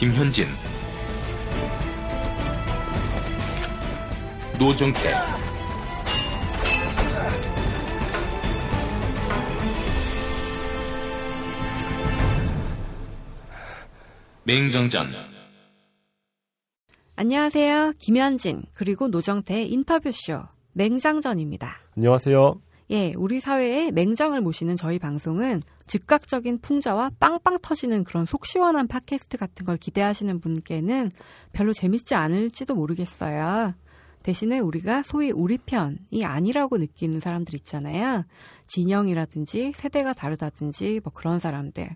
김현진 노정태 맹정전 안녕하세요. 김현진 그리고 노정태의 인터뷰쇼 맹장전입니다. 안녕하세요. 예, 우리 사회에 맹장을 모시는 저희 방송은 즉각적인 풍자와 빵빵 터지는 그런 속 시원한 팟캐스트 같은 걸 기대하시는 분께는 별로 재밌지 않을지도 모르겠어요. 대신에 우리가 소위 우리 편이 아니라고 느끼는 사람들 있잖아요. 진영이라든지 세대가 다르다든지 뭐 그런 사람들.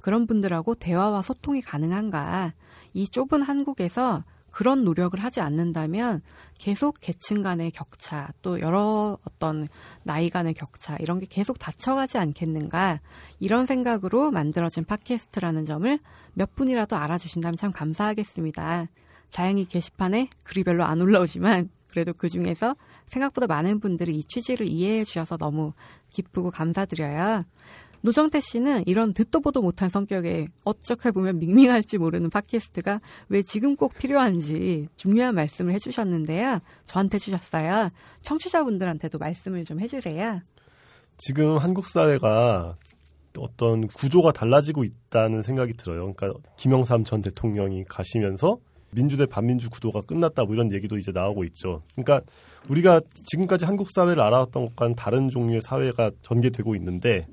그런 분들하고 대화와 소통이 가능한가. 이 좁은 한국에서 그런 노력을 하지 않는다면 계속 계층 간의 격차, 또 여러 어떤 나이 간의 격차, 이런 게 계속 닫혀가지 않겠는가, 이런 생각으로 만들어진 팟캐스트라는 점을 몇 분이라도 알아주신다면 참 감사하겠습니다. 다행히 게시판에 글이 별로 안 올라오지만, 그래도 그 중에서 생각보다 많은 분들이 이 취지를 이해해 주셔서 너무 기쁘고 감사드려요. 노정태 씨는 이런 듣도 보도 못한 성격에 어떻게 보면 밍밍할지 모르는 팟캐스트가 왜 지금 꼭 필요한지 중요한 말씀을 해주셨는데요. 저한테 주셨어요. 청취자분들한테도 말씀을 좀 해주세요. 지금 한국 사회가 어떤 구조가 달라지고 있다는 생각이 들어요. 그러니까 김영삼 전 대통령이 가시면서 민주 대 반민주 구도가 끝났다 뭐 이런 얘기도 이제 나오고 있죠. 그러니까 우리가 지금까지 한국 사회를 알아왔던 것과는 다른 종류의 사회가 전개되고 있는데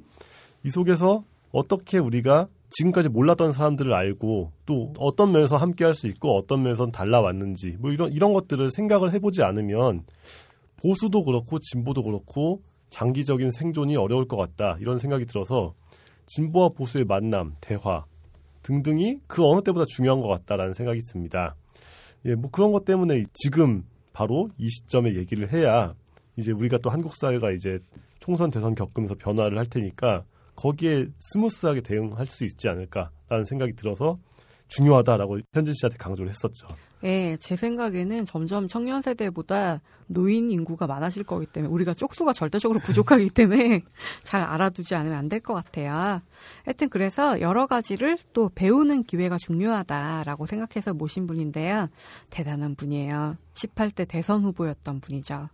이 속에서 어떻게 우리가 지금까지 몰랐던 사람들을 알고 또 어떤 면에서 함께 할 수 있고 어떤 면에서는 달라왔는지 뭐 이런 이런 것들을 생각을 해보지 않으면 보수도 그렇고 진보도 그렇고 장기적인 생존이 어려울 것 같다 이런 생각이 들어서 진보와 보수의 만남, 대화 등등이 그 어느 때보다 중요한 것 같다라는 생각이 듭니다. 예, 뭐 그런 것 때문에 지금 바로 이 시점에 얘기를 해야 이제 우리가 또 한국 사회가 이제 총선 대선 겪으면서 변화를 할 테니까 거기에 smooth하게 대응할 수 있지 않을까라는 생각이 들어서 중요하다라고 현진 씨한테 강조를 했었죠. 네, 제 생각에는 점점 청년 세대보다 노인 인구가 많아질 거기 때문에 우리가 쪽수가 절대적으로 부족하기 때문에 잘 알아두지 않으면 안 될 것 같아요. 하여튼 그래서 여러 가지를 또 배우는 기회가 중요하다라고 생각해서 모신 분인데요. 대단한 분이에요. 18대 대선 후보였던 분이죠.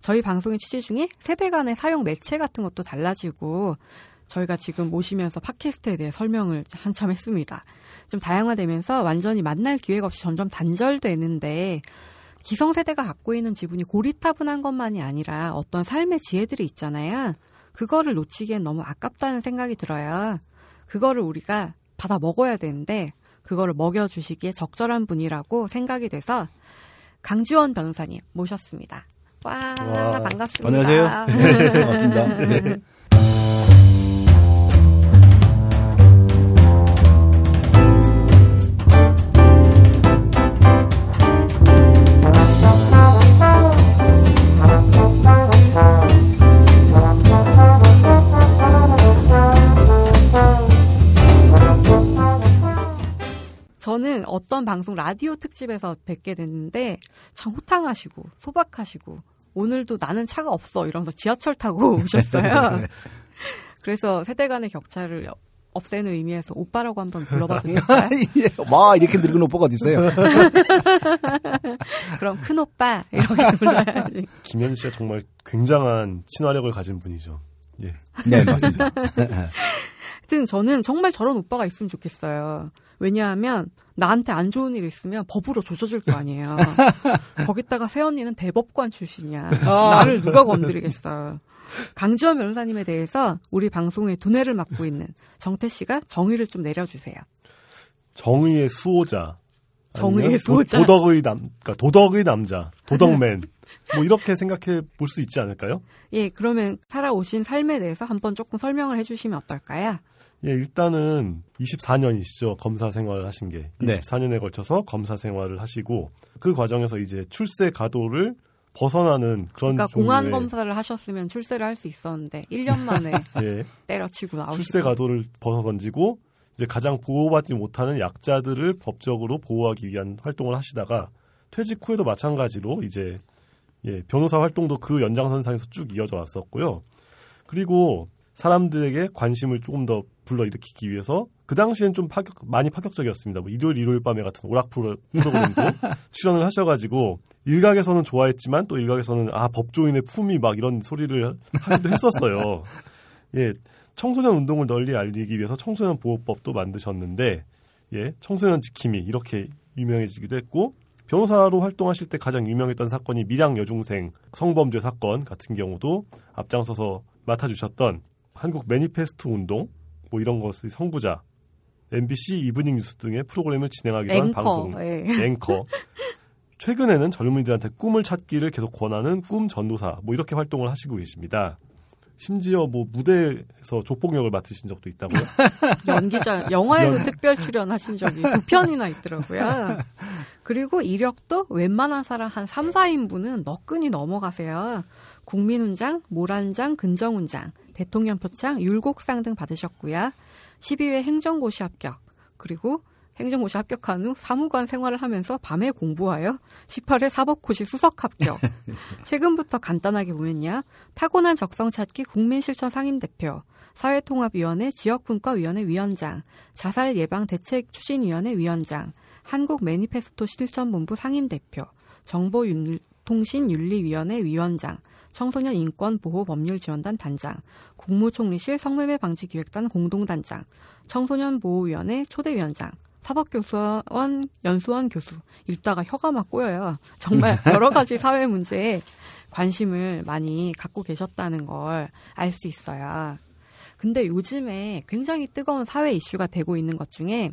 저희 방송의 취지 중에 세대 간의 사용 매체 같은 것도 달라지고 저희가 지금 모시면서 팟캐스트에 대해 설명을 한참 했습니다. 좀 다양화되면서 완전히 만날 기회가 없이 점점 단절되는데 기성세대가 갖고 있는 지분이 고리타분한 것만이 아니라 어떤 삶의 지혜들이 있잖아요. 그거를 놓치기엔 너무 아깝다는 생각이 들어요. 그거를 우리가 받아 먹어야 되는데 그거를 먹여주시기에 적절한 분이라고 생각이 돼서 강지원 변호사님 모셨습니다. 와, 와. 반갑습니다. 안녕하세요. 네, 반갑습니다. 저는 어떤 방송 라디오 특집에서 뵙게 됐는데 참 호탕하시고 소박하시고 오늘도 나는 차가 없어 이러면서 지하철 타고 오셨어요. 네. 그래서 세대 간의 격차를 없애는 의미에서 오빠라고 한번 불러봐도 될까요? 예. 와 이렇게 늙은 오빠가 어디 있어요? 그럼 큰 오빠 이렇게 불러야지. 김현 씨가 정말 굉장한 친화력을 가진 분이죠. 예. 네 맞습니다. 하여튼 저는 정말 저런 오빠가 있으면 좋겠어요. 왜냐하면 나한테 안 좋은 일 있으면 법으로 조져줄 거 아니에요. 거기다가 새언니는 대법관 출신이야. 아. 나를 누가 건드리겠어. 강지원 변호사님에 대해서 우리 방송의 두뇌를 맡고 있는 정태 씨가 정의를 좀 내려주세요. 정의의 수호자. 정의의 수호자. 도, 덕의 남, 그러니까 도덕의 남자, 도덕맨. 뭐 이렇게 생각해 볼 수 있지 않을까요? 예, 그러면 살아오신 삶에 대해서 한번 조금 설명을 해주시면 어떨까요? 예, 일단은 24년이시죠. 검사 생활을 하신 게. 24년에 네. 걸쳐서 검사 생활을 하시고 그 과정에서 이제 출세 가도를 벗어나는 그런 그러니까 공안 검사를 하셨으면 출세를 할 수 있었는데 1년 만에 예. 때려치고 나오시고 출세 가도를 벗어 던지고 이제 가장 보호받지 못하는 약자들을 법적으로 보호하기 위한 활동을 하시다가 퇴직 후에도 마찬가지로 이제 예, 변호사 활동도 그 연장선상에서 쭉 이어져 왔었고요. 그리고 사람들에게 관심을 조금 더 불러일으키기 위해서 그 당시엔 좀 파격, 많이 파격적이었습니다. 뭐 일요일 일요일 밤에 같은 오락 프로, 프로그램도 출연을 하셔가지고 일각에서는 좋아했지만 또 일각에서는 아 법조인의 품위 막 이런 소리를 하기도 했었어요. 예, 청소년 운동을 널리 알리기 위해서 청소년 보호법도 만드셨는데 예, 청소년 지킴이 이렇게 유명해지기도 했고 변호사로 활동하실 때 가장 유명했던 사건이 밀양 여중생 성범죄 사건 같은 경우도 앞장서서 맡아주셨던 한국 매니페스토 운동 뭐 이런 것의 선구자 MBC 이브닝 뉴스 등의 프로그램을 진행하기도 한 앵커. 방송 예. 앵커. 최근에는 젊은이들한테 꿈을 찾기를 계속 권하는 꿈 전도사 뭐 이렇게 활동을 하시고 계십니다. 심지어 뭐 무대에서 조폭역을 맡으신 적도 있다고요. 연기자 영화에도 특별 출연하신 적이 두 편이나 있더라고요. 그리고 이력도 웬만한 사람 한 3, 4인분은 너끈히 넘어가세요. 국민훈장, 모란장, 근정훈장, 대통령 표창, 율곡상 등 받으셨고요. 12회 행정고시 합격. 그리고 행정고시 합격한 후 사무관 생활을 하면서 밤에 공부하여 18회 사법고시 수석 합격. 최근부터 간단하게 보면요. 타고난 적성 찾기 국민실천 상임대표, 사회통합위원회 지역분과위원회 위원장, 자살 예방 대책 추진위원회 위원장, 한국 매니페스토 실천본부 상임대표, 정보통신윤리위원회 위원장, 청소년 인권 보호 법률 지원단 단장, 국무총리실 성매매 방지 기획단 공동단장, 청소년 보호위원회 초대위원장, 사법교수원 연수원 교수 읽다가 혀가 막 꼬여요. 정말 여러 가지 사회 문제에 관심을 많이 갖고 계셨다는 걸 알 수 있어요. 근데 요즘에 굉장히 뜨거운 사회 이슈가 되고 있는 것 중에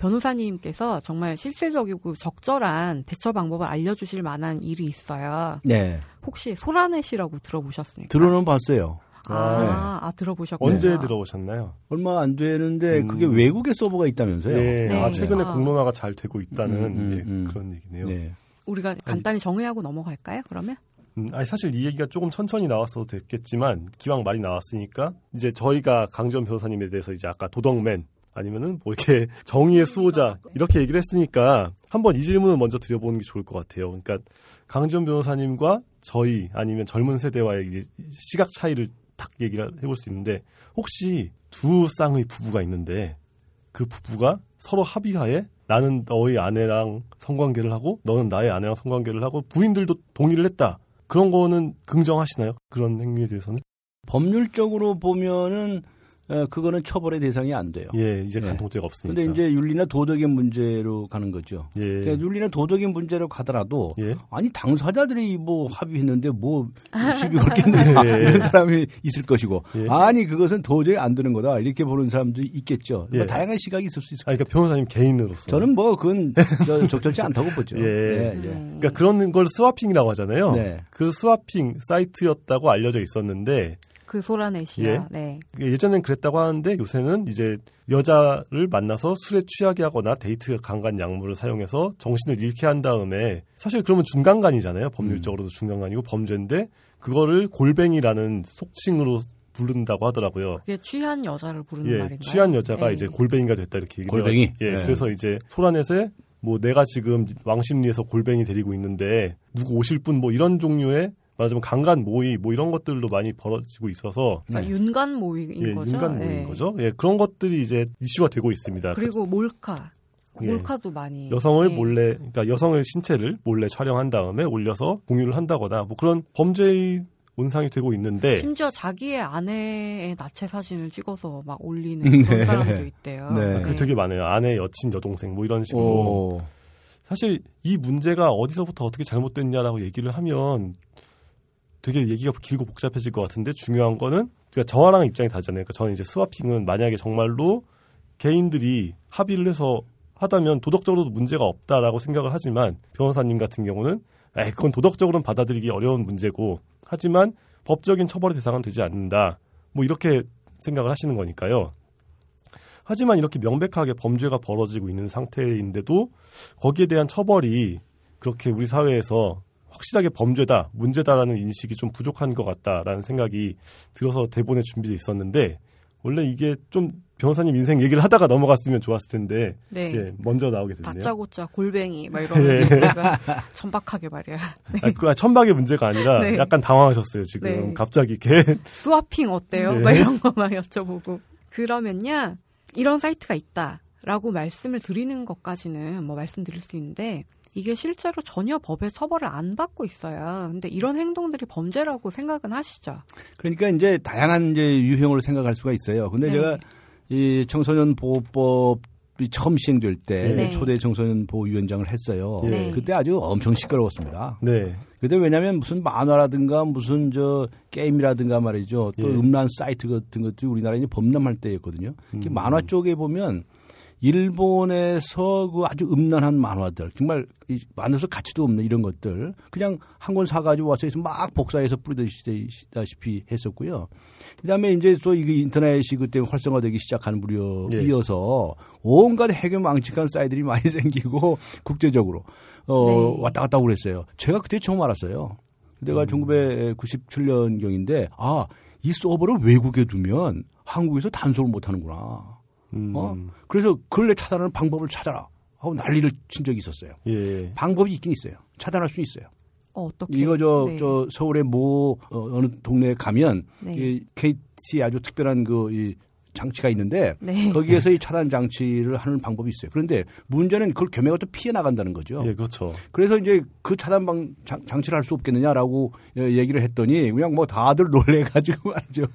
변호사님께서 정말 실질적이고 적절한 대처 방법을 알려주실 만한 일이 있어요. 네. 혹시 소라넷이라고 들어보셨습니까? 들어는 봤어요. 아, 아 들어보셨군요. 언제 들어오셨나요? 얼마 안 되는데 음. 그게 외국에 서버가 있다면서요? 네, 네. 아, 최근에 아. 공론화가 잘 되고 있다는 음, 음, 예, 음. 그런 얘기네요. 네. 우리가 간단히 정의하고 넘어갈까요? 그러면? 음, 아니 사실 이 얘기가 조금 천천히 나왔어도 됐겠지만 기왕 말이 나왔으니까 이제 저희가 강지원 변호사님에 대해서 이제 아까 도덕맨 아니면은 뭐 이렇게 정의의 수호자 이렇게 얘기를 했으니까 한번 이 질문을 먼저 드려보는 게 좋을 것 같아요. 그러니까 강지원 변호사님과 저희 아니면 젊은 세대와의 이제 시각 차이를 딱 얘기를 해볼 수 있는데 혹시 두 쌍의 부부가 있는데 그 부부가 서로 합의하에 나는 너의 아내랑 성관계를 하고 너는 나의 아내랑 성관계를 하고 부인들도 동의를 했다. 그런 거는 긍정하시나요? 그런 행위에 대해서는? 법률적으로 보면은 어, 그거는 처벌의 대상이 안 돼요. 예, 이제 예. 간통죄가 없으니까. 근데 이제 윤리나 도덕의 문제로 가는 거죠. 예. 그러니까 윤리나 도덕의 문제로 가더라도 예. 아니 당사자들이 뭐 합의했는데 뭐 시비 걸겠느냐 예. 이런 사람이 있을 것이고 예. 아니 그것은 도저히 안 되는 거다 이렇게 보는 사람도 있겠죠. 예. 뭐 다양한 시각이 있을 수 있어요. 아, 그러니까 변호사님 개인으로서. 저는 뭐 그건 저 적절치 않다고 보죠. 예. 예, 예. 그러니까 그런 걸 스와핑이라고 하잖아요. 네. 그 스와핑 사이트였다고 알려져 있었는데 그 소라넷이요. 예. 네. 예전엔 그랬다고 하는데 요새는 이제 여자를 만나서 술에 취하게 하거나 데이트 강간 약물을 사용해서 정신을 잃게 한 다음에 사실 그러면 준강간이잖아요. 법률적으로도 준강간이고 범죄인데 그거를 골뱅이라는 속칭으로 부른다고 하더라고요. 그게 취한 여자를 부르는 예, 말인가요? 취한 여자가 네. 이제 골뱅이가 됐다 이렇게 얘기를 골뱅이? 해가지고, 예, 네. 그래서 이제 소라넷에 뭐 내가 지금 왕십리에서 골뱅이 데리고 있는데 누구 오실 분 뭐 이런 종류의 말하자면 강간 모의 뭐 이런 것들도 많이 벌어지고 있어서 그러니까 윤간 모의인 예, 거죠. 인간 모의인 예. 거죠. 예, 그런 것들이 이제 이슈가 되고 있습니다. 그리고 몰카. 예. 몰카도 많이 여성을 예. 몰래 그러니까 여성의 신체를 몰래 촬영한 다음에 올려서 공유를 한다거나 뭐 그런 범죄의 온상이 되고 있는데 심지어 자기의 아내의 나체 사진을 찍어서 막 올리는 네. 그런 사람도 있대요. 네. 그 되게 많아요. 아내, 여친, 여동생 뭐 이런 식으로 오. 사실 이 문제가 어디서부터 어떻게 잘못됐냐라고 얘기를 하면 되게 얘기가 길고 복잡해질 것 같은데 중요한 거는 그러니까 저와랑 입장이 다르잖아요. 그러니까 저는 이제 스와핑은 만약에 정말로 개인들이 합의를 해서 하다면 도덕적으로도 문제가 없다라고 생각을 하지만 변호사님 같은 경우는 에이, 그건 도덕적으로는 받아들이기 어려운 문제고 하지만 법적인 처벌의 대상은 되지 않는다. 뭐 이렇게 생각을 하시는 거니까요. 하지만 이렇게 명백하게 범죄가 벌어지고 있는 상태인데도 거기에 대한 처벌이 그렇게 우리 사회에서 확실하게 범죄다, 문제다라는 인식이 좀 부족한 것 같다라는 생각이 들어서 대본에 준비돼 있었는데 원래 이게 좀 변호사님 인생 얘기를 하다가 넘어갔으면 좋았을 텐데 네. 예, 먼저 나오게 됐네요. 다짜고짜 골뱅이 막 예. 우리가 천박하게 말이야. 아, 그 천박의 문제가 아니라 네. 약간 당황하셨어요 지금 네. 갑자기 이렇게 스와핑 어때요? 예. 막 이런 거 막 여쭤보고. 그러면요. 이런 사이트가 있다라고 말씀을 드리는 것까지는 뭐 말씀드릴 수 있는데 이게 실제로 전혀 법의 처벌을 안 받고 있어요. 근데 이런 행동들이 범죄라고 생각은 하시죠? 그러니까 이제 다양한 이제 유형으로 생각할 수가 있어요. 근데 네. 제가 이 청소년 보호법이 처음 시행될 때 네. 초대 청소년 보호위원장을 했어요. 네. 그때 아주 엄청 시끄러웠습니다. 네. 그때 왜냐하면 무슨 만화라든가 무슨 저 게임이라든가 말이죠. 또 예. 음란 사이트 같은 것들이 우리나라에 이제 범람할 때였거든요. 음. 만화 쪽에 보면 일본에서 그 아주 음란한 만화들 정말 이 만화에서 가치도 없는 이런 것들 그냥 한 권 사가지고 와서 해서 막 복사해서 뿌리다시피 했었고요. 그다음에 이제 또 이게 인터넷이 그때 활성화되기 시작한 무렵 예. 이어서 온갖 해괴 망측한 사이트들이 많이 생기고 국제적으로 어 네. 왔다 갔다 그랬어요. 제가 그때 처음 알았어요. 그때가 1997년경인데 아 이 서버를 외국에 두면 한국에서 단속을 못 하는구나. 음. 어? 그래서 그걸 차단하는 방법을 찾아라 하고 난리를 친 적이 있었어요. 예. 방법이 있긴 있어요. 차단할 수 있어요. 어, 어떻게? 이거 저, 네. 저 서울의 모 어, 어느 동네에 가면 네. 이 KT 아주 특별한 그 이 장치가 있는데 네. 거기에서 이 차단 장치를 하는 방법이 있어요. 그런데 문제는 그걸 겸해가 또 피해 나간다는 거죠. 예, 그렇죠. 그래서 이제 그 차단 방, 장, 장치를 할 수 없겠느냐라고 어, 얘기를 했더니 그냥 뭐 다들 놀래가지고 말이죠.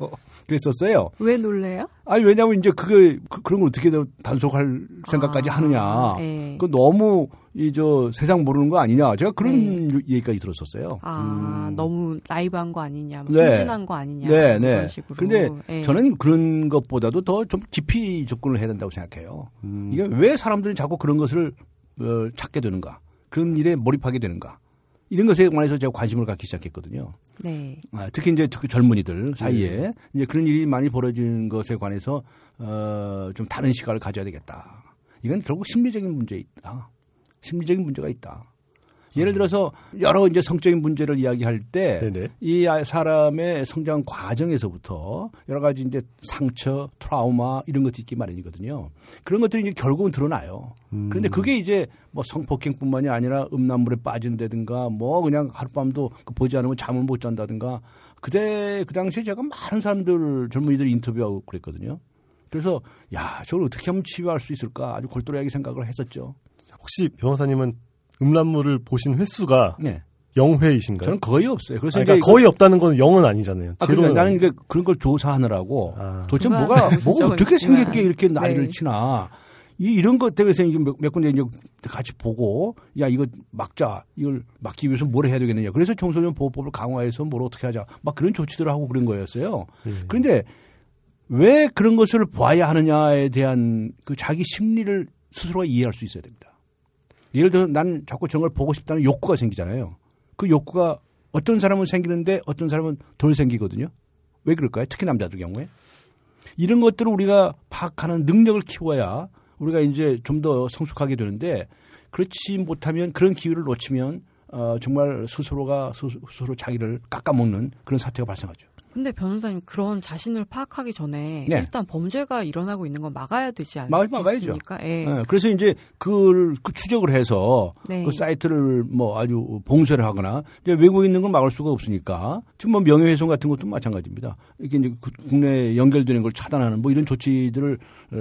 그랬었어요. 왜 놀래요? 아니 왜냐하면 이제 그게 그, 런 걸 어떻게 더 단속할 생각까지 아, 하느냐. 네. 그 너무 이 저 세상 모르는 거 아니냐. 제가 그런 네. 얘기까지 들었었어요. 아, 너무 라이브한 거 아니냐, 뭐 음. 네. 순진한 거 아니냐, 네, 이런 네. 식으로. 그런데 예. 저는 그런 것보다도 더 좀 깊이 접근을 해야 된다고 생각해요. 음. 이게 왜 사람들이 자꾸 그런 것을 어, 찾게 되는가? 그런 일에 몰입하게 되는가? 이런 것에 관해서 제가 관심을 갖기 시작했거든요. 네, 아, 특히 이제 특히 젊은이들 사이에 이제 그런 일이 많이 벌어지는 것에 관해서 어, 좀 다른 시각을 가져야 되겠다. 이건 결국 심리적인 문제 있다. 심리적인 문제가 있다. 예를 들어서 여러 이제 성적인 문제를 이야기할 때. 이 사람의 성장 과정에서부터 여러 가지 이제 상처, 트라우마 이런 것도 있기 마련이거든요. 그런 것들이 이제 결국은 드러나요. 음. 그런데 그게 이제 뭐 성폭행뿐만이 아니라 음란물에 빠진다든가 뭐 그냥 하룻밤도 그 보지 않으면 잠을 못 잔다든가 그때 그 당시에 제가 많은 사람들 젊은이들 인터뷰하고 그랬거든요. 그래서 야 저걸 어떻게 하면 치유할 수 있을까 아주 골똘하게 생각을 했었죠. 혹시 변호사님은 음란물을 보신 횟수가 네, 0회이신가요? 저는 거의 없어요. 그래서 아니, 그러니까 거의 없다는 건 0은 아니잖아요. 아, 그러니까 나는. 이게 그런 걸 조사하느라고 아. 도대체 뭐가 뭐가 어떻게. 생겼기에 이렇게 난리를 네. 치나 이 이런 것 때문에 이제 몇, 몇 군데 이제 같이 보고 야 이거 막자 이걸 막기 위해서 뭘 해야 되겠느냐 그래서 청소년 보호법을 강화해서 뭘 어떻게 하자 막 그런 조치들을 하고 그런 거였어요. 예. 그런데 왜 그런 것을 봐야 하느냐에 대한 그 자기 심리를 스스로가 이해할 수 있어야 됩니다. 예를 들어 난 자꾸 저런 걸 보고 싶다는 욕구가 생기잖아요. 그 욕구가 어떤 사람은 생기는데 어떤 사람은 덜 생기거든요. 왜 그럴까요? 특히 남자들 경우에. 이런 것들을 우리가 파악하는 능력을 키워야 우리가 이제 좀 더 성숙하게 되는데 그렇지 못하면 그런 기회를 놓치면 어, 정말 스스로가 스스- 스스로 자기를 깎아먹는 그런 사태가 발생하죠. 근데 변호사님 그런 자신을 파악하기 전에 네. 일단 범죄가 일어나고 있는 건 막아야 되지 막아야죠. 않겠습니까? 예. 예, 그래서 이제 그걸 그 추적을 해서 네. 그 사이트를 뭐 아주 봉쇄를 하거나 이제 외국에 있는 건 막을 수가 없으니까 지금 뭐 명예훼손 같은 것도 마찬가지입니다. 이렇게 이제 그 국내에 연결되는 걸 차단하는 뭐 이런 조치들을 어,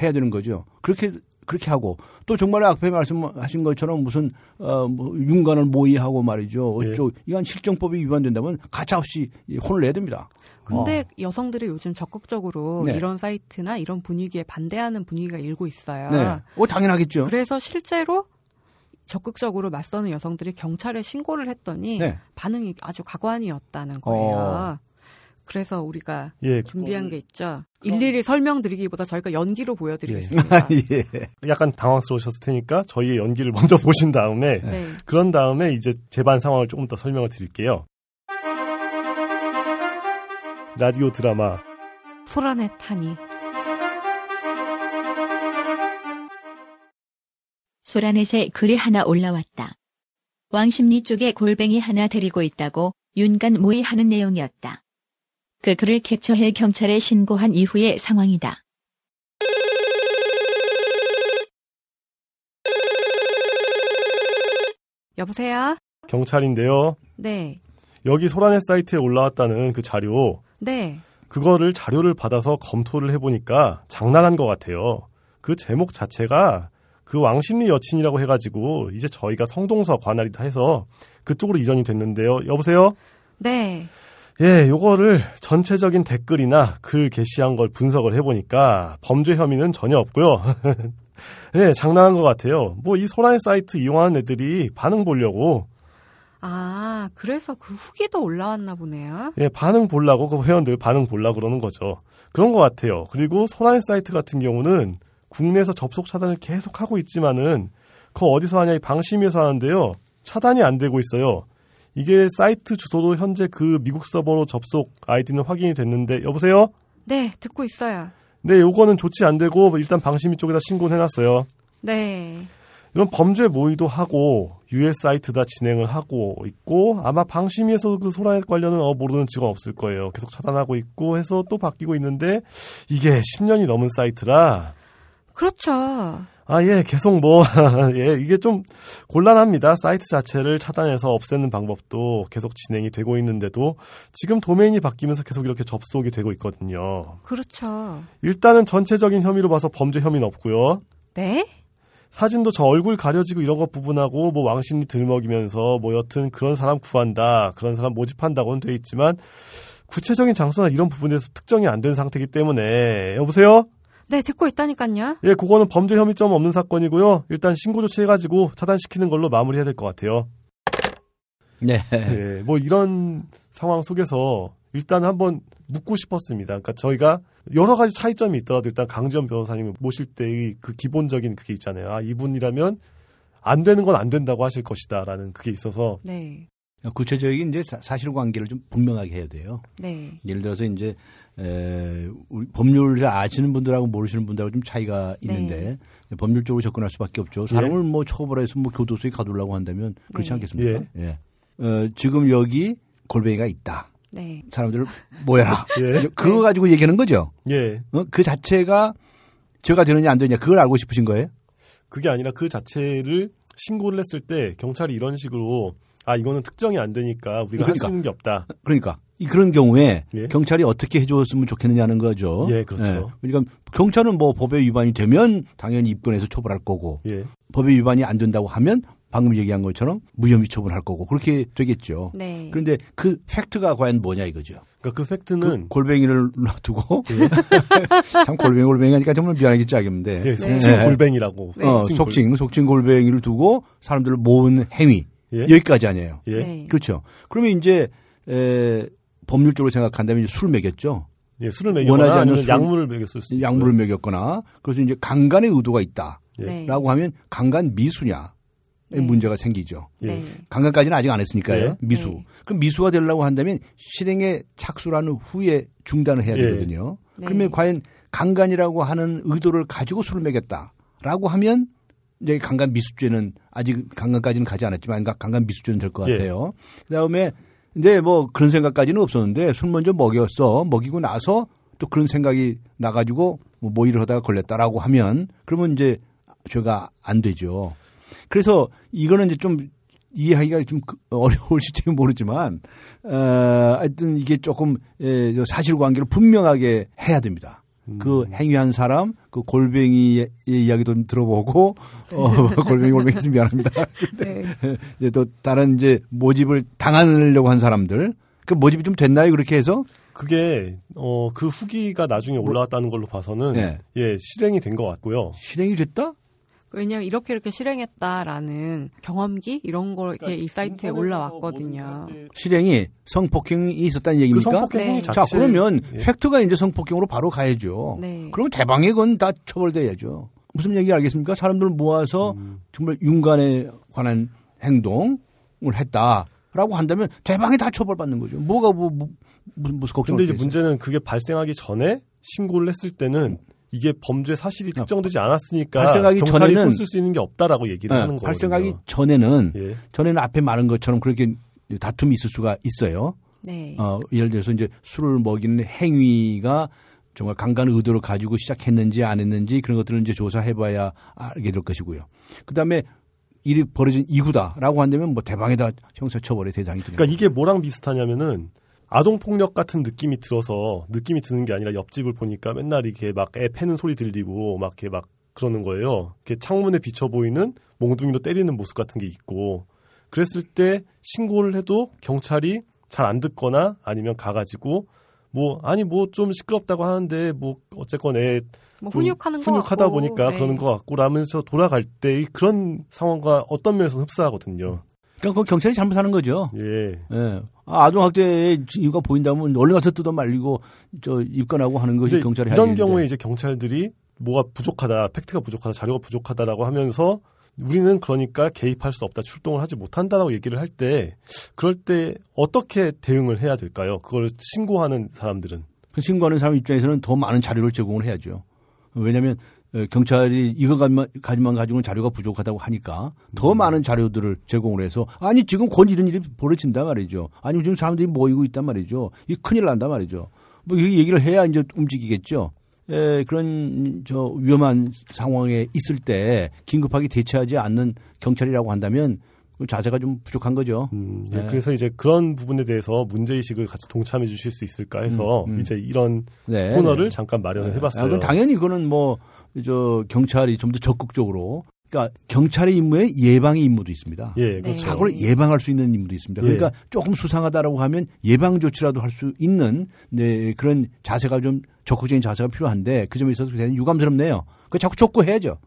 해야 되는 거죠. 그렇게 그렇게 하고 또 정말 앞에 말씀하신 것처럼 무슨 어뭐 윤관을 모의하고 말이죠. 예. 어쩌 이건 실정법이 위반된다면 가차없이 혼을 내야 됩니다. 근데 여성들이 요즘 적극적으로 네. 이런 사이트나 이런 분위기에 반대하는 분위기가 일고 있어요. 네, 어 당연하겠죠. 그래서 실제로 적극적으로 맞서는 여성들이 경찰에 신고를 했더니 네. 반응이 아주 가관이었다는 거예요. 어. 그래서 우리가 예, 준비한 게 있죠. 일일이 설명드리기보다 저희가 연기로 보여드리겠습니다. 예. 약간 당황스러우셨을 테니까 저희의 연기를 먼저 보신 다음에 네. 그런 다음에 이제 재반 상황을 조금 더 설명을 드릴게요. 라디오 드라마 소란의 탄이 소라넷에 글이 하나 올라왔다. 왕십리 쪽에 골뱅이 하나 데리고 있다고 윤간 모의하는 내용이었다. 그 글을 캡처해 경찰에 신고한 이후의 상황이다. 여보세요? 경찰인데요. 네. 여기 소라넷 사이트에 올라왔다는 그 자료 네. 그거를 자료를 받아서 검토를 해보니까 장난한 것 같아요. 그 제목 자체가 그 왕십리 여친이라고 해가지고 이제 저희가 성동서 관할이다 해서 그쪽으로 이전이 됐는데요. 여보세요? 네. 예, 요거를 전체적인 댓글이나 글 게시한 걸 분석을 해보니까 범죄 혐의는 전혀 없고요. 예, 장난한 것 같아요. 뭐 이 소라의 사이트 이용하는 애들이 반응 보려고 아, 그래서 그 후기도 올라왔나 보네요. 예, 반응 보려고 그 회원들 반응 보려고 그러는 거죠. 그런 것 같아요. 그리고 소라의 사이트 같은 경우는 국내에서 접속 차단을 계속 하고 있지만은 그 어디서 하냐 이 방심위에서 하는데요. 차단이 안 되고 있어요. 이게 사이트 주소도 현재 그 미국 서버로 접속 아이디는 확인이 됐는데 여보세요? 네, 듣고 있어요. 네, 요거는 조치 안 되고 일단 방심위 쪽에다 신고는 해놨어요. 네. 이런 범죄 모의도 하고 US 사이트 다 진행을 하고 있고 아마 방심위에서 그 소라넷 관련은 어 모르는 직원 없을 거예요. 계속 차단하고 있고 해서 또 바뀌고 있는데 이게 10년이 넘은 사이트라 그렇죠. 아, 예, 계속 뭐, 예, 이게 좀 곤란합니다. 사이트 자체를 차단해서 없애는 방법도 계속 진행이 되고 있는데도 지금 도메인이 바뀌면서 계속 이렇게 접속이 되고 있거든요. 그렇죠. 일단은 전체적인 혐의로 봐서 범죄 혐의는 없고요. 네? 사진도 저 얼굴 가려지고 이런 것 부분하고 뭐 왕심리 들먹이면서 뭐 여튼 그런 사람 구한다, 그런 사람 모집한다고는 돼 있지만 구체적인 장소나 이런 부분에서 특정이 안 된 상태이기 때문에 여보세요? 네, 듣고 있다니까요. 예, 그거는 범죄 혐의점 없는 사건이고요. 일단 신고 조치해가지고 차단시키는 걸로 마무리해야 될 것 같아요. 네. 예, 뭐 이런 상황 속에서 일단 한번 묻고 싶었습니다. 그러니까 저희가 여러 가지 차이점이 있더라도 일단 강지원 변호사님을 모실 때의 그 기본적인 그게 있잖아요. 아, 이분이라면 안 되는 건 안 된다고 하실 것이다라는 그게 있어서 네. 구체적인 이제 사- 사실관계를 좀 분명하게 해야 돼요. 네. 예를 들어서 이제 에, 우리 법률을 잘 아시는 분들하고 모르시는 분들하고 좀 차이가 있는데 법률 적으로 접근할 수밖에 없죠. 사람을 뭐 처벌해서 뭐 교도소에 가두려고 한다면 그렇지 네. 않겠습니까? 예. 어, 지금 여기 골뱅이가 있다. 네. 사람들을 모여라. 예. 그거 가지고 얘기하는 거죠. 예. 어? 그 자체가 죄가 되느냐 안 되느냐 그걸 알고 싶으신 거예요? 그게 아니라 그 자체를 신고를 했을 때 경찰이 이런 식으로 아 이거는 특정이 안 되니까 우리가 할수 그러니까. 있는 게 없다. 그러니까 이 그런 경우에 예. 경찰이 어떻게 해줬으면 좋겠느냐는 거죠. 예, 그렇죠. 그러니까 경찰은 뭐 법에 위반이 되면 당연히 입건해서 처벌할 거고 예. 법에 위반이 안 된다고 하면 방금 얘기한 것처럼 무혐의 처분할 거고 그렇게 되겠죠. 네. 그런데 그 팩트가 과연 뭐냐 이거죠. 그러니까 그그 팩트는 골뱅이를 놔두고 참 골뱅이 골뱅이 하니까 정말 미안하기 짝인데 예, 속칭 예. 골뱅이라고. 어, 골- 속칭 속칭 골뱅이를 두고 사람들을 모은 행위 예. 여기까지 아니에요. 예. 네. 그렇죠. 그러면 이제 에, 법률적으로 생각한다면 술을 먹였죠. 예, 술을 원하지 먹이거나 않는 아니면 술- 약물을 먹였을 수도 있고요. 약물을 먹였거나 그래서 이제 강간의 의도가 있다라고 예. 네. 하면 강간 미수냐 네. 문제가 생기죠. 예. 네. 강간까지는 아직 안 했으니까요. 예. 미수. 네. 그럼 미수가 되려고 한다면 실행에 착수라는 후에 중단을 해야 예. 되거든요. 네. 그러면 과연 강간이라고 하는 의도를 가지고 술을 먹였다라고 하면 이제 강간 미수죄는 아직 강간까지는 가지 않았지만 강간 미수죄는 될것 예. 같아요. 그다음에 근데 뭐 그런 생각까지는 없었는데 술 먼저 먹였어. 먹이고 나서 또 그런 생각이 나가지고 뭐 모의를 하다가 걸렸다라고 하면 그러면 이제 죄가 안 되죠. 그래서 이거는 이제 좀 이해하기가 좀 그- 어려울지 모르지만 어, 하여튼 이게 조금 에, 저 사실관계를 분명하게 해야 됩니다. 그 행위한 사람, 그 골뱅이의 이야기도 좀 들어보고 어, 골뱅이 골뱅이 좀 미안합니다. 네. 이제 또 다른 이제 모집을 당하려고 한 사람들 그 모집이 좀 됐나요 그렇게 해서? 그게 어 그 후기가 나중에 올라왔다는 걸로 봐서는 예. 예 실행이 된 것 같고요. 실행이 됐다? 왜냐면 이렇게 이렇게 실행했다라는 경험기 이런 걸 이렇게 이 사이트에 올라왔거든요. 실행이 성폭행이 있었다는 그 얘기입니까? 성폭행 네. 자, 그러면 예. 팩트가 이제 성폭행으로 바로 가야죠. 네. 그러면 대방의 건다 처벌돼야죠. 무슨 얘기 알겠습니까? 사람들을 모아서 음. 정말 윤관에 관한 행동을 했다라고 한다면 대방에 다 처벌받는 거죠. 뭐가 뭐, 뭐 무슨 무슨 걱정? 근데 이제 문제는 그게 발생하기 전에 신고를 했을 때는 이게 범죄 사실이 특정되지 않았으니까 아, 발생하기 경찰이 전에는- 손쓸 수 있는 게 없다라고 얘기를 하는 거거든요. 네, 발생하기 전에는 예. 전에는 앞에 말한 것처럼 그렇게 다툼이 있을 수가 있어요. 네. 어, 예를 들어서 이제 술을 먹이는 행위가 정말 강간 의도를 가지고 시작했는지 안 했는지 그런 것들을 이제 조사해봐야 알게 될 것이고요. 그 다음에 일이 벌어진 이후다라고 한다면 뭐 대방에다 형사처벌의 대상이 되는 그러니까 이게 뭐랑 비슷하냐면은 아동 폭력 같은 느낌이 들어서 느낌이 드는 게 아니라 옆집을 보니까 맨날 이렇게 막 애 패는 소리 들리고 막 이렇게 막 그러는 거예요. 이렇게 창문에 비쳐 보이는 몽둥이로 때리는 모습 같은 게 있고 그랬을 때 신고를 해도 경찰이 잘 안 듣거나 아니면 가가지고 뭐 아니 뭐 좀 시끄럽다고 하는데 뭐 어쨌건 애뭐좀 훈육하는 거 훈육하다 같고. 보니까 네. 그러는 것 같고 라면서 돌아갈 때 그런 상황과 어떤 면에서는 흡사하거든요. 그러니까 그 경찰이 잘못하는 거죠. 예. 예. 아, 아동학대의 이유가 보인다면 얼른 가서 뜯어 말리고 저 입건하고 하는 것이 경찰이 이런 일인데. 경우에 이제 경찰들이 뭐가 부족하다, 팩트가 부족하다, 자료가 부족하다라고 하면서 우리는 그러니까 개입할 수 없다, 출동을 하지 못한다라고 얘기를 할 때 그럴 때 어떻게 대응을 해야 될까요? 그걸 신고하는 사람들은 그 신고하는 사람 입장에서는 더 많은 자료를 제공을 해야죠. 왜냐하면 어, 경찰이 이거 가지만, 가지고는 자료가 부족하다고 하니까 더 많은 자료들을 제공을 해서 아니 지금 곧 이런 일이 벌어진단 말이죠. 아니 지금 사람들이 모이고 있단 말이죠. 이 큰일 난단 말이죠. 뭐 이 얘기를 해야 이제 움직이겠죠. 에, 그런 저 위험한 상황에 있을 때 긴급하게 대처하지 않는 경찰이라고 한다면 그 자세가 좀 부족한 거죠. 음, 예, 네. 그래서 이제 그런 부분에 대해서 문제 의식을 같이 동참해 주실 수 있을까 해서 음, 음. 이제 이런 네. 코너를 잠깐 마련을 네. 해봤어요. 아, 당연히 그거는 뭐, 저, 경찰이 좀 더 적극적으로. 그러니까 경찰의 임무에 예방의 임무도 있습니다. 예, 네. 그렇죠. 사고를 예방할 수 있는 임무도 있습니다. 그러니까 조금 수상하다라고 하면 예방 조치라도 할 수 있는 네, 그런 자세가 좀 적극적인 자세가 필요한데 그 점에 있어서 굉장히 유감스럽네요. 그 자꾸 촉구해야죠.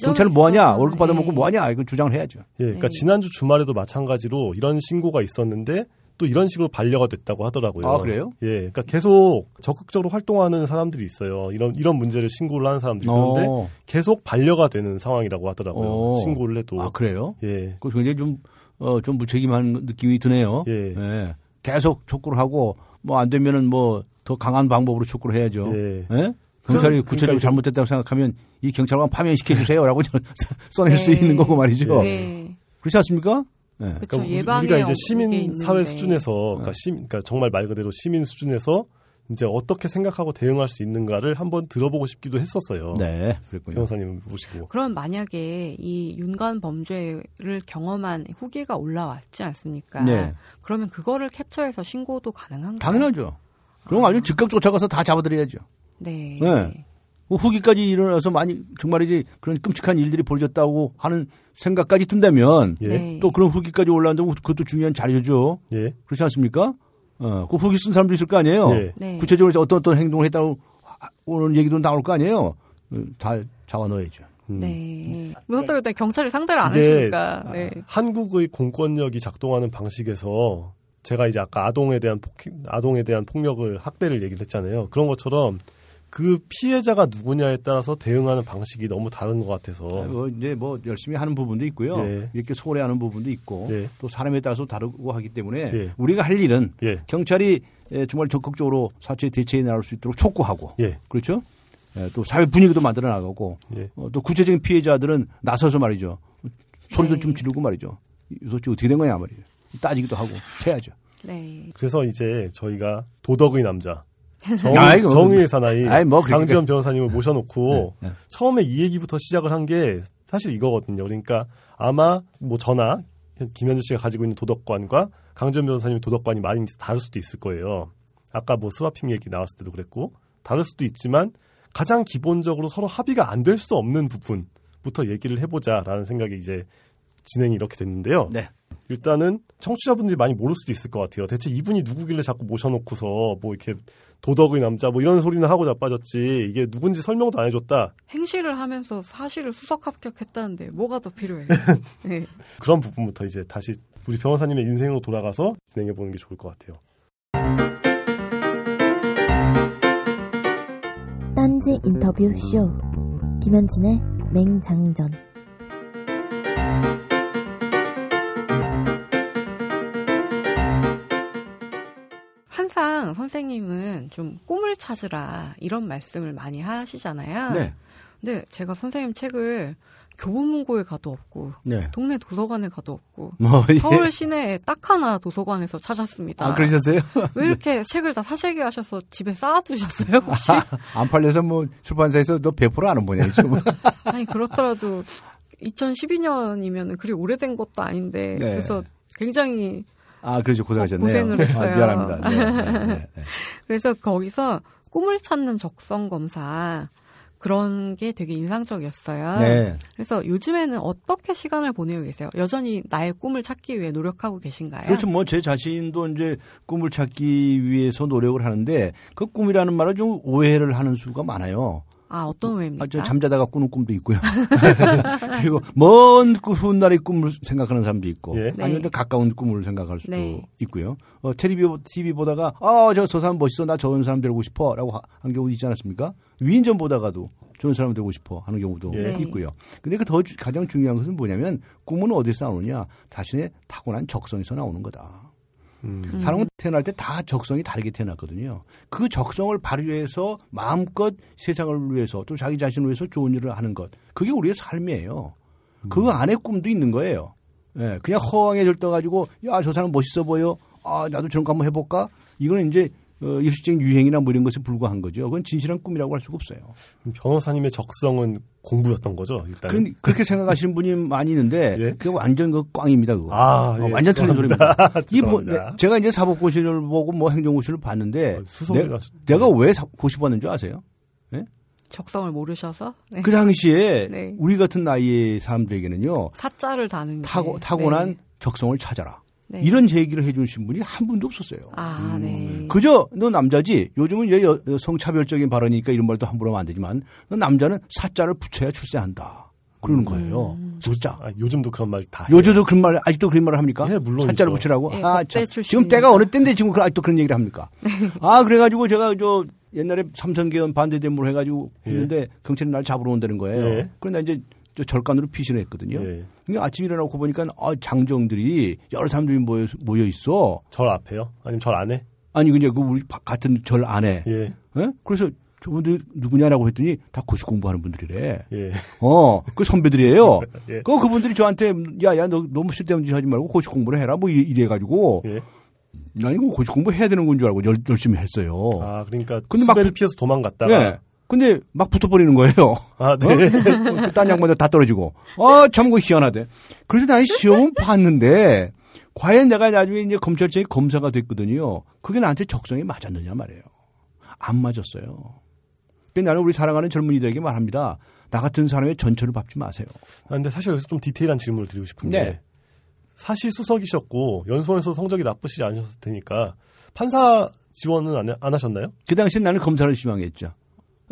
경찰은 뭐 하냐? 있어서는, 월급 받아먹고 예. 뭐 하냐? 이거 주장을 해야죠. 예, 그러니까 네. 지난주 주말에도 마찬가지로 이런 신고가 있었는데 또 이런 식으로 반려가 됐다고 하더라고요. 아, 그래요? 예, 그러니까 계속 적극적으로 활동하는 사람들이 있어요. 이런 이런 문제를 신고를 하는 사람들이 그런데 어. 계속 반려가 되는 상황이라고 하더라고요. 어. 신고를 해도. 아, 그래요? 예, 그 굉장히 좀, 어, 좀 무책임한 느낌이 드네요. 예. 계속 촉구를 하고 뭐 안 되면은 뭐 더 강한 방법으로 촉구를 해야죠. 예. 예? 경찰이 그럼- 구체적으로 그러니까 잘못됐다고 생각하면 이 경찰관 파면시켜 주세요라고 써낼 수 네. 있는 거고 말이죠. 네. 그렇지 않습니까? 예. 그렇죠. 그러니까 우리- 우리가 이제 시민. 사회 수준에서 그러니까, 시, 그러니까 정말 말 그대로 시민 수준에서 이제 어떻게 생각하고 대응할 수 있는가를 한번 들어보고 싶기도 했었어요. 네, 그랬군요. 변호사님 모시고. 그럼 만약에 이 윤관 범죄를 경험한 후기가 올라왔지 않습니까? 네. 그러면 그거를 캡처해서 신고도 가능한가요? 당연하죠. 그럼 아주 즉각 쫓아가서 다 잡아드려야죠. 네. 네. 뭐 후기까지 일어나서 많이 정말이지 그런 끔찍한 일들이 벌어졌다고 하는 생각까지 든다면 예. 네. 또 그런 후기까지 올라온다면 그것도 중요한 자료죠. 예. 그렇지 않습니까? 어, 그 후기 쓴 사람도 있을 거 아니에요. 예. 네. 구체적으로 어떤 어떤 행동을 했다고 오는 얘기도 나올 거 아니에요. 어, 다 잡아 넣어야죠. 음. 네. 무엇도 일단 경찰이 상대를 안 했으니까. 네. 한국의 공권력이 작동하는 방식에서 제가 이제 아까 아동에 대한 폭 아동에 대한 폭력을 학대를 얘기를 했잖아요. 그런 것처럼 그 피해자가 누구냐에 따라서 대응하는 방식이 너무 다른 것 같아서 뭐 이제 뭐 열심히 하는 부분도 있고요. 예. 이렇게 소홀해하는 부분도 있고 예. 또 사람에 따라서 다르고 하기 때문에 예. 우리가 할 일은 예. 경찰이 에, 정말 적극적으로 사체에 대처해 나갈 수 있도록 촉구하고 예. 그렇죠. 에, 또 사회 분위기도 만들어 나가고 예. 어, 또 구체적인 피해자들은 나서서 말이죠. 소리도 네. 좀 지르고 말이죠. 이 도대체 어떻게 된 거냐 말이에요. 따지기도 하고 해야죠. 네. 그래서 이제 저희가 도덕의 남자 정, 아이고, 정의의 사나이 아이, 뭐 그렇게- 강지원 변호사님을 모셔놓고 네, 네. 처음에 이 얘기부터 시작을 한 게 사실 이거거든요. 그러니까 아마 뭐 저나 김현재 씨가 가지고 있는 도덕관과 강지원 변호사님의 도덕관이 많이 다를 수도 있을 거예요. 아까 뭐 스와핑 얘기 나왔을 때도 그랬고 다를 수도 있지만 가장 기본적으로 서로 합의가 안 될 수 없는 부분부터 얘기를 해보자라는 생각이 이제 진행이 이렇게 됐는데요. 네. 일단은 청취자분들이 많이 모를 수도 있을 것 같아요. 대체 이분이 누구길래 자꾸 모셔놓고서 뭐 이렇게 도덕의 남자 뭐 이런 소리는 하고 자빠졌지 이게 누군지 설명도 안 해줬다. 행시를 하면서 사실을 수석 합격했다는데 뭐가 더 필요해요? 네. 그런 부분부터 이제 다시 우리 변호사님의 인생으로 돌아가서 진행해 보는 게 좋을 것 같아요. 딴지 인터뷰 쇼 김현진의 맹장전 항상 선생님은 좀 꿈을 찾으라 이런 말씀을 많이 하시잖아요. 네. 근데 제가 선생님 책을 교보문고에 가도 없고 네. 동네 도서관에 가도 없고 뭐 예. 서울 시내에 딱 하나 도서관에서 찾았습니다. 아 그러셨어요? 왜 이렇게 책을 다 사재기 하셔서 집에 쌓아두셨어요 혹시? 안 팔려서 뭐 출판사에서 너 배포를 안 보냐. 아니 그렇더라도 2012년이면 그리 오래된 것도 아닌데 네. 그래서 굉장히 아, 그렇죠. 고생하셨네요. 고생을 했어요. 아, 미안합니다. 네, 네, 네, 네. 그래서 거기서 꿈을 찾는 적성 검사 그런 게 되게 인상적이었어요. 네. 그래서 요즘에는 어떻게 시간을 보내고 계세요? 여전히 나의 꿈을 찾기 위해 노력하고 계신가요? 그렇죠. 뭐 제 자신도 이제 꿈을 찾기 위해서 노력을 하는데 그 꿈이라는 말을 좀 오해를 하는 수가 많아요. 아 어떤 오해입니까? 아, 저 잠자다가 꾸는 꿈도 있고요. 그리고 먼 꾸- 훗날의 꿈을 생각하는 사람도 있고, 예. 네. 아니면 또 가까운 꿈을 생각할 수도 네. 있고요. 어, TV, TV 보다가, 아, 저, 저 사람 멋있어. 나 저런 사람 되고 싶어. 라고 하- 한 경우 있지 않았습니까? 위인전 보다가도 저런 사람 되고 싶어 하는 경우도 예. 네. 있고요. 근데 그 더 가장 중요한 것은 뭐냐면, 꿈은 어디서 나오느냐? 자신의 타고난 적성에서 나오는 거다. 음. 사람은 태어날 때 다 적성이 다르게 태어났거든요. 그 적성을 발휘해서 마음껏 세상을 위해서 또 자기 자신을 위해서 좋은 일을 하는 것. 그게 우리의 삶이에요. 그 안에 꿈도 있는 거예요. 예, 그냥 허황에 들떠가지고 야, 저 사람 멋있어 보여. 아, 나도 저런 거 한번 해볼까? 이거는 이제 어, 일시적인 유행이나 뭐 이런 것에 불과한 거죠. 그건 진실한 꿈이라고 할 수가 없어요. 변호사님의 적성은 공부였던 거죠, 일단. 그런- 그렇게 생각하시는 분이 많이 있는데 예? 그게 완전 그 꽝입니다. 그거. 아, 어, 예, 완전 틀린. 소리입니다. 이 보- 죄송합니다. 네, 제가 이제 사법고시를 보고 뭐 행정고시를 봤는데 어, 내, 수- 내가 왜 사- 고시 봤는 줄 아세요? 적성을 모르셔서 네. 그 당시에 네. 우리 같은 나이의 사람들에게는요 사자를 다는 게. 타고 타고난 네. 적성을 찾아라 네. 이런 얘기를 해주신 분이 한 분도 없었어요. 아, 네. 그저 너 남자지 요즘은 이제 여- 성차별적인 발언이니까 이런 말도 함부로 하면 안 되지만 너 남자는 사자를 붙여야 출세한다 그러는 거예요. 사자. 아, 요즘도 그런 말 다. 요즘도 그런 말 아직도 그런 말을 합니까? 예, 물론이죠. 사자를 붙이라고. 예, 아. 출신이니까. 지금 때가 어느 때인데 지금 그 아직도 그런 얘기를 합니까? 아, 그래가지고 제가 저 옛날에 삼성계원 반대 대모를 해가지고 했는데 경찰이 날 잡으러 온다는 거예요. 예. 그런데 이제 저 절간으로 피신을 했거든요. 예. 근데 아침 일어나고 보니까 아, 장정들이 여러 사람들이 모여, 모여 있어. 절 앞에요? 아니면 절 안에? 아니 그냥 그 우리 바- 같은 절 안에. 예. 예? 그래서 저분들 누구냐라고 했더니 다 고시 공부하는 분들이래. 예. 어, 그 선배들이에요. 예. 그 그분들이 저한테 야, 야, 너 너무 쓸데없는 짓 하지 말고 고시 공부를 해라. 뭐 이래, 이래 가지고 예. 난 이거 고시 공부 해야 되는 건 줄 알고 열, 열심히 했어요. 아, 그러니까 근데 막 수배를 부- 피해서 도망갔다가 예. 근데 막 붙어버리는 거예요. 아, 네. 어? 그딴 양반들 다 떨어지고. 아, 참, 그 희한하대. 그래서 난 시험은 봤는데, 과연 내가 나중에 이제 검찰청에 검사가 됐거든요. 그게 나한테 적성에 맞았느냐 말이에요. 안 맞았어요. 그래서 나는 우리 사랑하는 젊은이들에게 말합니다. 나 같은 사람의 전철을 밟지 마세요. 아, 근데 사실 여기서 좀 디테일한 질문을 드리고 싶은데 네. 사시 수석이셨고 연수원에서 성적이 나쁘시지 않으셨을 테니까 판사 지원은 안, 안 하셨나요? 그 당시에 나는 검사를 희망했죠.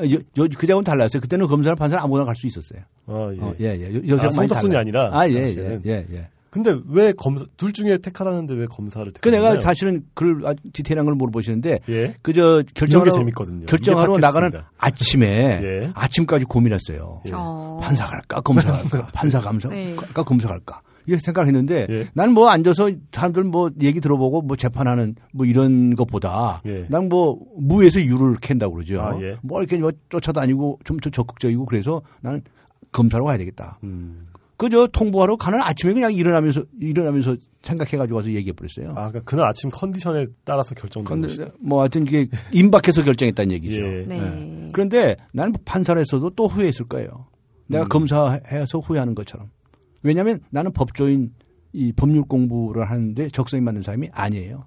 그자하고는 달랐어요. 그때는 검사를 판사를 아무거나 갈 수 있었어요. 아, 예. 어, 예, 예. 요- 아, 달라요. 아니라 아, 예, 예. 예, 예. 근데 왜 검사 둘 중에 택하라는데 왜 검사를 그 택하나요? 내가 사실은 그걸 아주 디테일한 걸 물어보시는데 예. 그저 결정하러 재밌거든요. 결정하러 나가는. 아침에 예. 아침까지 고민했어요. 예. 어. 판사 갈까 검사 갈까 판사 감사 네. 갈까 검사 갈까 이렇게 생각을 했는데 예. 나는 뭐 앉아서 사람들 뭐 얘기 들어보고 뭐 재판하는 뭐 이런 것보다 예. 난뭐 무에서 유를 캔다고 그러죠. 아, 예. 뭐 이렇게 뭐 쫓아다니고 좀 더 적극적이고 그래서 나는 검사로 가야 되겠다. 음. 그저 통보하러 가는 아침에 그냥 일어나면서 일어나면서 생각해가지고 와서 얘기해 버렸어요. 아, 그러니까 그날 아침 컨디션에 따라서 근데 것이죠. 뭐 하여튼 이게 임박해서 결정했다는 얘기죠. 예. 네. 예. 그런데 나는 판사를 했어도 또 후회했을 거예요. 내가 음. 검사해서 후회하는 것처럼. 왜냐하면 나는 법조인 이 법률 공부를 하는데 적성이 맞는 사람이 아니에요.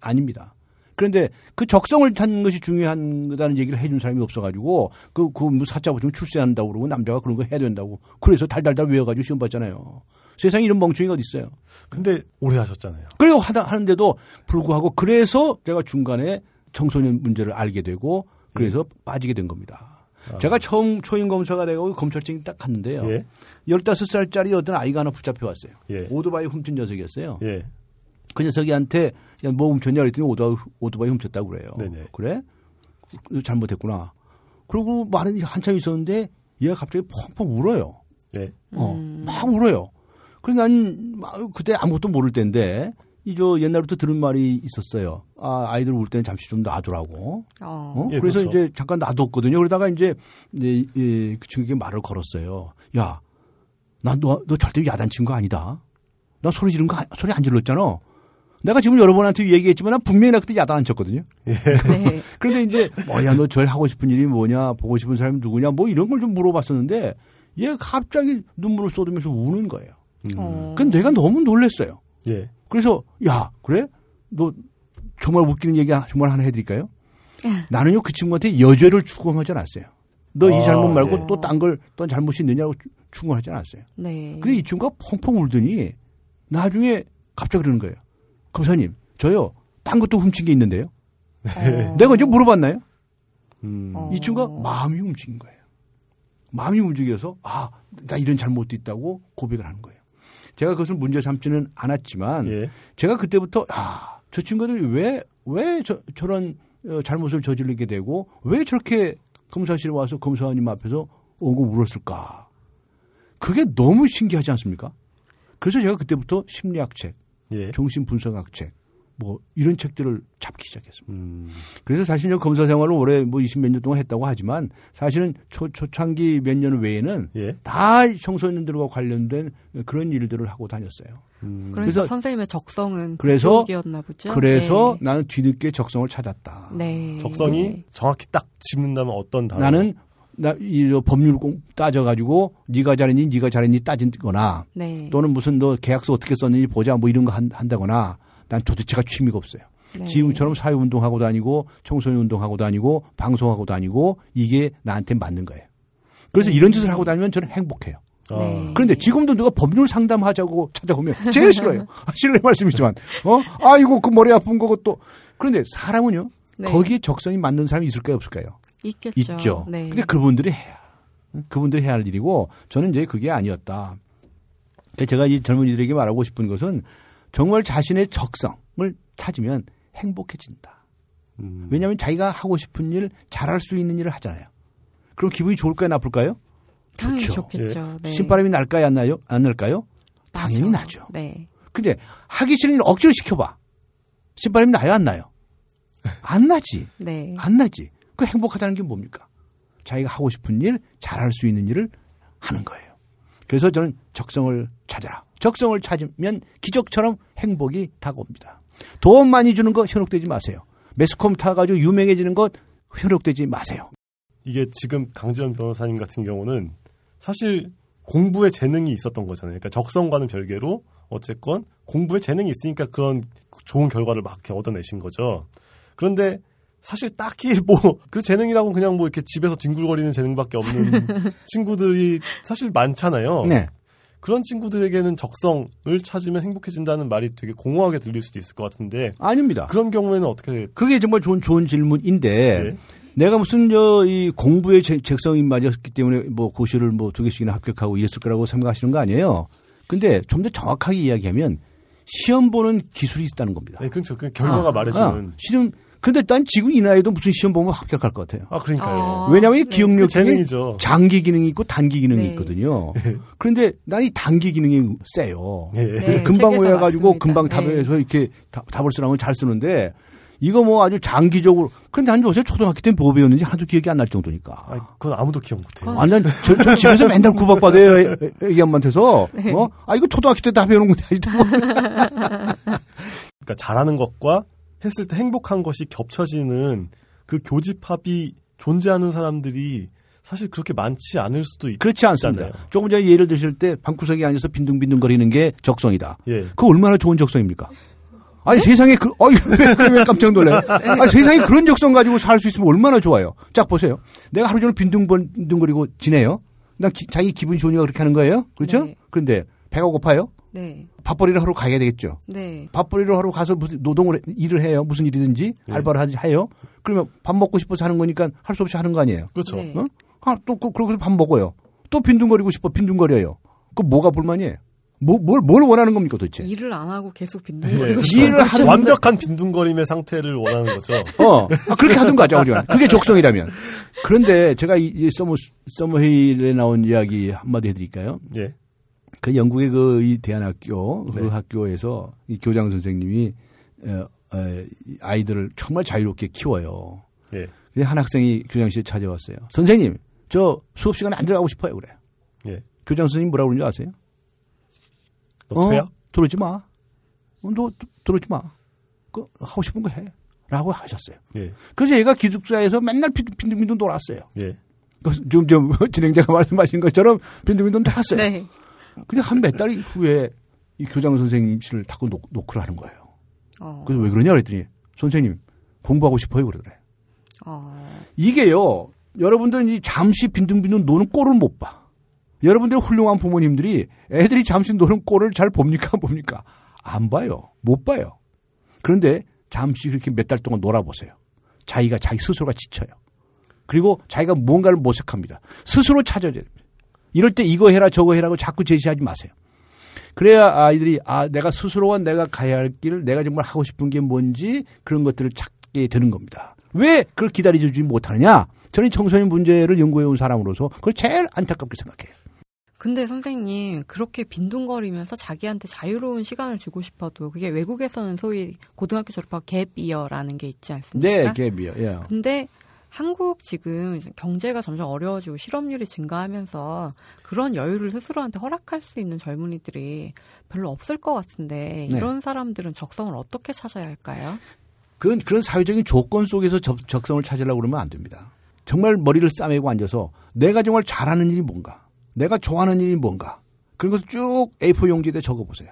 아닙니다. 그런데 그 적성을 찾는 것이 중요하다는 얘기를 해준 사람이 없어가지고 그, 그, 뭐 사자 붙이면 출세한다고 그러고 남자가 그런 거 해야 된다고. 그래서 달달달 외워가지고 시험 봤잖아요. 세상에 이런 멍청이가 어디 있어요. 근데 오래 하셨잖아요. 그리고 하다 하는데도 불구하고 그래서 제가 중간에 청소년 문제를 알게 되고 그래서 빠지게 된 겁니다. 아. 제가 처음 초임 검사가 되고 검찰청에 딱 갔는데요. 예. 15살짜리 어떤 아이가 하나 붙잡혀 왔어요. 예. 오토바이 훔친 녀석이었어요. 예. 그 녀석이한테 야, 뭐 훔쳤냐 그랬더니 오토바이, 오토바이 훔쳤다고 그래요. 네네. 그래? 그- 잘못했구나. 그리고 말은 한참 있었는데 얘가 갑자기 펑펑 울어요. 예. 어, 음. 막 울어요. 난막 그때 아무것도 모를 때인데 이저 옛날부터 들은 말이 있었어요. 아, 아이들 울 때는 잠시 좀 놔두라고. 어. 어? 예, 그래서 그렇죠. 이제 잠깐 놔뒀거든요. 그러다가 이제 이, 이, 그 친구에게 말을 걸었어요. 야, 난너 너 절대 야단친 거 아니다. 나 소리 지른 거 아- 소리 안 질렀잖아. 내가 지금 여러분한테 얘기했지만 난 분명히 나 그때 야단 안 쳤거든요. 네. 그런데 이제 뭐야 너 제일 하고 싶은 일이 뭐냐 보고 싶은 사람이 누구냐 뭐 이런 걸 좀 물어봤었는데 얘가 갑자기 눈물을 쏟으면서 우는 거예요. 어. 그 내가 너무 놀랬어요. 예. 그래서 야 그래 너 정말 웃기는 얘기 정말 하나 해드릴까요? 나는요 그 친구한테 여죄를 추구하지 않았어요. 너이 아, 잘못 말고 네. 또딴 걸 또 잘못이 있느냐고 추- 추구하지 않았어요. 네. 근데 이 친구가 펑펑 울더니 나중에 갑자기 그러는 거예요. 검사님 저요 딴 것도 훔친 게 있는데요. 어. 내가 이제 물어봤나요? 음. 어. 이 친구가 마음이 움직인 거예요. 마음이 움직여서 아, 나 이런 잘못도 있다고 고백을 하는 거예요. 제가 그것을 문제 삼지는 않았지만 예. 제가 그때부터 아, 저 친구들이 왜, 왜 저, 저런 어, 잘못을 저지르게 되고 왜 저렇게 검사실에 와서 검사님 앞에서 오고 울었을까. 그게 너무 신기하지 않습니까? 그래서 제가 그때부터 심리학 책, 예. 정신분석학 책, 뭐 이런 책들을 잡기 시작했습니다. 음. 그래서 사실 저 검사 생활을 올해 뭐 20몇 년 동안 했다고 하지만 사실은 초, 초창기 몇 년 외에는 예. 다 청소년들과 관련된 그런 일들을 하고 다녔어요. 음. 그래서, 그래서- 선생님의 적성은 그래서- 그쪽이었나 보죠. 그래서 네. 나는 뒤늦게 적성을 찾았다. 네. 적성이 네. 정확히 딱 짚는다면 어떤 단어? 나는 나이 법률 공 따져가지고 네가 잘했니 네가 잘했니 따지거나 네. 또는 무슨 너 계약서 어떻게 썼는지 보자 뭐 이런 거 한, 한다거나 난 도대체가 취미가 없어요. 네. 지금처럼 사회운동하고 다니고 청소년 운동하고 다니고 방송하고 다니고 이게 나한테 맞는 거예요. 그래서 이런 짓을 하고 다니면 저는 행복해요. 아, 네. 그런데 지금도 누가 법률 상담하자고 찾아오면 제일 싫어요. 아, 실례 말씀이지만, 어? 아이고, 그 머리 아픈 거고 또. 그런데 사람은요, 네. 거기에 적성이 맞는 사람이 있을까요, 없을까요? 있겠죠. 있죠. 네. 근데 그분들이 해야. 그분들이 해야 할 일이고, 저는 이제 그게 아니었다. 제가 이 젊은이들에게 말하고 싶은 것은 정말 자신의 적성을 찾으면 행복해진다. 음. 왜냐하면 자기가 하고 싶은 일, 잘할 수 있는 일을 하잖아요. 그럼 기분이 좋을까요, 나쁠까요? 좋죠. 좋겠죠. 네. 신바람이 날까요, 안 나요? 안 날까요? 당연히. 나죠. 네. 근데 하기 싫은 일 억지로 시켜봐. 신바람이 나요, 안 나요? 안 나지. 네. 안 나지. 그 행복하다는 게 뭡니까? 자기가 하고 싶은 일, 잘할 수 있는 일을 하는 거예요. 그래서 저는 적성을 찾아라. 적성을 찾으면 기적처럼 행복이 다가옵니다. 돈 많이 주는 거 현혹되지 마세요. 매스컴 타가지고 유명해지는 것 현혹되지 마세요. 이게 지금 강지현 변호사님 같은 경우는 사실 공부에 재능이 있었던 거잖아요. 그러니까 적성과는 별개로 어쨌건 공부에 재능이 있으니까 그런 좋은 결과를 막 이렇게 얻어내신 거죠. 그런데 사실 딱히 뭐 그 재능이라고 그냥 뭐 이렇게 집에서 뒹굴거리는 재능밖에 없는 친구들이 사실 많잖아요. 네. 그런 친구들에게는 적성을 찾으면 행복해진다는 말이 되게 공허하게 들릴 수도 있을 것 같은데 아닙니다. 그런 경우에는 어떻게 그게 정말 좋은 좋은 질문인데 네. 내가 무슨 저 이 공부에 제- 적성이 맞았기 때문에 뭐 고시를 뭐 두 개씩이나 합격하고 이랬을 거라고 생각하시는 거 아니에요. 근데 좀 더 정확하게 이야기하면 시험 보는 기술이 있다는 겁니다. 네, 그렇죠. 그 결과가 아, 말해주는 아, 시험 근데 난 지금 이 나이에도 무슨 시험 보면 합격할 것 같아요. 아 그러니까요. 어. 왜냐하면 이 네. 기억력 그 재능이죠. 장기 기능이 있고 단기 기능이 네. 있거든요. 그런데 난 이 단기 기능이 세요. 예. 네, 금방 맞습니다. 금방 네. 답해서 이렇게 답- 답을 쓰라면 잘 쓰는데 이거 뭐 아주 장기적으로 근데 난 요새 초등학교 때 뭐 배웠는지 하나도 기억이 안 날 정도니까. 아, 그건 아무도 기억 못해요. 그건- 완전 저, 저 집에서 맨날 구박받아요 애기 엄마한테서 네. 어? 아 이거 초등학교 때 다 배우는 건데 그러니까 잘하는 것과 했을 때 행복한 것이 겹쳐지는 그 교집합이 존재하는 사람들이 사실 그렇게 많지 않을 수도 있. 그렇지 않습니다. 있잖아요. 조금 전에 예를 드실 때 방구석에 앉아서 빈둥빈둥거리는 게 적성이다. 예. 그 얼마나 좋은 적성입니까? 아니 세상에 그 어이 왜, 왜 깜짝 놀래? 아니 세상에 그런 적성 가지고 살 수 있으면 얼마나 좋아요. 쫙 보세요. 내가 하루 종일 빈둥빈둥거리고 지내요. 난 기- 자기 기분이 좋으니까 그렇게 하는 거예요. 그렇죠? 네. 그런데 배가 고파요? 네. 밥벌이를 하러 가야 되겠죠. 네. 밥벌이를 하러 가서 무슨 노동을 해- 일을 해요. 무슨 일이든지 네. 알바를 하지 해요. 그러면 밥 먹고 싶어서 하는 거니까 할 수 없이 하는 거 아니에요. 그렇죠. 네. 어? 아, 또, 그, 그러고서 밥 먹어요. 또 빈둥거리고 싶어, 빈둥거려요. 그 뭐가 불만이에요? 뭐, 뭘, 뭘 원하는 겁니까 도대체? 일을 안 하고 계속 예. 빈둥거리고 일을 하는 완벽한 빈둥거림의 상태를 원하는 거죠. 어, 아, 그렇게 하든가 하죠, 우리가. 그게 적성이라면. 그런데 제가 이, 이 서머, 서머힐에 나온 이야기 한마디 해드릴까요? 예. 그 영국의 그 이 대안학교, 그 네. 학교에서 이 교장 선생님이, 어, 어, 이 아이들을 정말 자유롭게 키워요. 예. 근데 한 학생이 교장실에 찾아왔어요. 선생님, 저 수업 시간에 안 들어가고 싶어요, 그래. 예. 교장 선생님 뭐라고 그러는지 아세요? 너 퇴학? 들어오지 마. 어, 너 들- 들어오지 마. 그 하고 싶은 거 해. 라고 하셨어요. 예. 그래서 얘가 기숙사에서 맨날 빈- 빈둥빈둥 놀았어요. 예. 그 지금 좀 진행자가 말씀하신 것처럼 빈둥빈둥 놀았어요. 네. 근데 한 몇 달 후에 이 교장 선생님실을 자꾸 노, 노크를 하는 거예요. 어, 그래서 왜 그러냐 그랬더니 선생님 공부하고 싶어요 그러더래. 어, 이게요. 여러분들은 이 잠시 빈둥빈둥 노는 꼴을 못 봐. 여러분들 훌륭한 부모님들이 애들이 잠시 노는 꼴을 잘 봅니까 안 봅니까? 안 봐요. 못 봐요. 그런데 잠시 그렇게 몇 달 동안 놀아보세요. 자기가 자기 스스로가 지쳐요. 그리고 자기가 뭔가를 모색합니다. 스스로 찾아야 됩니다. 이럴 때 이거 해라 저거 해라고 자꾸 제시하지 마세요. 그래야 아이들이 아 내가 스스로가 내가 가야 할 길을 내가 정말 하고 싶은 게 뭔지 그런 것들을 찾게 되는 겁니다. 왜 그걸 기다려주지 못하느냐? 저는 청소년 문제를 연구해 온 사람으로서 그걸 제일 안타깝게 생각해요. 근데 선생님 그렇게 빈둥거리면서 자기한테 자유로운 시간을 주고 싶어도 그게 외국에서는 소위 고등학교 졸업하고 갭 이어라는 게 있지 않습니까? 네, 갭이요. 예. 근데 한국 지금 경제가 점점 어려워지고 실업률이 증가하면서 그런 여유를 스스로한테 허락할 수 있는 젊은이들이 별로 없을 것 같은데 네. 이런 사람들은 적성을 어떻게 찾아야 할까요? 그건 그런 사회적인 조건 속에서 적, 적성을 찾으려고 그러면 안 됩니다. 정말 머리를 싸매고 앉아서 내가 정말 잘하는 일이 뭔가, 내가 좋아하는 일이 뭔가, 그런 것을 쭉 A4 용지에다 적어보세요.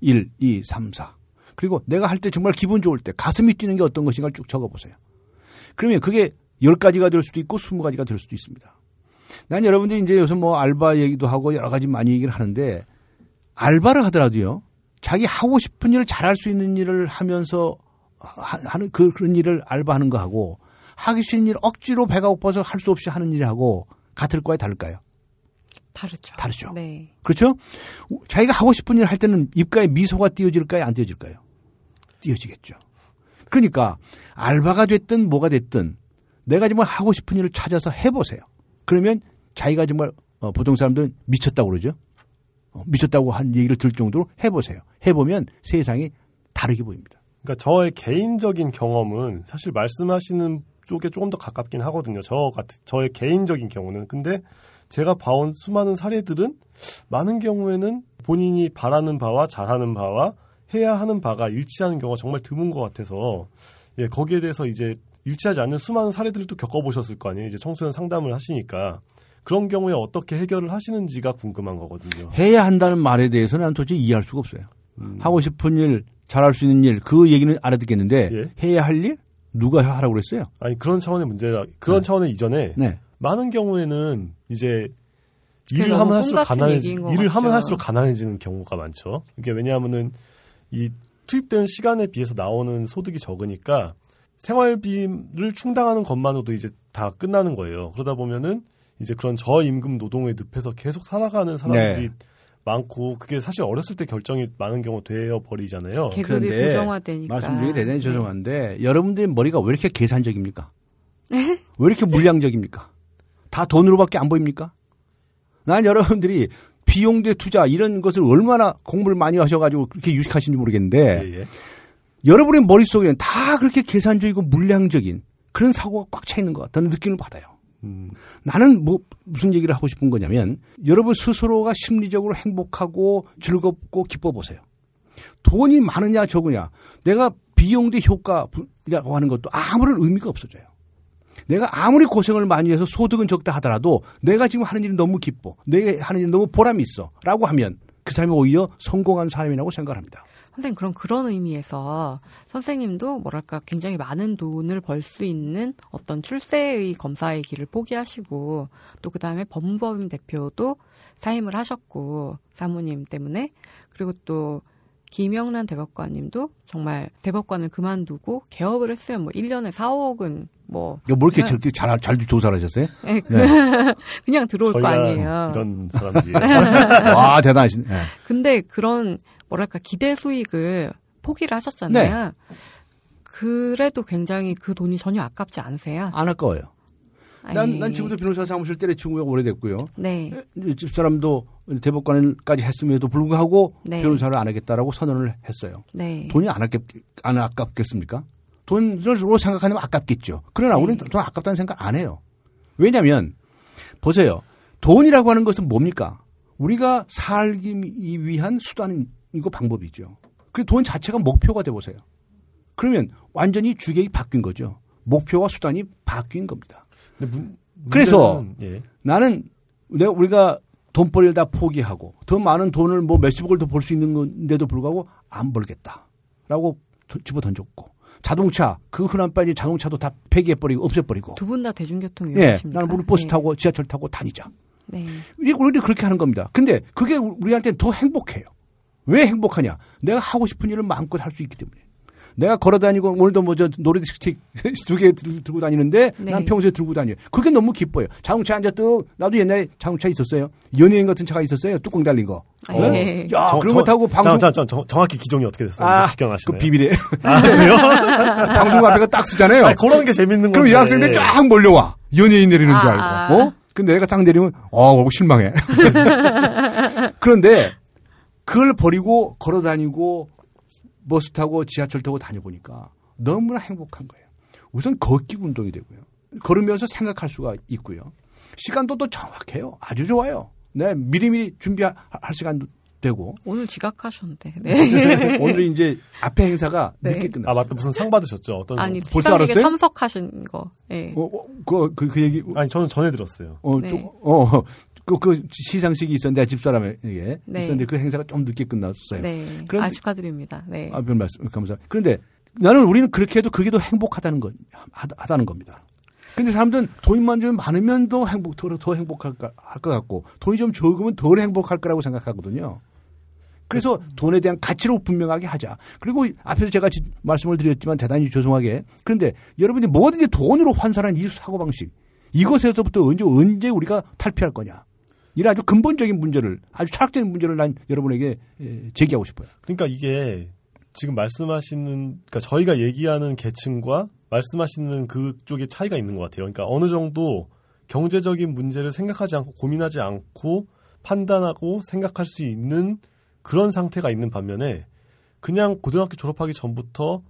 1, 2, 3, 4. 그리고 내가 할 때 정말 기분 좋을 때 가슴이 뛰는 게 어떤 것인가를 쭉 적어보세요. 그러면 그게 10가지가 될 수도 있고 20가지가 될 수도 있습니다. 난 여러분들이 이제 요새 뭐 알바 얘기도 하고 여러 가지 많이 얘기를 하는데 알바를 하더라도요. 자기 하고 싶은 일을 잘할 수 있는 일을 하면서 하- 하는 그 그런 일을 알바하는 거 하고 하기 싫은 일 억지로 배가 고파서 할 수 없이 하는 일하고 같을까요, 다를까요? 다르죠. 다르죠. 네. 그렇죠? 자기가 하고 싶은 일을 할 때는 입가에 미소가 띄어질까요, 안 띄어질까요? 띄어지겠죠. 그러니까 알바가 됐든 뭐가 됐든 내가 정말 하고 싶은 일을 찾아서 해보세요. 그러면 자기가 정말 어, 보통 사람들은 미쳤다고 그러죠. 어, 미쳤다고 한 얘기를 들 정도로 해보세요. 해보면 세상이 다르게 보입니다. 그러니까 저의 개인적인 경험은 사실 말씀하시는 쪽에 조금 더 가깝긴 하거든요. 저 같은 저의 개인적인 경우는 근데 제가 봐온 수많은 사례들은 많은 경우에는 본인이 바라는 바와 잘하는 바와 해야 하는 바가 일치하는 경우가 정말 드문 것 같아서 예 거기에 대해서 이제 일치하지 않는 수많은 사례들을 또 겪어보셨을 거 아니에요. 이제 청소년 상담을 하시니까 그런 경우에 어떻게 해결을 하시는지가 궁금한 거거든요. 해야 한다는 말에 대해서는 난 도저히 이해할 수가 없어요. 음. 하고 싶은 일, 잘할 수 있는 일, 그 얘기는 알아듣겠는데 예. 해야 할 일? 누가 하라고 그랬어요? 아니 그런 차원의 문제라 그런 네. 차원의 이전에 네. 많은 경우에는 이제 일을 하면 할수록 가난해지 일을 하면 같죠. 할수록 가난해지는 경우가 많죠. 이게 왜냐하면은 이 투입되는 시간에 비해서 나오는 소득이 적으니까 생활비를 충당하는 것만으로도 이제 다 끝나는 거예요. 그러다 보면은 이제 그런 저임금 노동의 늪에서 계속 살아가는 사람들이 네. 많고 그게 사실 어렸을 때 결정이 많은 경우 되어 버리잖아요. 계급이 그런데 고정화되니까. 말씀 중에 대단히 네. 죄송한데 여러분들의 머리가 왜 이렇게 계산적입니까? 왜 이렇게 물량적입니까? 다 돈으로밖에 안 보입니까? 난 여러분들이 비용 대 투자 이런 것을 얼마나 공부를 많이 하셔가지고 그렇게 유식하신지 모르겠는데 예, 예. 여러분의 머릿속에는 다 그렇게 계산적이고 물량적인 그런 사고가 꽉 차 있는 것 같다는 느낌을 받아요. 음, 나는 뭐 무슨 얘기를 하고 싶은 거냐면 여러분 스스로가 심리적으로 행복하고 즐겁고 기뻐 보세요. 돈이 많으냐 적으냐 내가 비용 대 효과라고 하는 것도 아무런 의미가 없어져요. 내가 아무리 고생을 많이 해서 소득은 적다 하더라도 내가 지금 하는 일이 너무 기뻐. 내가 하는 일이 너무 보람이 있어. 라고 하면 그 사람이 오히려 성공한 사람이라고 생각합니다. 선생님 그럼 그런 의미에서 선생님도 뭐랄까 굉장히 많은 돈을 벌 수 있는 어떤 출세의 검사의 길을 포기하시고 또 그 다음에 법무법인 대표도 사임을 하셨고 사모님 때문에 그리고 또 김영란 대법관님도 정말 대법관을 그만두고 개업을 했으면 뭐 1년에 4, 5억은 뭐 이거 뭐 이렇게 네. 저렇게 잘, 잘 조사를 하셨어요? 예, 그- 네. 그냥 들어올 거 아니에요. 이런 사람들이에요. 와, 대단하시네. 네. 근데 그런 뭐랄까 기대 수익을 포기를 하셨잖아요. 네. 그래도 굉장히 그 돈이 전혀 아깝지 않으세요? 안 아까워요. 난, 아이, 난 지금도 변호사 사무실 때려치고 오래됐고요. 네. 집사람도 대법관까지 했음에도 불구하고 네. 변호사를 안 하겠다라고 선언을 했어요. 네. 돈이 안, 아깝, 안 아깝겠습니까? 돈으로 생각하면 아깝겠죠. 그러나 네. 우리는 돈 아깝다는 생각 안 해요. 왜냐하면 보세요. 돈이라고 하는 것은 뭡니까? 우리가 살기 위한 수단이고 방법이죠. 그 돈 자체가 목표가 돼 보세요. 그러면 완전히 주객이 바뀐 거죠. 목표와 수단이 바뀐 겁니다. 근데 문, 그래서 문제는, 예. 나는 내가 우리가 돈벌이를 다 포기하고 더 많은 돈을 뭐 몇십억을 더 벌 수 있는 건데도 불구하고 안 벌겠다라고 집어 던졌고 자동차 그 흔한 빠진 자동차도 다 폐기해버리고 없애버리고 두 분 다 대중교통 예 이용하십니까? 나는 우리 버스 네. 타고 지하철 타고 다니자 네. 우리 그렇게 하는 겁니다. 근데 그게 우리한테 더 행복해요. 왜 행복하냐? 내가 하고 싶은 일을 마음껏 할 수 있기 때문에. 내가 걸어 다니고 오늘도 뭐 저 노래디 스틱 두 개 들고 다니는데 네. 난 평소에 들고 다녀요. 그게 너무 기뻐요. 자동차에 앉아 또 나도 옛날에 자동차 있었어요. 연예인 같은 차가 있었어요. 뚜껑 달린 거. 아, 어? 예. 야, 정- 그런 거 정- 타고 방송 정, 정, 정, 정확히 기종이 어떻게 됐어요? 아. 그 비밀이에요. 아, 그래요? 방송 앞에가 딱 쓰잖아요. 아니, 그런 게 재밌는 그럼 건데. 여학생들 쫙 몰려와. 연예인 내리는 줄 알고. 아, 아. 어? 근데 내가 딱 내리면, 어, 실망해. 그런데 그걸 버리고 걸어 다니고 버스 타고 지하철 타고 다녀보니까 너무나 행복한 거예요. 우선 걷기 운동이 되고요. 걸으면서 생각할 수가 있고요. 시간도 또 정확해요. 아주 좋아요. 네, 미리미리 준비할 시간도 되고. 오늘 지각하셨는데. 네. 오늘 이제 앞에 행사가 네. 늦게 아, 끝났어요. 맞다. 무슨 상 받으셨죠? 어떤 아니 상? 벌써 알았어요? 참석하신 거. 예. 어, 어, 그, 그, 그 얘기, 아니, 저는 전해 들었어요. 어, 네. 또, 어, 그, 그 시상식이 있었는데 집사람에게 네. 있었는데 그 행사가 좀 늦게 끝났어요. 네. 그런데- 아 축하드립니다. 네. 아, 별 말씀 감사. 그런데 나는 우리는 그렇게 해도 그게 더 행복하다는 건 하다, 하다는 겁니다. 근데 사람들은 돈만 좀 많으면 더 행복 더, 더 행복할 것 같고 돈이 좀 적으면 덜 행복할 거라고 생각하거든요. 그래서 돈에 대한 가치로 분명하게 하자. 그리고 앞에서 제가 지- 말씀을 드렸지만 대단히 죄송하게 그런데 여러분이 뭐든지 돈으로 환산하는 이 사고방식 이것에서부터 언제 언제 우리가 탈피할 거냐. 이런 아주 근본적인 문제를 아주 철학적인 문제를 난 여러분에게 에, 제기하고 싶어요. 그러니까 이게 지금 말씀하시는 그러니까 저희가 얘기하는 계층과 말씀하시는 그쪽에 차이가 있는 것 같아요. 그러니까 어느 정도 경제적인 문제를 생각하지 않고 고민하지 않고 판단하고 생각할 수 있는 그런 상태가 있는 반면에 그냥 고등학교 졸업하기 전부터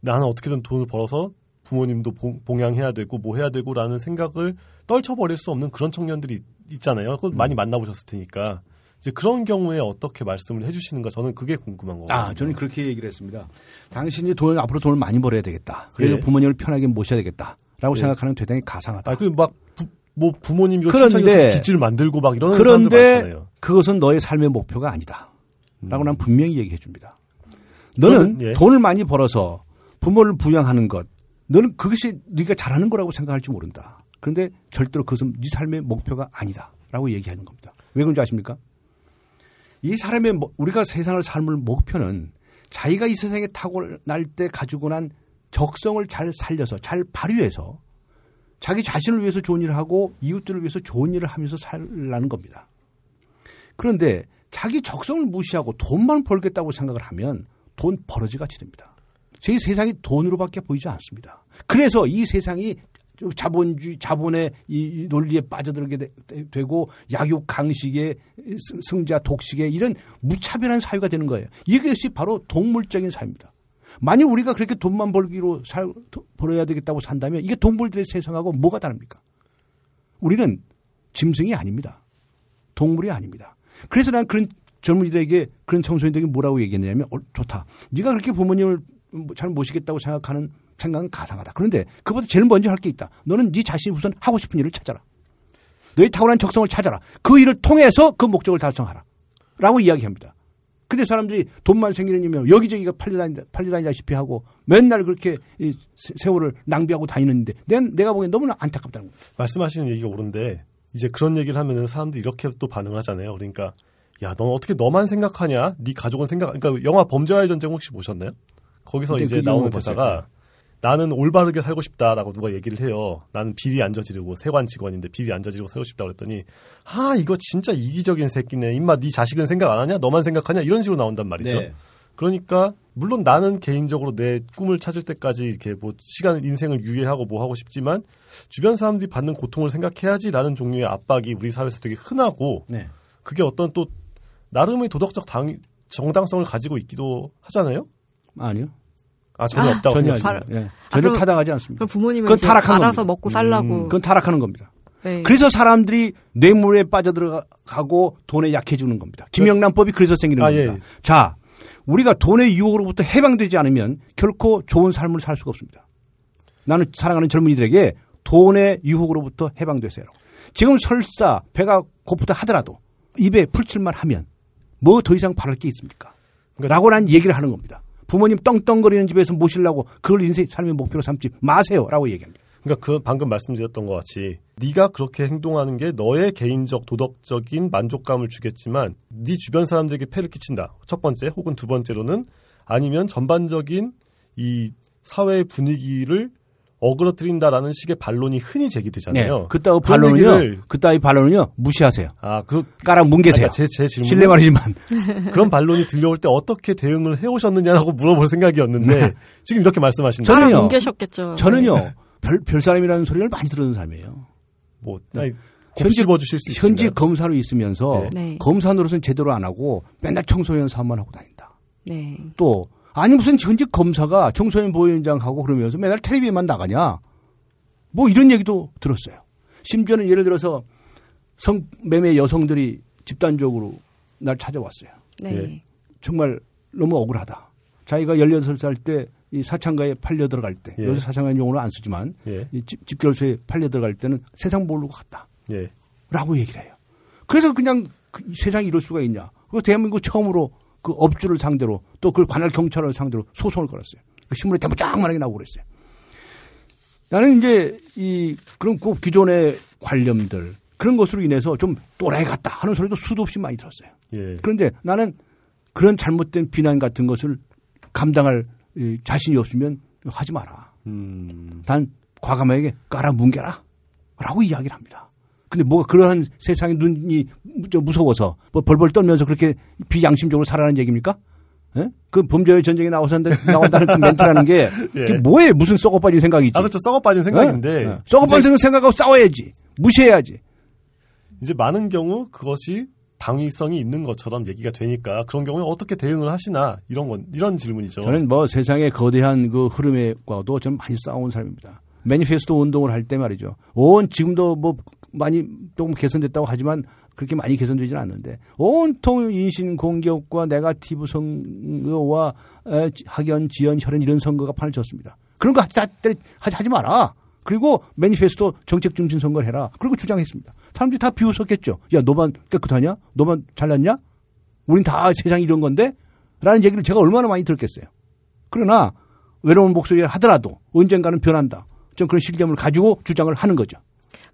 나는 어떻게든 돈을 벌어서 부모님도 봉- 봉양해야 되고 뭐 해야 되고라는 생각을 떨쳐버릴 수 없는 그런 청년들이 있잖아요. 그거 많이 만나보셨을 테니까 이제 그런 경우에 어떻게 말씀을 해주시는가 저는 그게 궁금한 거거든요. 아, 저는 그렇게 얘기를 했습니다. 당신이 돈을 앞으로 돈을 많이 벌어야 되겠다. 그래서 예. 부모님을 편하게 모셔야 되겠다라고 예. 생각하는 대단히 가상하다. 아, 그막 뭐 부모님 이거 그런데- 빚을 만들고 막 그런데 많잖아요. 그것은 너의 삶의 목표가 아니다. 라고 난 분명히 얘기해 줍니다. 너는 저는, 예. 돈을 많이 벌어서 부모를 부양하는 것, 너는 그것이 네가 잘하는 거라고 생각할지 모른다. 그런데 절대로 그것은 네 삶의 목표가 아니다. 라고 얘기하는 겁니다. 왜 그런지 아십니까? 이 사람의 mo- 우리가 세상을 삶을 목표는 자기가 이 세상에 타고날 때 가지고 난 적성을 잘 살려서 잘 발휘해서 자기 자신을 위해서 좋은 일을 하고 이웃들을 위해서 좋은 일을 하면서 살라는 겁니다. 그런데 자기 적성을 무시하고 돈만 벌겠다고 생각을 하면 돈 버러지 같이 됩니다. 제 세상이 돈으로밖에 보이지 않습니다. 그래서 이 세상이 자본주의, 자본의 이 논리에 빠져들게 되, 고 약육 강식의 승- 승자 독식의 이런 무차별한 사회가 되는 거예요. 이것이 바로 동물적인 사회입니다. 만약 우리가 그렇게 돈만 벌기로 살, 벌어야 되겠다고 산다면 이게 동물들의 세상하고 뭐가 다릅니까? 우리는 짐승이 아닙니다. 동물이 아닙니다. 그래서 난 그런 젊은이들에게 그런 청소년들에게 뭐라고 얘기했냐면 어, 좋다. 네가 그렇게 부모님을 잘 모시겠다고 생각하는 생각은 가상하다. 그런데 그보다 제일 먼저 할 게 있다. 너는 네 자신이 우선 하고 싶은 일을 찾아라. 너의 타고난 적성을 찾아라. 그 일을 통해서 그 목적을 달성하라. 라고 이야기합니다. 근데 사람들이 돈만 생기는 이면 여기저기가 팔려다니다, 팔려다니다시피 하고 맨날 그렇게 세- 세월을 낭비하고 다니는데 난 내가 보기엔 너무나 안타깝다는 거예요. 말씀하시는 얘기가 옳은데 이제 그런 얘기를 하면은 사람들이 이렇게 또 반응을 하잖아요. 그러니까 야, 넌 어떻게 너만 생각하냐? 네 가족은 생각. 그러니까 영화 범죄와의 전쟁 혹시 보셨나요? 거기서 이제 그 나오는 영화 봤어요. 나는 올바르게 살고 싶다라고 누가 얘기를 해요. 나는 비리 안 저지르고 세관 직원인데 비리 안 저지르고 살고 싶다 그랬더니 아 이거 진짜 이기적인 새끼네. 임마 네 자식은 생각 안 하냐? 너만 생각하냐? 이런 식으로 나온단 말이죠. 네. 그러니까 물론 나는 개인적으로 내 꿈을 찾을 때까지 이렇게 뭐 시간 인생을 유예하고 뭐 하고 싶지만 주변 사람들이 받는 고통을 생각해야지라는 종류의 압박이 우리 사회에서 되게 흔하고 네. 그게 어떤 또 나름의 도덕적 당, 정당성을 가지고 있기도 하잖아요. 아니요. 아 전혀 아, 없다고 전혀 생각해요. 아니에요. 예. 아, 전혀 그럼- 타당하지 않습니다. 그럼 부모님은 그건 타락한 알아서 겁니다. 먹고 살라고. 음, 그건 타락하는 겁니다. 네. 그래서 사람들이 뇌물에 빠져들어가고 돈에 약해지는 겁니다. 김영란법이 그래서 생기는 아, 겁니다. 예. 자, 우리가 돈의 유혹으로부터 해방되지 않으면 결코 좋은 삶을 살 수가 없습니다. 나는 사랑하는 젊은이들에게 돈의 유혹으로부터 해방되세요. 지금 설사 배가 고프다 하더라도 입에 풀칠만 하면 뭐 더 이상 바랄 게 있습니까? 그러니까- 라고 난 얘기를 하는 겁니다. 부모님 떵떵거리는 집에서 모시려고 그걸 인생 삶의 목표로 삼지 마세요라고 얘기합니다. 그러니까 그 방금 말씀드렸던 것 같이 네가 그렇게 행동하는 게 너의 개인적 도덕적인 만족감을 주겠지만 네 주변 사람들에게 폐를 끼친다. 첫 번째 혹은 두 번째로는 아니면 전반적인 이 사회의 분위기를 어그러뜨린다라는 식의 반론이 흔히 제기되잖아요. 네. 그따위 반론은요. 그따위 반론은요. 무시하세요. 아, 그 까락 뭉개세요. 제, 제 질문 실례 말이지만 그런 반론이 들려올 때 어떻게 대응을 해오셨느냐라고 물어볼 생각이었는데 지금 이렇게 말씀하신다. 저는요. 따라 뭉개셨겠죠. 저는요. 별, 별 사람이라는 소리를 많이 들은 사람이에요. 뭐 아니, 현직- 현지 씹어주실 수 현직 있으신가요? 검사로 있으면서 네. 검사 노릇은 제대로 안 하고 맨날 청소년 사업만 하고 다닌다. 네. 또 아니 무슨 현직 검사가 청소년 보호위원장 하고 그러면서 맨날 텔레비에만 나가냐? 뭐 이런 얘기도 들었어요. 심지어는 예를 들어서 성매매 여성들이 집단적으로 날 찾아왔어요. 네. 예. 정말 너무 억울하다. 자기가 16살 때 이 사창가에 팔려 들어갈 때, 예. 요새 사창가는 용어를 안 쓰지만 예, 이 집, 집결소에 팔려 들어갈 때는 세상 모르고 갔다. 예. 라고 얘기를 해요. 그래서 그냥 그 세상이 이럴 수가 있냐. 그 대한민국 처음으로 그 업주를 상대로 또 그걸 관할 경찰을 상대로 소송을 걸었어요. 그 신문에 대문짝만하게 나오고 그랬어요. 나는 이제 이 그런 꼭 기존의 관념들 그런 것으로 인해서 좀 또라이 같다 하는 소리도 수도 없이 많이 들었어요. 예. 그런데 나는 그런 잘못된 비난 같은 것을 감당할 이 자신이 없으면 하지 마라. 음, 단 과감하게 깔아 뭉개라. 라고 이야기를 합니다. 근데 뭐가 그러한 세상의 눈이 저 무서워서 뭐 벌벌 떨면서 그렇게 비양심적으로 살아라는 얘기입니까? 예? 그 범죄의 전쟁에 나와서 나온다는 그 멘트라는 게 예. 뭐에 무슨 썩어 빠진 생각이지? 아, 그렇죠. 썩어 빠진 생각인데. 어? 썩어 이제- 빠진 생각하고 싸워야지. 무시해야지. 이제 많은 경우 그것이 당위성이 있는 것처럼 얘기가 되니까 그런 경우에 어떻게 대응을 하시나 이런 건 이런 질문이죠. 저는 뭐 세상의 거대한 그 흐름에과도 좀 많이 싸운 사람입니다. 매니페스토 운동을 할 때 말이죠. 온 지금도 뭐 많이 조금 개선됐다고 하지만 그렇게 많이 개선되지는 않는데 온통 인신 공격과 네가티브 선거와 에, 학연, 지연, 혈연 이런 선거가 판을 쳤습니다. 그런 거 하지, 하지, 하지 마라. 그리고 매니페스토 정책 중심 선거를 해라. 그리고 주장했습니다. 사람들이 다 비웃었겠죠. 야, 너만 깨끗하냐? 너만 잘났냐? 우린 다 세상이 이런 건데? 라는 얘기를 제가 얼마나 많이 들었겠어요. 그러나 외로운 목소리를 하더라도 언젠가는 변한다. 좀 그런 실점을 가지고 주장을 하는 거죠.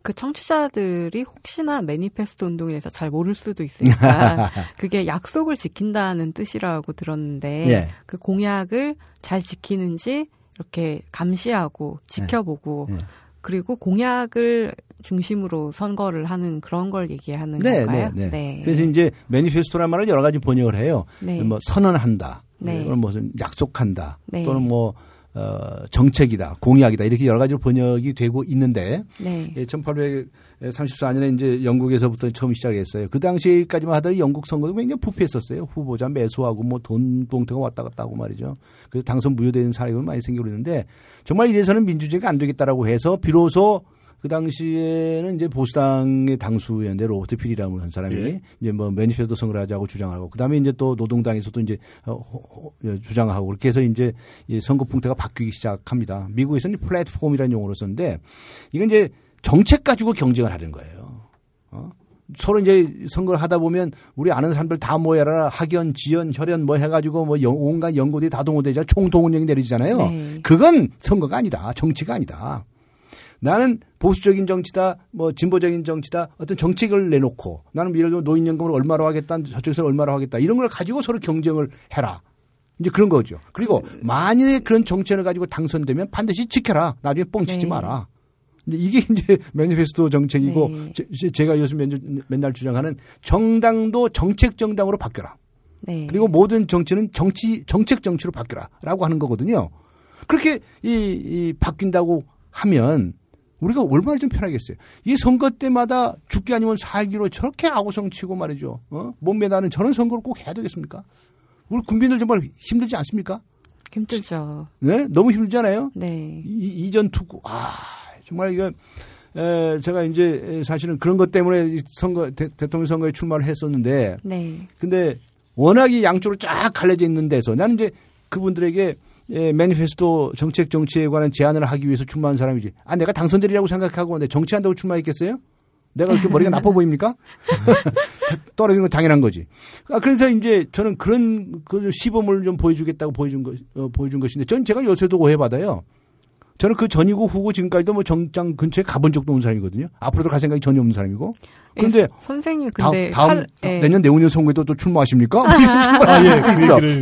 그 청취자들이 혹시나 매니페스토 운동에 대해서 잘 모를 수도 있으니까 그게 약속을 지킨다는 뜻이라고 들었는데 예. 그 공약을 잘 지키는지 이렇게 감시하고 지켜보고 예. 그리고 공약을 중심으로 선거를 하는 그런 걸 얘기하는 네, 건가요? 네, 네. 그래서 이제 매니페스토란 말을 여러 가지 번역을 해요. 네. 뭐 선언한다. 네. 또는 무슨 약속한다. 네. 또는 뭐 어, 정책이다, 공약이다 이렇게 여러 가지로 번역이 되고 있는데 네. 1834년에 이제 영국에서부터 처음 시작했어요. 그 당시까지만 하더라도 영국 선거도 굉장히 부패했었어요. 후보자 매수하고 뭐 돈 봉투가 왔다 갔다 하고 말이죠. 그래서 당선 무효되는 사례가 많이 생기고 그러는데 정말 이래서는 민주주의가 안 되겠다라고 해서 비로소 그 당시에는 이제 보수당의 당수였는데 로버트 필이라는 한 사람이 예. 이제 뭐 매니페스토 선거를 하자고 주장하고 그다음에 이제 또 노동당에서도 이제 어, 호- 호- 주장하고 그렇게 해서 이제 이 선거 풍토가 바뀌기 시작합니다. 미국에서는 플랫폼이라는 용어를 썼는데 이건 이제 정책 가지고 경쟁을 하는 거예요. 어? 서로 이제 선거를 하다 보면 우리 아는 사람들 다 모여라 학연, 지연, 혈연 뭐 해가지고 뭐 영- 온갖 연구들이 다 동원되자 총동원령이 내리잖아요. 네. 그건 선거가 아니다. 정치가 아니다. 나는 보수적인 정치다, 뭐 진보적인 정치다, 어떤 정책을 내놓고 나는 예를 들어 노인연금을 얼마로 하겠다, 저쪽에서 얼마로 하겠다 이런 걸 가지고 서로 경쟁을 해라. 이제 그런 거죠. 그리고 만약에 그런 정책을 가지고 당선되면 반드시 지켜라. 나중에 뻥치지 네. 마라. 이게 이제 매니페스토 정책이고 네. 제- 제가 요즘 맨- 맨날 주장하는 정당도 정책 정당으로 바뀌어라. 네. 그리고 모든 정치는 정치 정책 정치로 바뀌라라고 하는 거거든요. 그렇게 이, 이 바뀐다고 하면 우리가 얼마나 좀 편하겠어요. 이 선거 때마다 죽기 아니면 살기로 저렇게 아우성치고 말이죠. 어? 몸매다는 저런 선거를 꼭 해야 되겠습니까? 우리 국민들 정말 힘들지 않습니까? 힘들죠. 네, 너무 힘들잖아요. 네. 이, 이전 투구 아 정말 이거 에, 제가 이제 사실은 그런 것 때문에 이 선거 대, 통령 선거에 출마를 했었는데 네. 근데 워낙에 양쪽으로 쫙 갈려져 있는 데서 나는 이제 그분들에게 예, 매니페스토 정책 정치에 관한 제안을 하기 위해서 출마한 사람이지. 아, 내가 당선되리라고 생각하고 내 정치한다고 출마했겠어요? 내가 이렇게 머리가 나빠 보입니까? 떨어지는 건 당연한 거지. 아, 그래서 이제 저는 그런 그 시범을 좀 보여주겠다고 보여준 것, 어, 보여준 것인데 전 제가 요새도 오해받아요. 저는 그 전이고 후고 지금까지도 뭐 정장 근처에 가본 적도 없는 사람이거든요. 앞으로도 갈 생각이 전혀 없는 사람이고. 근데 예, 선생님 다음, 근데 다음 칼- 예. 내년 내후년 선거에도 또 출마하십니까? 뭐 아, 예, 그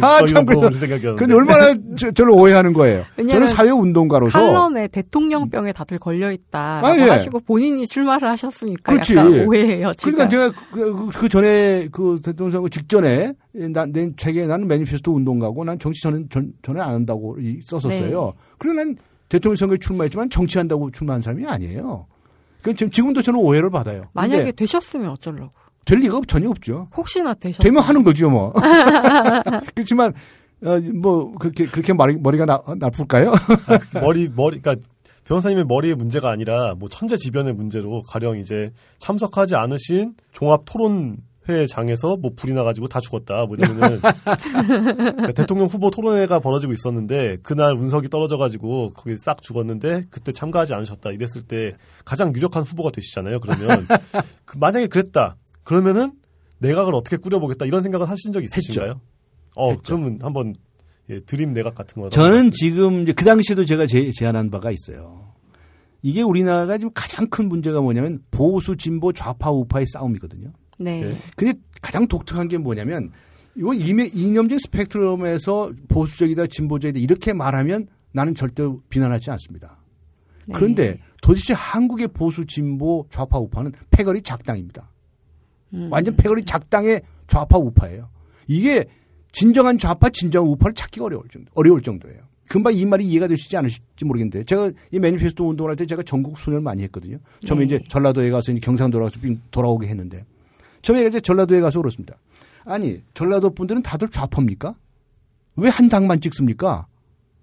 아, 참, 그래서-. 근데 얼마나 저, 저를 오해하는 거예요. 저는 왜냐면 사회 운동가로서 칼럼에 대통령병에 다들 걸려 있다라고 아, 예. 하시고 본인이 출마를 하셨으니까 그렇지. 약간 오해예요. 지금. 그러니까 제가 그, 그- 그 전에 그 대통령 선거 직전에 난, 내 책에 나는 매니페스토 운동가고 난 정치 저는 전, 전에 안 한다고 이- 썼었어요. 네. 그리고 난 대통령 선거에 출마했지만 정치한다고 출마한 사람이 아니에요. 그 지금 지금도 저는 오해를 받아요. 만약에 되셨으면 어쩌려고? 될 리가 전혀 없죠. 혹시나 되셨 되면 하는 거죠, 뭐. 그렇지만 어, 뭐 그렇게 그렇게 머리, 머리가 나, 나쁠까요? 머리 머리 그러니까 변호사님의 머리의 문제가 아니라 뭐 천재지변의 문제로 가령 이제 참석하지 않으신 종합 토론 회장에서 뭐 불이 나가지고 다 죽었다 뭐 그러니까 대통령 후보 토론회가 벌어지고 있었는데 그날 운석이 떨어져가지고 거기 싹 죽었는데 그때 참가하지 않으셨다 이랬을 때 가장 유력한 후보가 되시잖아요. 그러면 그 만약에 그랬다 그러면은 내각을 어떻게 꾸려보겠다 이런 생각을 하신 적 있으신가요? 어 했죠. 그러면 한번 예, 드림 내각 같은 거 저는 지금 이제 그 당시에도 제가 제, 제안한 바가 있어요. 이게 우리나라가 지금 가장 큰 문제가 뭐냐면 보수 진보 좌파 우파의 싸움이거든요. 네. 네. 근데 가장 독특한 게 뭐냐면 이거 이미- 이념적 스펙트럼에서 보수적이다 진보적이다 이렇게 말하면 나는 절대 비난하지 않습니다. 네. 그런데 도대체 한국의 보수 진보 좌파 우파는 패거리 작당입니다. 음. 완전 패거리 작당의 좌파 우파예요. 이게 진정한 좌파, 진정한 우파를 찾기가 어려울 정도, 어려울 정도예요. 금방 이 말이 이해가 되시지 않으실지 모르겠는데 제가 이 매니페스토 운동을 할 때 제가 전국 순회를 많이 했거든요. 처음에 네. 이제 전라도에 가서 이제 경상도로 가서 돌아오게 했는데 처음에 이제 전라도에 가서 그렇습니다. 아니 전라도 분들은 다들 좌파입니까? 왜 한 당만 찍습니까?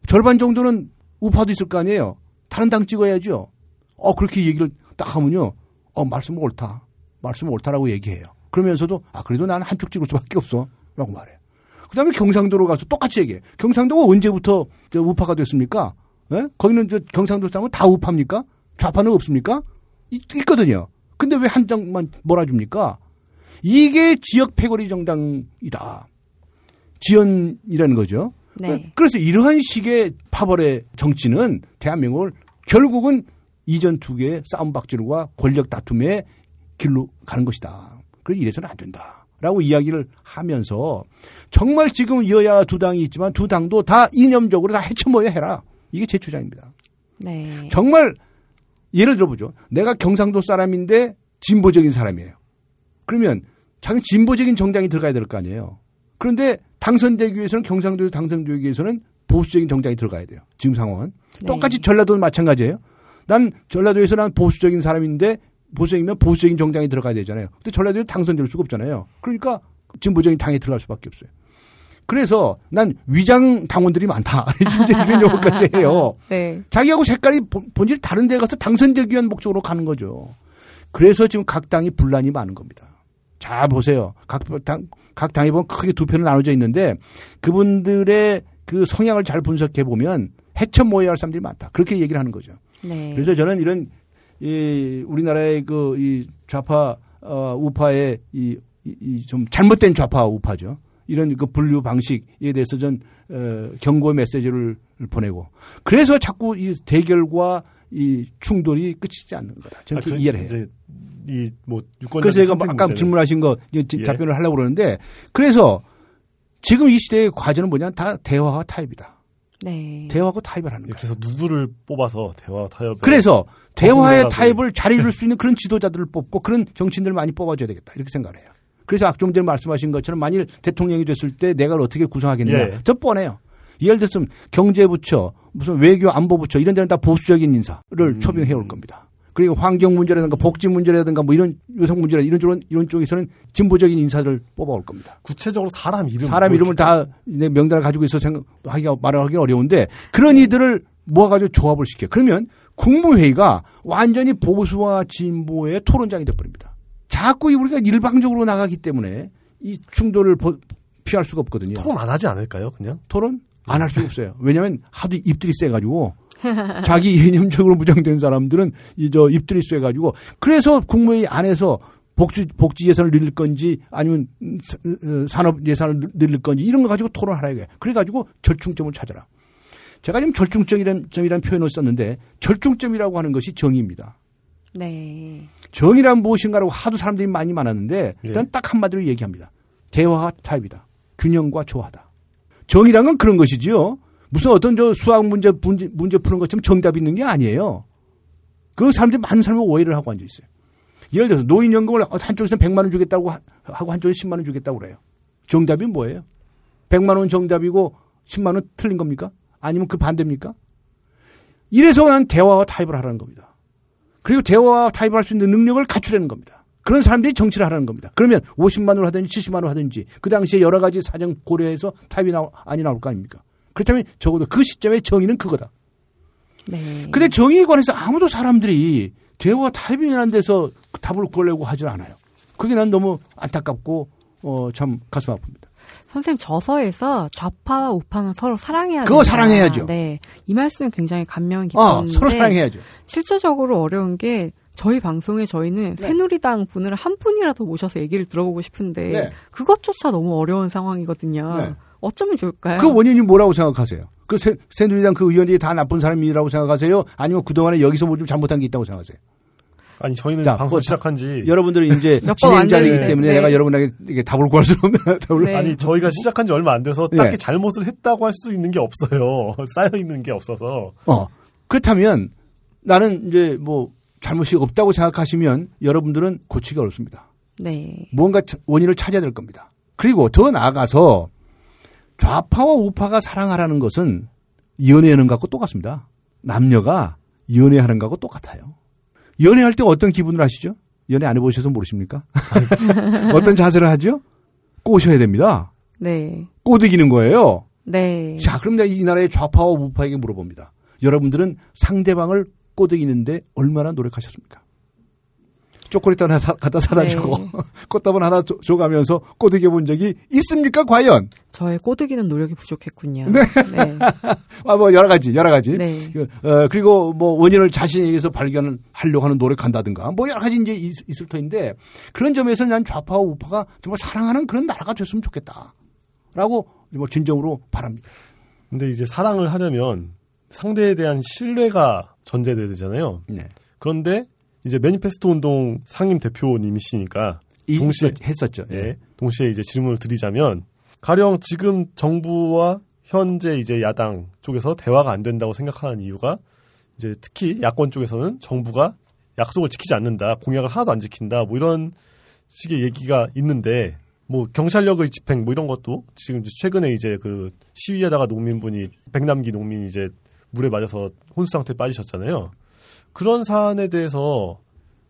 절반 정도는 우파도 있을 거 아니에요. 다른 당 찍어야죠. 어 그렇게 얘기를 딱 하면요. 어 말씀 옳다. 말씀 옳다라고 얘기해요. 그러면서도 아 그래도 나는 한쪽 찍을 수밖에 없어 라고 말해요. 그 다음에 경상도로 가서 똑같이 얘기해. 경상도가 언제부터 저 우파가 됐습니까? 예? 거기는 저 경상도 사람은 다 우파입니까? 좌파는 없습니까? 있, 있거든요. 근데 왜 한 장만 몰아줍니까? 이게 지역 패거리 정당이다. 지연이라는 거죠. 네. 그래서 이러한 식의 파벌의 정치는 대한민국을 결국은 이전 두 개의 싸움박질과 권력 다툼의 길로 가는 것이다. 그래서 이래서는 안 된다. 라고 이야기를 하면서 정말 지금 여야 두 당이 있지만 두 당도 다 이념적으로 다 헤쳐모여 해라. 이게 제 주장입니다. 네. 정말 예를 들어보죠. 내가 경상도 사람인데 진보적인 사람이에요. 그러면 자기 진보적인 정당이 들어가야 될 거 아니에요. 그런데 당선되기 위해서는 경상도에서 당선되기 위해서는 보수적인 정당이 들어가야 돼요. 지금 상황은. 네. 똑같이 전라도는 마찬가지예요. 난 전라도에서 난 보수적인 사람인데 보수적이면 보수적인 정당이 들어가야 되잖아요. 근데 전라도에 당선될 수가 없잖아요. 그러니까 진보적인 당에 들어갈 수밖에 없어요. 그래서 난 위장 당원들이 많다. 진짜 이런 용어까지 해요. 네. 자기하고 색깔이 본- 본질이 다른 데 가서 당선되기 위한 목적으로 가는 거죠. 그래서 지금 각 당이 분란이 많은 겁니다. 자, 보세요. 각 당, 각 당에 보면 크게 두 편으로 나눠져 있는데 그분들의 그 성향을 잘 분석해 보면 해쳐 모여야 할 사람들이 많다. 그렇게 얘기를 하는 거죠. 네. 그래서 저는 이런 이 우리나라의 그 이 좌파 어 우파의 이좀 잘못된 좌파 우파죠. 이런 그 분류 방식에 대해서 전 어, 경고 메시지를 보내고 그래서 자꾸 이 대결과 이 충돌이 끝이지 않는 거다. 저는 그렇게 이해를 해요. 이뭐 유권 그래서 제가 아까 질문하신 거 이제 예. 답변을 하려고 그러는데 그래서 지금 이 시대의 과제는 뭐냐 다 대화와 타협이다. 네. 대화하고 타협을 하는 거예요. 그래서 누구를 뽑아서 대화 타협 그래서 대화의. 타협을 잘 이룰 수 있는 그런 지도자들을 뽑고 그런 정치인들을 많이 뽑아줘야 되겠다 이렇게 생각을 해요. 그래서 좀 전에 말씀하신 것처럼 만일 대통령이 됐을 때 내가 어떻게 구성하겠느냐 예. 저 뻔해요. 예를 들면 경제부처 무슨 외교 안보부처 이런 데는 다 보수적인 인사를 음. 초빙해 올 겁니다. 그리고 환경 문제라든가 복지 문제라든가 뭐 이런 여성 문제라 이런 쪽 이런 쪽에서는 진보적인 인사를 뽑아 올 겁니다. 구체적으로 사람 이름 사람 뭐 이름을 다 이제 명단을 가지고 있어 생각 하기가 말하기 어려운데 그런 이들을 모아가지고 조합을 시켜. 그러면 국무회의가 완전히 보수와 진보의 토론장이 돼버립니다. 자꾸 우리가 일방적으로 나가기 때문에 이 충돌을 보- 피할 수가 없거든요. 토론 안 하지 않을까요? 그냥 토론 안 할 수가 없어요. 왜냐하면 하도 입들이 세가지고 자기 이념적으로 무장된 사람들은 이 저 입들이 쇠가지고 그래서 국무회의 안에서 복지 복지 예산을 늘릴 건지 아니면 음, 사- 어, 산업 예산을 늘- 늘릴 건지 이런 거 가지고 토론하라 이게. 그래 가지고 절충점을 찾아라. 제가 지금 절충점이라는 점이라는 표현을 썼는데 절충점이라고 하는 것이 정의입니다. 네. 정의란 무엇인가라고 하도 사람들이 많이 많았는데 일단 예. 딱 한마디로 얘기합니다. 대화와 타입이다. 균형과 조화다. 정의란 건 그런 것이지요. 무슨 어떤 저 수학 문제 문제, 문제 푸는 것처럼 정답이 있는 게 아니에요. 그 사람들이 많은 사람이 오해를 하고 앉아 있어요. 예를 들어서 노인연금을 한쪽에서는 100만 원 주겠다고 하- 하고 한쪽에 10만 원 주겠다고 그래요. 정답이 뭐예요? 100만 원 정답이고 10만 원 틀린 겁니까? 아니면 그 반대입니까? 이래서 난 대화와 타협을 하라는 겁니다. 그리고 대화와 타협을 할수 있는 능력을 갖추라는 겁니다. 그런 사람들이 정치를 하라는 겁니다. 그러면 50만 원을 하든지 70만 원을 하든지 그 당시에 여러 가지 사정 고려해서 타협이 나, 아니 나올 거 아닙니까? 그렇다면 적어도 그 시점에 정의는 그거다. 네. 근데 정의에 관해서 아무도 사람들이 대화 타입이라는 데서 답을 구하려고 하질 않아요. 그게 난 너무 안타깝고 어, 참 가슴 아픕니다. 선생님 저서에서 좌파와 우파는 서로 사랑해야 그거 된다. 사랑해야죠. 네. 이 말씀 굉장히 감명이 아, 깊었는데 서로 사랑해야죠. 실제적으로 어려운 게 저희 방송에 저희는 네. 새누리당 분을 한 분이라도 모셔서 얘기를 들어보고 싶은데 네. 그것조차 너무 어려운 상황이거든요. 네. 어쩌면 좋을까요? 그 원인이 뭐라고 생각하세요? 그 새, 새누리당 그 의원들이 다 나쁜 사람이라고 생각하세요? 아니면 그동안에 여기서 뭐 좀 잘못한 게 있다고 생각하세요? 아니 저희는 자, 방송 그거 시작한 지 여러분들은 이제 진행자이기. 때문에 네. 내가 여러분에게 이게 답을 구할 수 없는 답을 네. 아니 저희가 시작한 지 얼마 안 돼서 예. 딱히 잘못을 했다고 할 수 있는 게 없어요. 쌓여 있는 게 없어서. 어. 그렇다면 나는 이제 뭐 잘못이 없다고 생각하시면 여러분들은 고치기 어렵습니다. 네. 무언가 차- 원인을 찾아야 될 겁니다. 그리고 더 나아가서 좌파와 우파가 사랑하라는 것은 연애하는 것과 똑같습니다. 남녀가 연애하는 것과 똑같아요. 연애할 때 어떤 기분을 하시죠? 연애 안 해보셔서 모르십니까? 어떤 자세를 하죠? 꼬셔야 됩니다. 네. 꼬드기는 거예요. 네. 자, 그럼 내가 이 나라의 좌파와 우파에게 물어봅니다. 여러분들은 상대방을 꼬드기는데 얼마나 노력하셨습니까? 초콜릿 하나 사- 갖다 사다 네. 주고 꽃다발 하나 줘- 줘가면서 꼬드겨 본 적이 있습니까? 과연? 저의 꼬드기는 노력이 부족했군요. 네. 네. 아, 뭐 여러 가지, 여러 가지. 네. 그, 어, 그리고 뭐 원인을 자신에게서 발견하려고 하는 노력한다든가 뭐 여러 가지 이제 있, 있을 터인데 그런 점에서 난 좌파와 우파가 정말 사랑하는 그런 나라가 됐으면 좋겠다. 라고 뭐 진정으로 바랍니다. 근데 이제 사랑을 하려면 상대에 대한 신뢰가 전제돼야 되잖아요. 네. 그런데 이제 매니페스토 운동 상임 대표님이시니까 이- 동시에 했었죠. 예, 동시에 이제 질문을 드리자면 가령 지금 정부와 현재 이제 야당 쪽에서 대화가 안 된다고 생각하는 이유가 이제 특히 야권 쪽에서는 정부가 약속을 지키지 않는다, 공약을 하나도 안 지킨다, 뭐 이런 식의 얘기가 있는데 뭐 경찰력의 집행 뭐 이런 것도 지금 최근에 이제 그 시위하다가 농민분이 백남기 농민이 이제 물에 맞아서 혼수 상태에 빠지셨잖아요. 그런 사안에 대해서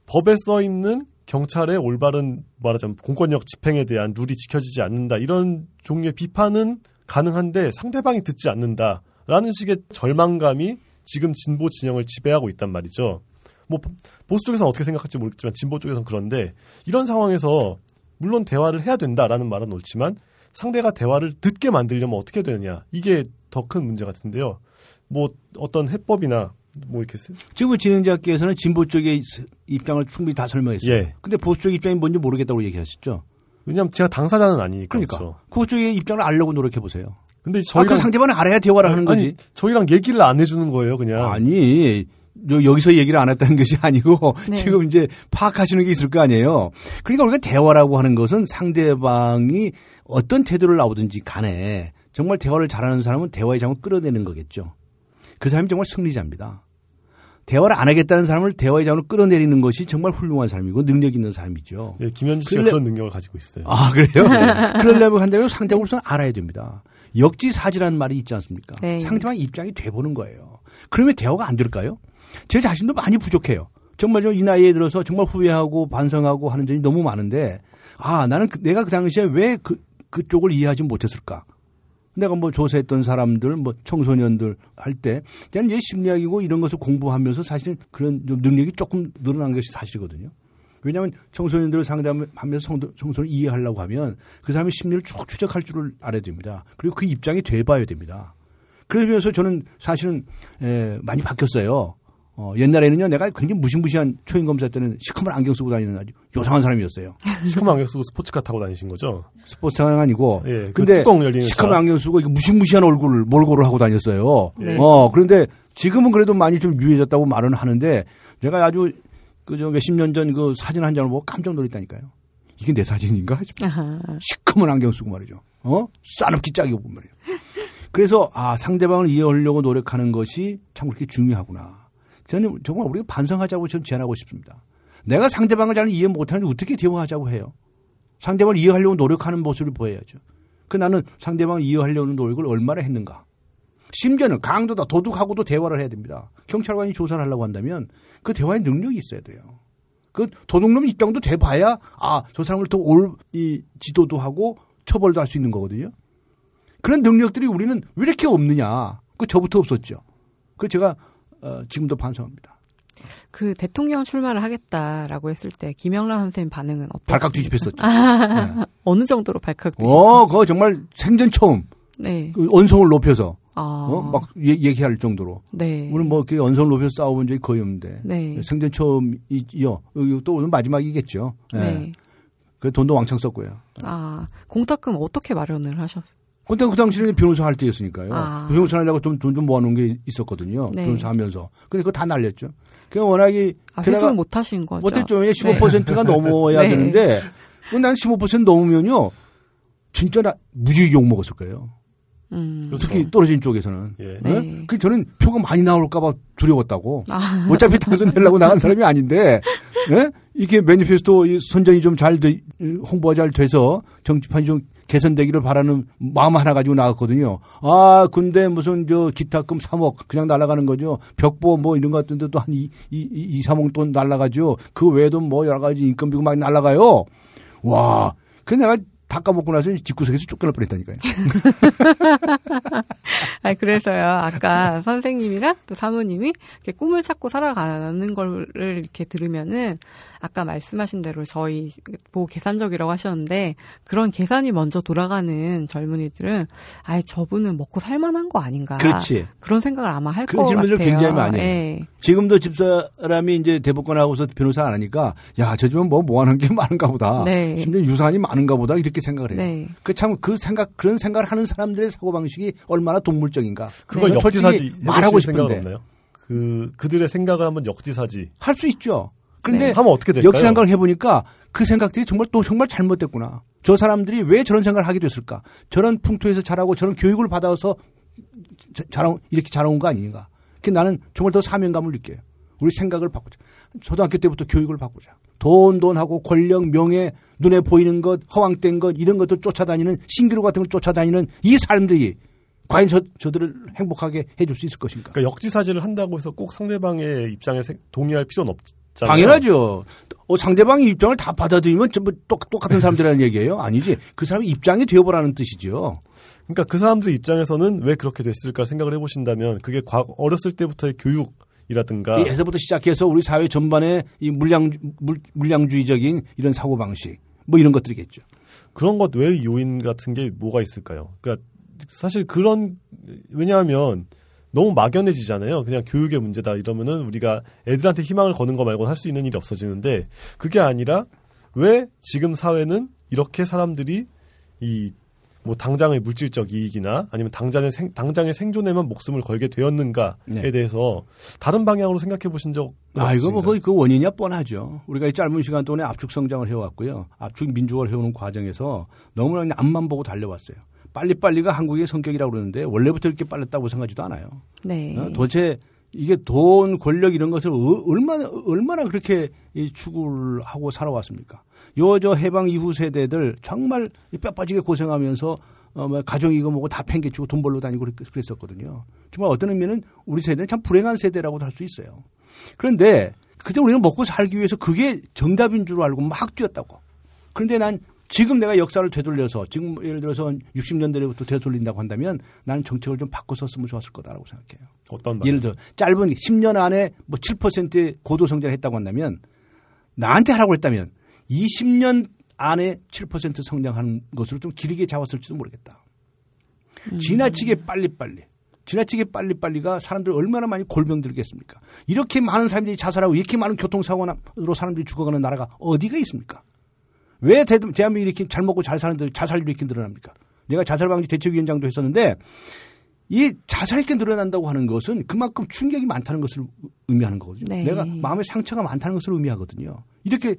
법에 써 있는 경찰의 올바른 말하자면 공권력 집행에 대한 룰이 지켜지지 않는다 이런 종류의 비판은 가능한데 상대방이 듣지 않는다라는 식의 절망감이 지금 진보 진영을 지배하고 있단 말이죠. 뭐 보수 쪽에서는 어떻게 생각할지 모르겠지만 진보 쪽에서는 그런데 이런 상황에서 물론 대화를 해야 된다라는 말은 옳지만 상대가 대화를 듣게 만들려면 어떻게 되느냐 이게 더 큰 문제 같은데요. 뭐 어떤 해법이나 뭐 이렇게 쓰- 지금 진행자께서는 진보 쪽의 입장을 충분히 다 설명했어요. 예. 근데 보수 쪽 입장이 뭔지 모르겠다고 얘기하셨죠. 왜냐하면 제가 당사자는 아니니까 그러니까 그렇죠. 그 쪽의 입장을 알려고 노력해 보세요. 근데 아, 저희랑 그 상대방은 알아야 대화를 하는 아니, 거지. 저희랑 얘기를 안 해주는 거예요, 그냥. 아니 여- 여기서 얘기를 안 했다는 것이 아니고 네. 지금 이제 파악하시는 게 있을 거 아니에요. 그러니까 우리가 대화라고 하는 것은 상대방이 어떤 태도를 나오든지 간에 정말 대화를 잘하는 사람은 대화의 장을 끌어내는 거겠죠. 그 사람이 정말 승리자입니다. 대화를 안 하겠다는 사람을 대화의 장으로 끌어내리는 것이 정말 훌륭한 사람이고 능력 있는 사람이죠. 예, 김현지 씨가 근데- 그런 능력을 가지고 있어요. 아 그래요? 그러려면 한다면 상대방을 우선 알아야 됩니다. 역지사지라는 말이 있지 않습니까? 네. 상대방 입장이 돼보는 거예요. 그러면 대화가 안 될까요? 제 자신도 많이 부족해요. 정말 좀이 나이에 들어서 정말 후회하고 반성하고 하는 점이 너무 많은데 아 나는 그- 내가 그 당시에 왜 그 그쪽을 이해하지 못했을까? 내가 뭐 조사했던 사람들, 뭐 청소년들 할 때, 그냥 이제 심리학이고 이런 것을 공부하면서 사실은 그런 좀 능력이 조금 늘어난 것이 사실이거든요. 왜냐하면 청소년들을 상담하면서 청소년을 이해하려고 하면 그 사람의 심리를 쭉 추적할 줄을 알아야 됩니다. 그리고 그 입장이 돼봐야 됩니다. 그러면서 저는 사실은 에, 많이 바뀌었어요. 어, 옛날에는요, 내가 굉장히 무시무시한 초임 검사 때는 시커먼 안경 쓰고 다니는 아주 요상한 사람이었어요. 시커먼 안경 쓰고 스포츠카 타고 다니신 거죠? 스포츠카는 아니고. 예, 그 근데 뚜껑 열리는 시커먼 차. 안경 쓰고 무시무시한 얼굴을 몰골을 하고 다녔어요. 네. 어, 그런데 지금은 그래도 많이 좀 유해졌다고 말은 하는데 제가 아주 그저 몇십 년 전 그 사진 한 장을 보고 깜짝 놀랐다니까요. 이게 내 사진인가? 아하. 시커먼 안경 쓰고 말이죠. 어? 싸납기 짝이고 말이에요. 그래서 아 상대방을 이해하려고 노력하는 것이 참 그렇게 중요하구나. 저는 정말 우리가 반성하자고 저는 제안하고 싶습니다. 내가 상대방을 잘 이해 못하는데 어떻게 대화하자고 해요? 상대방을 이해하려고 노력하는 모습을 보여야죠. 그 나는 상대방을 이해하려는 노력을 얼마나 했는가. 심지어는 강도다 도둑하고도 대화를 해야 됩니다. 경찰관이 조사를 하려고 한다면 그 대화의 능력이 있어야 돼요. 그 도둑놈 입장도 돼봐야 아 저 사람을 더 올 이 지도도 하고 처벌도 할 수 있는 거거든요. 그런 능력들이 우리는 왜 이렇게 없느냐? 그 저부터 없었죠. 그 제가 어, 지금도 반성합니다. 그 대통령 출마를 하겠다라고 했을 때 김영란 선생님 반응은 어떠세요? 발칵 뒤집혔었죠. 네. 어느 정도로 발칵 뒤집혔? 어, 그거 정말 생전 처음 네. 그 언성을 높여서 아. 어? 막 얘- 얘기할 정도로 네. 오늘 뭐 이렇게 언성을 높여서 싸워본 적이 거의 없는데 네. 생전 처음이요. 또 오늘 마지막이겠죠. 예. 네. 그 돈도 왕창 썼고요. 아, 공탁금 어떻게 마련을 하셨어요? 근데 그 당시에는 변호사 할 때였으니까요. 아. 변호사 하려고 돈 좀 모아놓은 게 있었거든요. 네. 변호사 하면서. 근데 그거 다 날렸죠. 그냥 워낙에 아, 회수는 못 하신 거죠? 못했죠. 왜냐 15%가 넘어야 네. 되는데 그난15% 넘으면요. 진짜 나 무지개 욕 먹었을 거예요. 음. 그렇죠. 특히 떨어진 쪽에서는. 예. 네. 네? 그 저는 표가 많이 나올까봐 두려웠다고. 아, 어차피 당선되려고 나간 사람이 아닌데, 예? 이게 매니페스토 이 선정이 좀 잘 돼, 홍보가 잘 돼서 정치판이 좀 개선되기를 바라는 마음 하나 가지고 나갔거든요. 아, 근데 무슨 저 기타금 3억 그냥 날아가는 거죠. 벽보 뭐 이런 것 같은데 또 한 2, 2, 2, 3억 돈 날아가죠. 그 외에도 뭐 여러 가지 인건비가 막 날아가요. 와. 그 내가 다 까먹고 나서 집구석에서 쫓겨날 뻔했다니까요. 아, 그래서요. 아까 선생님이랑 또 사모님이 이렇게 꿈을 찾고 살아가는 거를 이렇게 들으면은 아까 말씀하신 대로 저희 뭐 계산적이라고 하셨는데 그런 계산이 먼저 돌아가는 젊은이들은 아예 저분은 먹고 살만한 거 아닌가. 그렇지. 그런 생각을 아마 할것 그런 같아요. 질문들 굉장히 많이 해요. 예. 지금도 집사람이 이제 대법관 하고서 변호사 안 하니까 야, 저 집은 뭐, 뭐 하는 게 많은가 보다. 네. 심지어 유산이 많은가 보다. 이렇게 생각을 해요. 네. 그참 그 생각, 그런 생각을 하는 사람들의 사고방식이 얼마나 동물적인가. 그걸 네. 역지사지 말하고 싶은데. 없나요? 그 그들의 생각을 한번 역지사지 할 수 있죠. 그런데 네. 하면 어떻게 될까요? 역시 생각을 해보니까 그 생각들이 정말 또 정말 잘못됐구나. 저 사람들이 왜 저런 생각을 하게 됐을까? 저런 풍토에서 자라고 저런 교육을 받아서 자- 자라 이렇게 자라온 거 아닌가? 그 나는 정말 더 사명감을 느껴요. 우리 생각을 바꾸자. 초등학교 때부터 교육을 바꾸자. 돈, 돈하고 권력, 명예, 눈에 보이는 것, 허황된 것, 이런 것들 쫓아다니는, 신기루 같은 걸 쫓아다니는 이 사람들이 과연 저, 저들을 행복하게 해줄 수 있을 것인가? 그러니까 역지사지를 한다고 해서 꼭 상대방의 입장에 세- 동의할 필요는 없 잖아요. 당연하죠. 어, 상대방의 입장을 다 받아들이면 전부 똑, 똑같은 사람들이라는 얘기예요? 아니지. 그 사람의 입장이 되어보라는 뜻이죠. 그러니까 그 사람들 입장에서는 왜 그렇게 됐을까 생각을 해보신다면 그게 과 어렸을 때부터의 교육 이라든가 이 에서부터 시작해서 우리 사회 전반의 이 물량, 물, 물량주의적인 이런 사고 방식, 뭐 이런 것들이겠죠. 그런 것 외의 요인 같은 게 뭐가 있을까요? 그러니까 사실 그런 왜냐하면 너무 막연해지잖아요. 그냥 교육의 문제다 이러면은 우리가 애들한테 희망을 거는 거 말고는 할수 있는 일이 없어지는데 그게 아니라 왜 지금 사회는 이렇게 사람들이 이 뭐 당장의 물질적 이익이나 아니면 당장의 생, 당장의 생존에만 목숨을 걸게 되었는가에 네. 대해서 다른 방향으로 생각해 보신 적 아, 이거 뭐 없으신가요? 거의 그 원인이야 뻔하죠. 우리가 이 짧은 시간 동안에 압축 성장을 해왔고요. 압축 민주화를 해오는 과정에서 너무나 그냥 앞만 보고 달려왔어요. 빨리빨리가 한국의 성격이라고 그러는데 원래부터 이렇게 빨랐다고 생각하지도 않아요. 네. 어? 도대체 이게 돈, 권력 이런 것을 어- 얼마나 얼마나 그렇게 이 추구를 하고 살아왔습니까? 요 저 해방 이후 세대들 정말 이 뼈빠지게 고생하면서 어, 뭐 가정 이거 뭐고 다 팽개치고 돈 벌러 다니고 그랬- 그랬었거든요. 정말 어떤 의미는 우리 세대는 참 불행한 세대라고도 할 수 있어요. 그런데 그때 우리는 먹고 살기 위해서 그게 정답인 줄 알고 막 뛰었다고. 그런데 난 지금 내가 역사를 되돌려서 지금 예를 들어서 60년대부터 되돌린다고 한다면 나는 정책을 좀 바꿔섰으면 좋았을 거다라고 생각해요. 어떤 말? 예를 들어 짧은 10년 안에 뭐 7%의 고도 성장을 했다고 한다면 나한테 하라고 했다면 20년 안에 7% 성장하는 것으로 좀 길게 잡았을지도 모르겠다. 지나치게 빨리빨리 지나치게 빨리빨리가 사람들 얼마나 많이 골병 들겠습니까? 이렇게 많은 사람들이 자살하고 이렇게 많은 교통사고로 사람들이 죽어가는 나라가 어디가 있습니까? 왜 대, 대한민국이 이렇게 잘 먹고 잘 사는 들 자살률이 이렇게 늘어납니까? 내가 자살방지 대책위원장도 했었는데 이 자살이 이렇게 늘어난다고 하는 것은 그만큼 충격이 많다는 것을 의미하는 거거든요. 네. 내가 마음에 상처가 많다는 것을 의미하거든요. 이렇게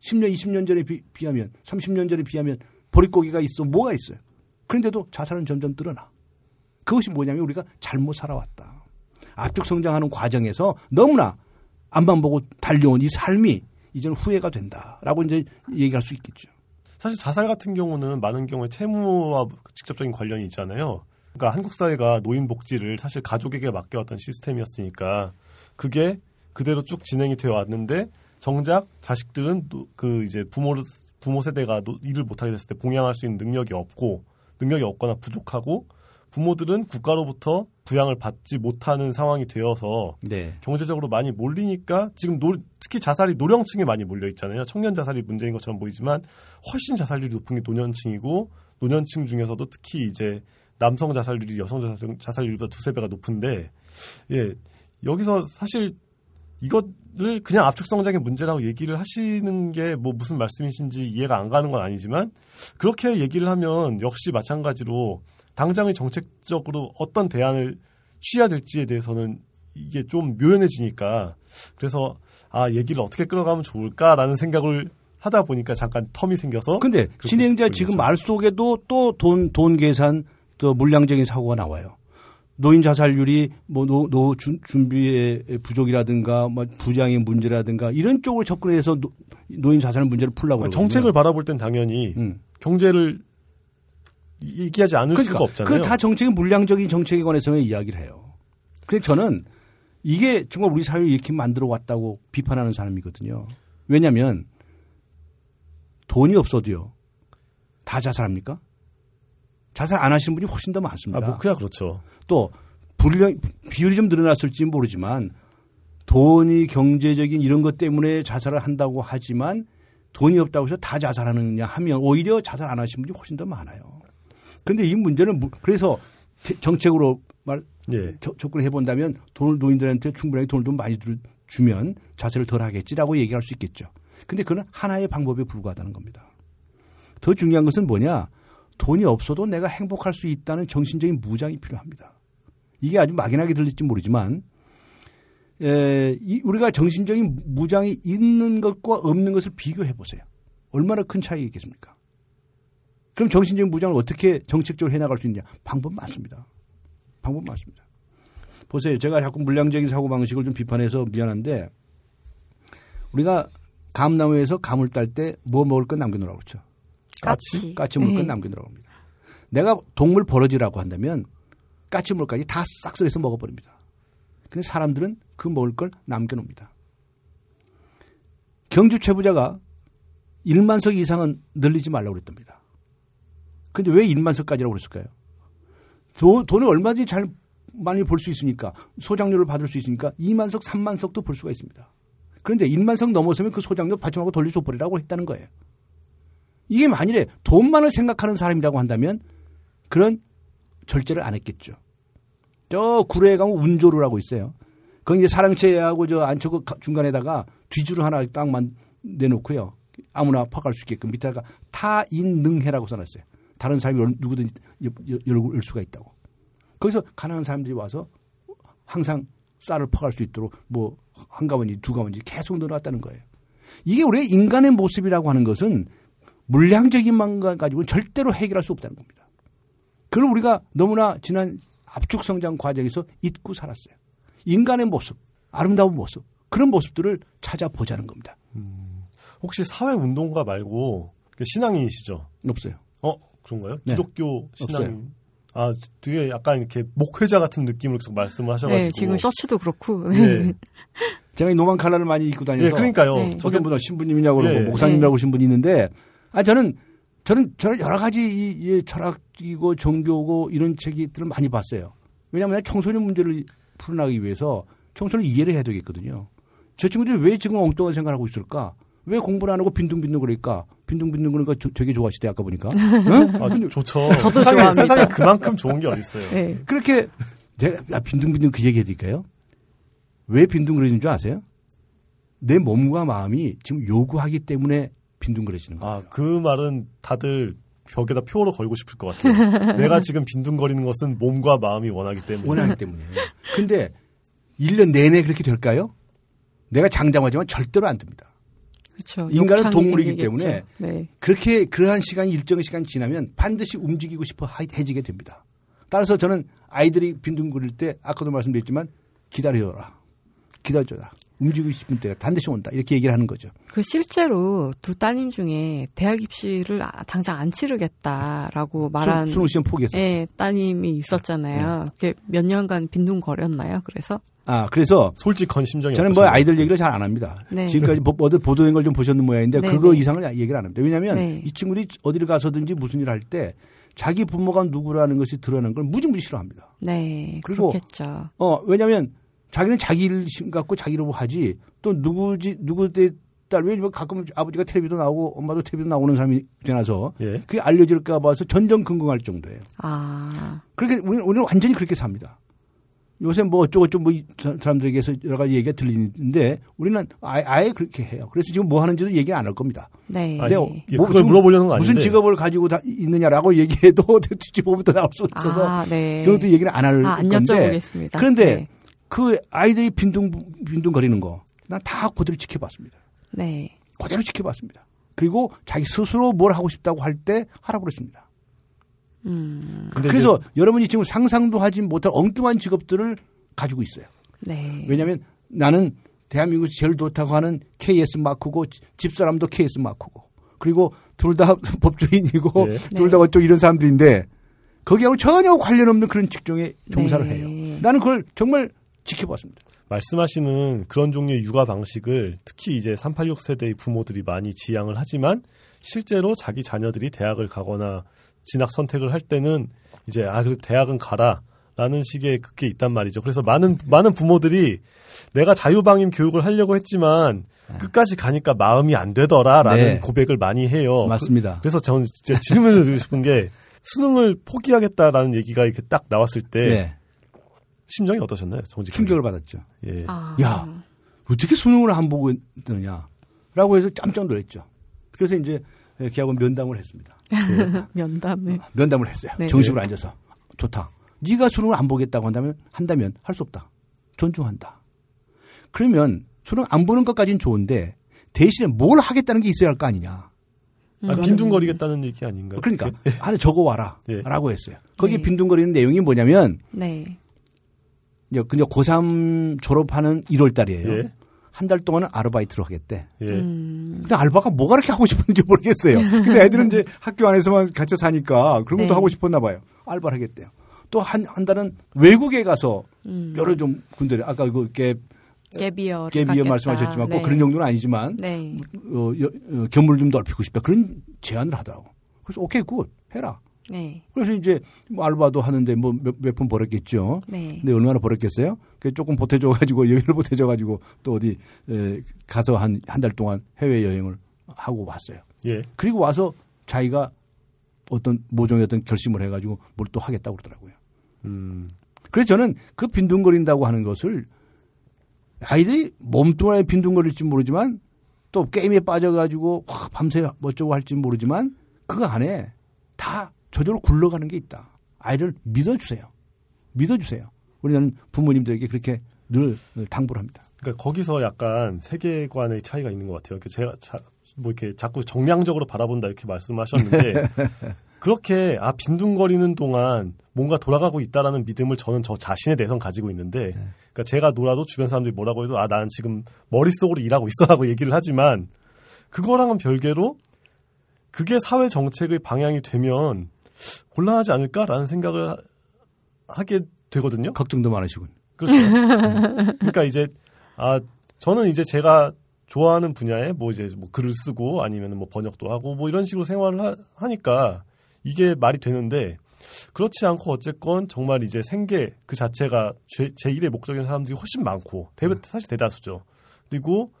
10년, 20년 전에 비, 비하면 30년 전에 비하면 보릿고기가 있어 뭐가 있어요. 그런데도 자살은 점점 늘어나. 그것이 뭐냐면 우리가 잘못 살아왔다. 압축 성장하는 과정에서 너무나 앞만 보고 달려온 이 삶이 이제는 후회가 된다라고 이제 얘기할 수 있겠죠. 사실 자살 같은 경우는 많은 경우에 채무와 직접적인 관련이 있잖아요. 그러니까 한국 사회가 노인 복지를 사실 가족에게 맡겨왔던 시스템이었으니까 그게 그대로 쭉 진행이 되어 왔는데 정작 자식들은 또그 이제 부모 부모 세대가 노- 일을 못하게 됐을 때 봉양할 수 있는 능력이 없고 능력이 없거나 부족하고 부모들은 국가로부터 부양을 받지 못하는 상황이 되어서 네. 경제적으로 많이 몰리니까 지금 노- 특히 자살이 노령층에 많이 몰려 있잖아요. 청년 자살이 문제인 것처럼 보이지만 훨씬 자살률이 높은 게 노년층이고 노년층 중에서도 특히 이제 남성 자살률이 여성 자살, 자살률보다 두세 배가 높은데 예 여기서 사실 이것을 그냥 압축 성장의 문제라고 얘기를 하시는 게 뭐 무슨 말씀이신지 이해가 안 가는 건 아니지만 그렇게 얘기를 하면 역시 마찬가지로 당장의 정책적으로 어떤 대안을 취해야 될지에 대해서는 이게 좀 묘연해지니까 그래서 아 얘기를 어떻게 끌어가면 좋을까라는 생각을 하다 보니까 잠깐 term이 생겨서 근데 진행자 지금. 말 속에도 또 돈돈 계산 또 물량적인 사고가 나와요. 노인 자살률이 뭐 노, 노 준- 준비의 부족이라든가 뭐 부양의 문제라든가 이런 쪽으로 접근해서 노, 노인 자살 문제를 풀라고 그러거든요. 정책을 바라볼 땐 당연히 음. 경제를 얘기하지 않을 그러니까 수가 없잖아요. 그 다 정책은 물량적인 정책에 관해서만 이야기를 해요. 그래서 저는 이게 정말 우리 사회를 이렇게 만들어 왔다고 비판하는 사람이거든요. 왜냐하면 돈이 없어도요 다 자살합니까? 자살 안 하시는 분이 훨씬 더 많습니다. 아, 뭐 그야 그렇죠. 또 불량 비율이 좀 늘어났을지 모르지만 돈이 경제적인 이런 것 때문에 자살을 한다고 하지만 돈이 없다고 해서 다 자살하느냐 하면 오히려 자살 안 하시는 분이 훨씬 더 많아요. 그런데 이 문제는 무- 그래서 대- 정책으로 말 예. 저- 접근해 본다면 돈을 노인들한테 충분하게 돈을 좀 많이 들- 주면 자살을 덜 하겠지라고 얘기할 수 있겠죠. 근데 그는 하나의 방법에 불과하다는 겁니다. 더 중요한 것은 뭐냐? 돈이 없어도 내가 행복할 수 있다는 정신적인 무장이 필요합니다. 이게 아주 막연하게 들릴지 모르지만 에, 이- 우리가 정신적인 무장이 있는 것과 없는 것을 비교해 보세요. 얼마나 큰 차이가 있겠습니까? 그럼 정신적인 무장을 어떻게 정책적으로 해나갈 수 있느냐? 방법 많습니다. 방법 많습니다. 보세요. 제가 자꾸 물량적인 사고방식을 좀 비판해서 미안한데 우리가 감나무에서 감을 딸 때 뭐 먹을 건 남겨놓으라고 그러죠. 까치. 까치 물건 네. 남겨놓으라고 합니다. 내가 동물 버러지라고 한다면 까치물까지 다 싹쓸이해서 먹어버립니다. 근데 사람들은 그 먹을 걸 남겨놓습니다. 경주 최부자가 1만 석 이상은 늘리지 말라고 그랬답니다. 근데 왜 1만석까지라고 그랬을까요? 돈, 돈을 얼마든지 잘 많이 벌 수 있으니까 소장료를 받을 수 있으니까 2만석, 3만석도 벌 수가 있습니다. 그런데 1만석 넘어서면 그 소장료 받쳐하고 돌려줘버리라고 했다는 거예요. 이게 만일에 돈만을 생각하는 사람이라고 한다면 그런 절제를 안 했겠죠. 저 구례에 가면 운조루라고 있어요. 거기 이제 사랑채하고 저 안처그 중간에다가 뒤주로 하나 딱 만 내놓고요. 아무나 파갈 수 있게끔 밑에다가 타인능해라고 써놨어요. 다른 사람이 열- 누구든지 열- 열- 열 수가 있다고. 거기서 가난한 사람들이 와서 항상 쌀을 퍼갈 수 있도록 뭐 한 가문이 두 가문이 계속 늘어났다는 거예요. 이게 우리의 인간의 모습이라고 하는 것은 물량적인 만과 가지고는 절대로 해결할 수 없다는 겁니다. 그걸 우리가 너무나 지난 압축 성장 과정에서 잊고 살았어요. 인간의 모습, 아름다운 모습, 그런 모습들을 찾아보자는 겁니다. 혹시 사회 운동가 말고 신앙인이시죠? 없어요. 어 그런가요? 네. 기독교 신앙인. 아 뒤에 약간 이렇게 목회자 같은 느낌으로 계속 말씀을 하셔가지고. 네, 지금 셔츠도 그렇고. 예. 제가 이 노만 칼라를 많이 입고 다녀서 예, 그러니까요. 네. 어떤 분은 신부님이냐고 그러고 예. 목사님이라고 하신 분이 있는데 아 저는 저는 저는 여러 가지 이, 이 철학이고 종교고 이런 책들을 많이 봤어요. 왜냐하면 청소년 문제를 풀어나가기 위해서 청소년 이해를 해야 되겠거든요. 저 친구들이 왜 지금 엉뚱한 생각을 하고 있을까? 왜 공부를 안 하고 빈둥빈둥 그럴까? 빈둥빈둥 그러니까 저- 되게 좋아하시대 아까 보니까. 응? 아, 좋죠. 저도 세상에, 좋아합니다. 세상에 그만큼 좋은 게 어딨어요. 네. 그렇게 내가 아, 빈둥빈둥 그 얘기 해드릴까요? 왜 빈둥거리는 줄 아세요? 내 몸과 마음이 지금 요구하기 때문에 빈둥거리시는 거예요. 아, 그 말은 다들 벽에다 표로 걸고 싶을 것 같아요. 내가 지금 빈둥거리는 것은 몸과 마음이 원하기 때문에. 원하기 때문에. 근데 1년 내내 그렇게 될까요? 내가 장담하지만 절대로 안 됩니다. 그렇죠. 인간은 동물이기. 때문에 네. 그렇게 그러한 시간이 일정의 시간이 지나면 반드시 움직이고 싶어 하- 해지게 됩니다. 따라서 저는 아이들이 빈둥거릴 때 아까도 말씀드렸지만 기다려라. 기다려라. 움직이고 싶은 때가 반드시 온다. 이렇게 얘기를 하는 거죠. 그 실제로 두 따님 중에 대학 입시를 아- 당장 안 치르겠다라고 말한 수- 수능 시험 포기했어요. 예, 따님이 있었잖아요. 그게 몇 년간 빈둥거렸나요? 그래서 아, 그래서 솔직한 심정이 저는 뭐? 아이들 얘기를 잘 안 합니다. 네. 지금까지 뭐 어디 보도된 걸좀 보셨는 모양인데 네, 그거 네. 이상을 얘기를 안 합니다. 왜냐하면 네. 이 친구들이 어디를 가서든지 무슨 일을 할 때 자기 부모가 누구라는 것이 드러나는 걸 무지무지 싫어합니다. 네, 그리고 그렇겠죠. 어, 왜냐하면 자기는 자기 일 갖고 자기로 하지 또 누구지 누구 때 딸 왜냐면 가끔 아버지가 텔레비도 나오고 엄마도 텔레비도 나오는 사람이 되나서 예. 그게 알려질까 봐서 전전긍긍할 정도예요. 아, 그렇게 우리는, 우리는 완전히 그렇게 삽니다. 요새 뭐 어쩌고저쩌고 뭐이 사람들에게서 여러 가지 얘기가 들리는데 우리는 아예, 아예 그렇게 해요. 그래서 지금 뭐 하는지도 얘기 안 할 겁니다. 네. 아니, 예, 뭐 그걸 물어보려는 건 아닌데. 무슨 직업을 가지고 다 있느냐라고 얘기해도 뒤집어부터 나올 수 있어서 아, 네. 그것도 얘기를 안할 아, 안 건데 여쭤보겠습니다. 그런데 네. 그 아이들이 빈둥 빈둥거리는 거 난 다 그대로 지켜봤습니다. 네. 그대로 지켜봤습니다. 그리고 자기 스스로 뭘 하고 싶다고 할 때 하라고 그랬습니다. 음, 그래서 여러분이 지금 상상도 하지 못할 엉뚱한 직업들을 가지고 있어요. 네. 왜냐하면 나는 대한민국 제일 좋다고 하는 KS 마크고 집사람도 KS 마크고 그리고 둘 다 법조인이고 네. 둘다 어쩌고 이런 사람들인데 거기하고 전혀 관련 없는 그런 직종에 종사를 네. 해요. 나는 그걸 정말 지켜봤습니다. 말씀하시는 그런 종류의 육아 방식을 특히 이제 386 세대의 부모들이 많이 지향을 하지만 실제로 자기 자녀들이 대학을 가거나 진학 선택을 할 때는 이제 아 그래도 대학은 가라 라는 식의 그게 있단 말이죠. 그래서 많은 많은 부모들이 내가 자유방임 교육을 하려고 했지만 끝까지 가니까 마음이 안 되더라라는 네. 고백을 많이 해요. 맞습니다. 그 래서 저는 진짜 질문을 드리고 싶은 게 수능을 포기하겠다라는 얘기가 이렇게 딱 나왔을 때 네. 심정이 어떠셨나요? 정직 충격을 받았죠. 예. 아, 야. 어떻게 수능을 안 보고 있느냐라고 해서 깜짝 놀랐죠. 그래서 이제 걔하고 면담을 했습니다. 면담을. 면담을 했어요. 네. 정식으로 앉아서 좋다. 네가 수능을 안 보겠다고 한다면 한다면 할 수 없다. 존중한다. 그러면 수능 안 보는 것까지는 좋은데 대신에 뭘 하겠다는 게 있어야 할 거 아니냐. 아, 빈둥거리겠다는 얘기 아닌가요? 그러니까 하나 적어 와라. 예. 라고 했어요. 거기에 네. 빈둥거리는 내용이 뭐냐면 네. 이제 근데 고3 졸업하는 1월 달이에요. 예. 한 달 동안은 아르바이트를 하겠대. 예. 음, 근데 알바가 뭐가 그렇게 하고 싶었는지 모르겠어요. 근데 애들은 이제 학교 안에서만 같이 사니까 그런 것도 네. 하고 싶었나 봐요. 알바를 하겠대요. 또 한, 한 달은 외국에 가서 음. 여러 좀 군대를 아까 그 갭, 개비어. 갭이어 말씀하셨지만 꼭 그런 정도는 아니지만 네. 어, 여, 어, 견문을 좀 넓히고 싶다. 그런 제안을 하더라고. 그래서 오케이 good 해라. 네. 그래서 이제 뭐 알바도 하는데 뭐 몇푼 벌었겠죠. 네. 근데 얼마나 벌었겠어요? 그 조금 보태줘 가지고 여비를 보태줘 가지고 또 어디 에, 가서 한 한 달 동안 해외 여행을 하고 왔어요. 예. 그리고 와서 자기가 어떤 모종의 어떤 결심을 해 가지고 뭘 또 하겠다고 그러더라고요. 음. 그래서 저는 그 빈둥거린다고 하는 것을 아이들이 몸뚱아리에 빈둥거릴지 모르지만 또 게임에 빠져가지고 확 밤새 어쩌고 할지 모르지만 그 안에 다 저절로 굴러가는 게 있다. 아이를 믿어주세요. 믿어주세요. 우리는 부모님들에게 그렇게 늘 당부를 합니다. 그러니까 거기서 약간 세계관의 차이가 있는 것 같아요. 그 제가 자, 뭐 이렇게 자꾸 정량적으로 바라본다 이렇게 말씀하셨는데 그렇게 아 빈둥거리는 동안 뭔가 돌아가고 있다라는 믿음을 저는 저 자신에 대해서 가지고 있는데 그러니까 제가 놀아도 주변 사람들이 뭐라고 해도 아 나는 지금 머릿속으로 일하고 있어라고 얘기를 하지만 그거랑은 별개로 그게 사회 정책의 방향이 되면 곤란하지 않을까라는 생각을 하- 하게 되거든요. 걱정도 많으시군. 그렇죠. 음. 그러니까 이제 아 저는 이제 제가 좋아하는 분야에 뭐 이제 뭐 글을 쓰고 아니면 뭐 번역도 하고 뭐 이런 식으로 생활을 하, 하니까 이게 말이 되는데 그렇지 않고 어쨌건 정말 이제 생계 그 자체가 제, 제 일의 목적인 사람들이 훨씬 많고 대, 사실 대다수죠. 그리고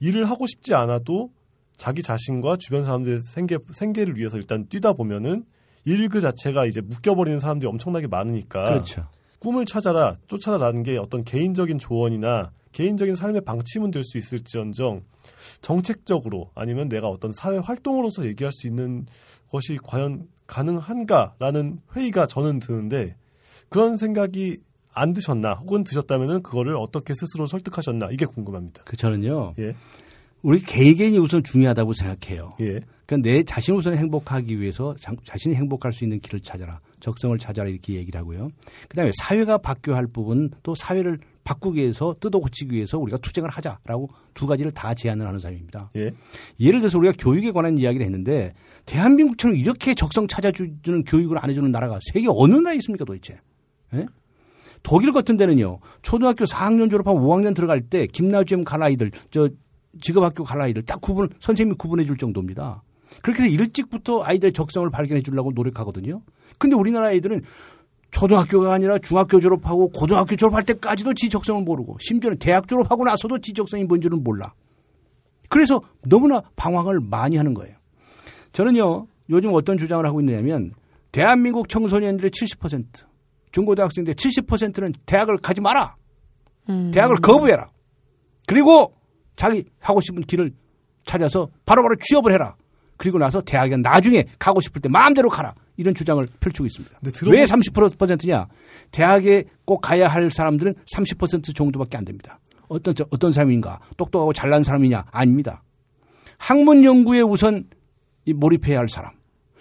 일을 하고 싶지 않아도 자기 자신과 주변 사람들의 생계 생계를 위해서 일단 뛰다 보면은 일 그 자체가 이제 묶여버리는 사람들이 엄청나게 많으니까 그렇죠. 꿈을 찾아라, 쫓아라라는 게 어떤 개인적인 조언이나 개인적인 삶의 방침은 될 수 있을지언정 정책적으로 아니면 내가 어떤 사회 활동으로서 얘기할 수 있는 것이 과연 가능한가라는 회의가 저는 드는데 그런 생각이 안 드셨나 혹은 드셨다면은 그거를 어떻게 스스로 설득하셨나 이게 궁금합니다. 그 저는요. 예, 우리 개개인이 우선 중요하다고 생각해요. 예, 그러니까 내 자신 우선 행복하기 위해서 자, 자신이 행복할 수 있는 길을 찾아라. 적성을 찾아라 이렇게 얘기를 하고요. 그다음에 사회가 바뀌어야 할 부분 또 사회를 바꾸기 위해서 뜯어 고치기 위해서 우리가 투쟁을 하자라고 두 가지를 다 제안을 하는 사람입니다. 예, 예를 들어서 우리가 교육에 관한 이야기를 했는데 대한민국처럼 이렇게 적성 찾아주는 교육을 안 해주는 나라가 세계 어느 나라에 있습니까 도대체? 예? 독일 같은 데는요 초등학교 4학년 졸업하고 5학년 들어갈 때 김나지움 갈 아이들 저 직업학교 갈 아이들 딱 구분 선생님이 구분해 줄 정도입니다. 그렇게 해서 일찍부터 아이들의 적성을 발견해 주려고 노력하거든요. 근데 우리나라 아이들은 초등학교가 아니라 중학교 졸업하고 고등학교 졸업할 때까지도 지 적성을 모르고 심지어는 대학 졸업하고 나서도 지 적성이 뭔지는 몰라. 그래서 너무나 방황을 많이 하는 거예요. 저는요, 요즘 어떤 주장을 하고 있느냐면, 대한민국 청소년들의 70%, 중고등학생들의 70%는 대학을 가지 마라! 음. 대학을 거부해라! 그리고 자기 하고 싶은 길을 찾아서 바로바로 취업을 해라! 그리고 나서 대학에 나중에 가고 싶을 때 마음대로 가라! 이런 주장을 펼치고 있습니다. 왜 30%냐? 대학에 꼭 가야 할 사람들은 30% 정도밖에 안 됩니다. 어떤, 어떤 사람인가? 똑똑하고 잘난 사람이냐? 아닙니다. 학문 연구에 우선 이 몰입해야 할 사람.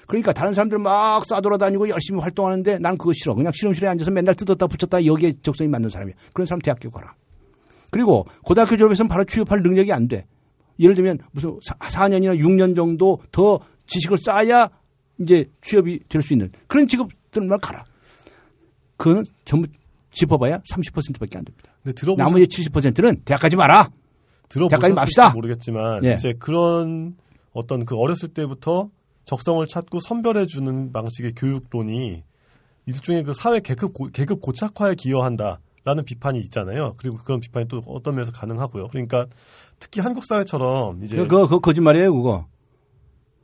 그러니까 다른 사람들 막 싸돌아다니고 열심히 활동하는데 난 그거 싫어. 그냥 실험실에 앉아서 맨날 뜯었다 붙였다 여기에 적성이 맞는 사람이야. 그런 사람 대학교 가라. 그리고 고등학교 졸업해서는 바로 취업할 능력이 안 돼. 예를 들면 무슨 4년이나 6년 정도 더 지식을 쌓아야 이제 취업이 될 수 있는 그런 직업들만 가라. 그거는 전부 짚어봐야 30%밖에 안 됩니다. 근데 들어보셨, 나머지 70%는 대학 가지 마라. 대학까지 맙시다. 모르겠지만 예. 이제 그런 어떤 그 어렸을 때부터 적성을 찾고 선별해 주는 방식의 교육론이 일종의 그 사회 계급 고, 계급 고착화에 기여한다 라는 비판이 있잖아요. 그리고 그런 비판이 또 어떤 면에서 가능하고요. 그러니까 특히 한국 사회처럼 이제 그거, 그거 거짓말이에요, 그거.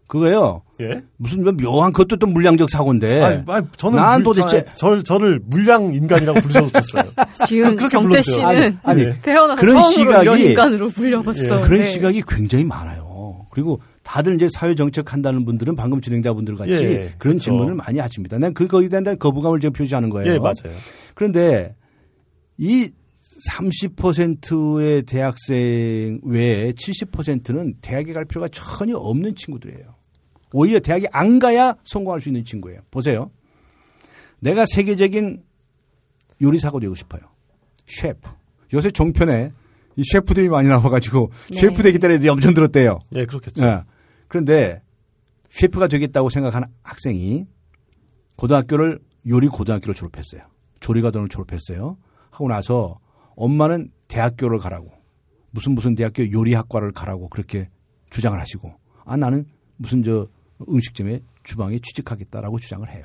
그거요. 예. 무슨 뭐 묘한 그것도 또 물량적 사고인데. 아니, 아니, 저는 난 물- 도대체- 저, 절, 저를 물량 인간이라고 부르셔도 좋겠어요. 지금 그렇게 불렀어요. 씨는 아니, 예. 태어나서 그런 처음으로 시각이- 인간으로 불려봤어. 예, 그런 네. 시각이 굉장히 많아요. 그리고 다들 이제 사회 정책 한다는 분들은 방금 진행자분들 같이 예, 그런 그렇죠. 질문을 많이 하십니다. 난 그거에 대한 거부감을 지금 표시하는 거예요. 예, 맞아요. 그런데 이 30%의 대학생 외에 70%는 대학에 갈 필요가 전혀 없는 친구들이에요. 오히려 대학에 안 가야 성공할 수 있는 친구예요. 보세요. 내가 세계적인 요리사가 되고 싶어요. 셰프. 요새 종편에 이 셰프들이 많이 나와가지고 네. 셰프 되겠다는 애들이 엄청 들었대요. 예, 그렇겠죠. 예. 그런데 셰프가 되겠다고 생각하는 학생이 고등학교를 요리 고등학교를 졸업했어요. 조리과정을 졸업했어요. 하고 나서 엄마는 대학교를 가라고 무슨 무슨 대학교 요리학과를 가라고 그렇게 주장을 하시고 아 나는 무슨 저 음식점에 주방에 취직하겠다라고 주장을 해요.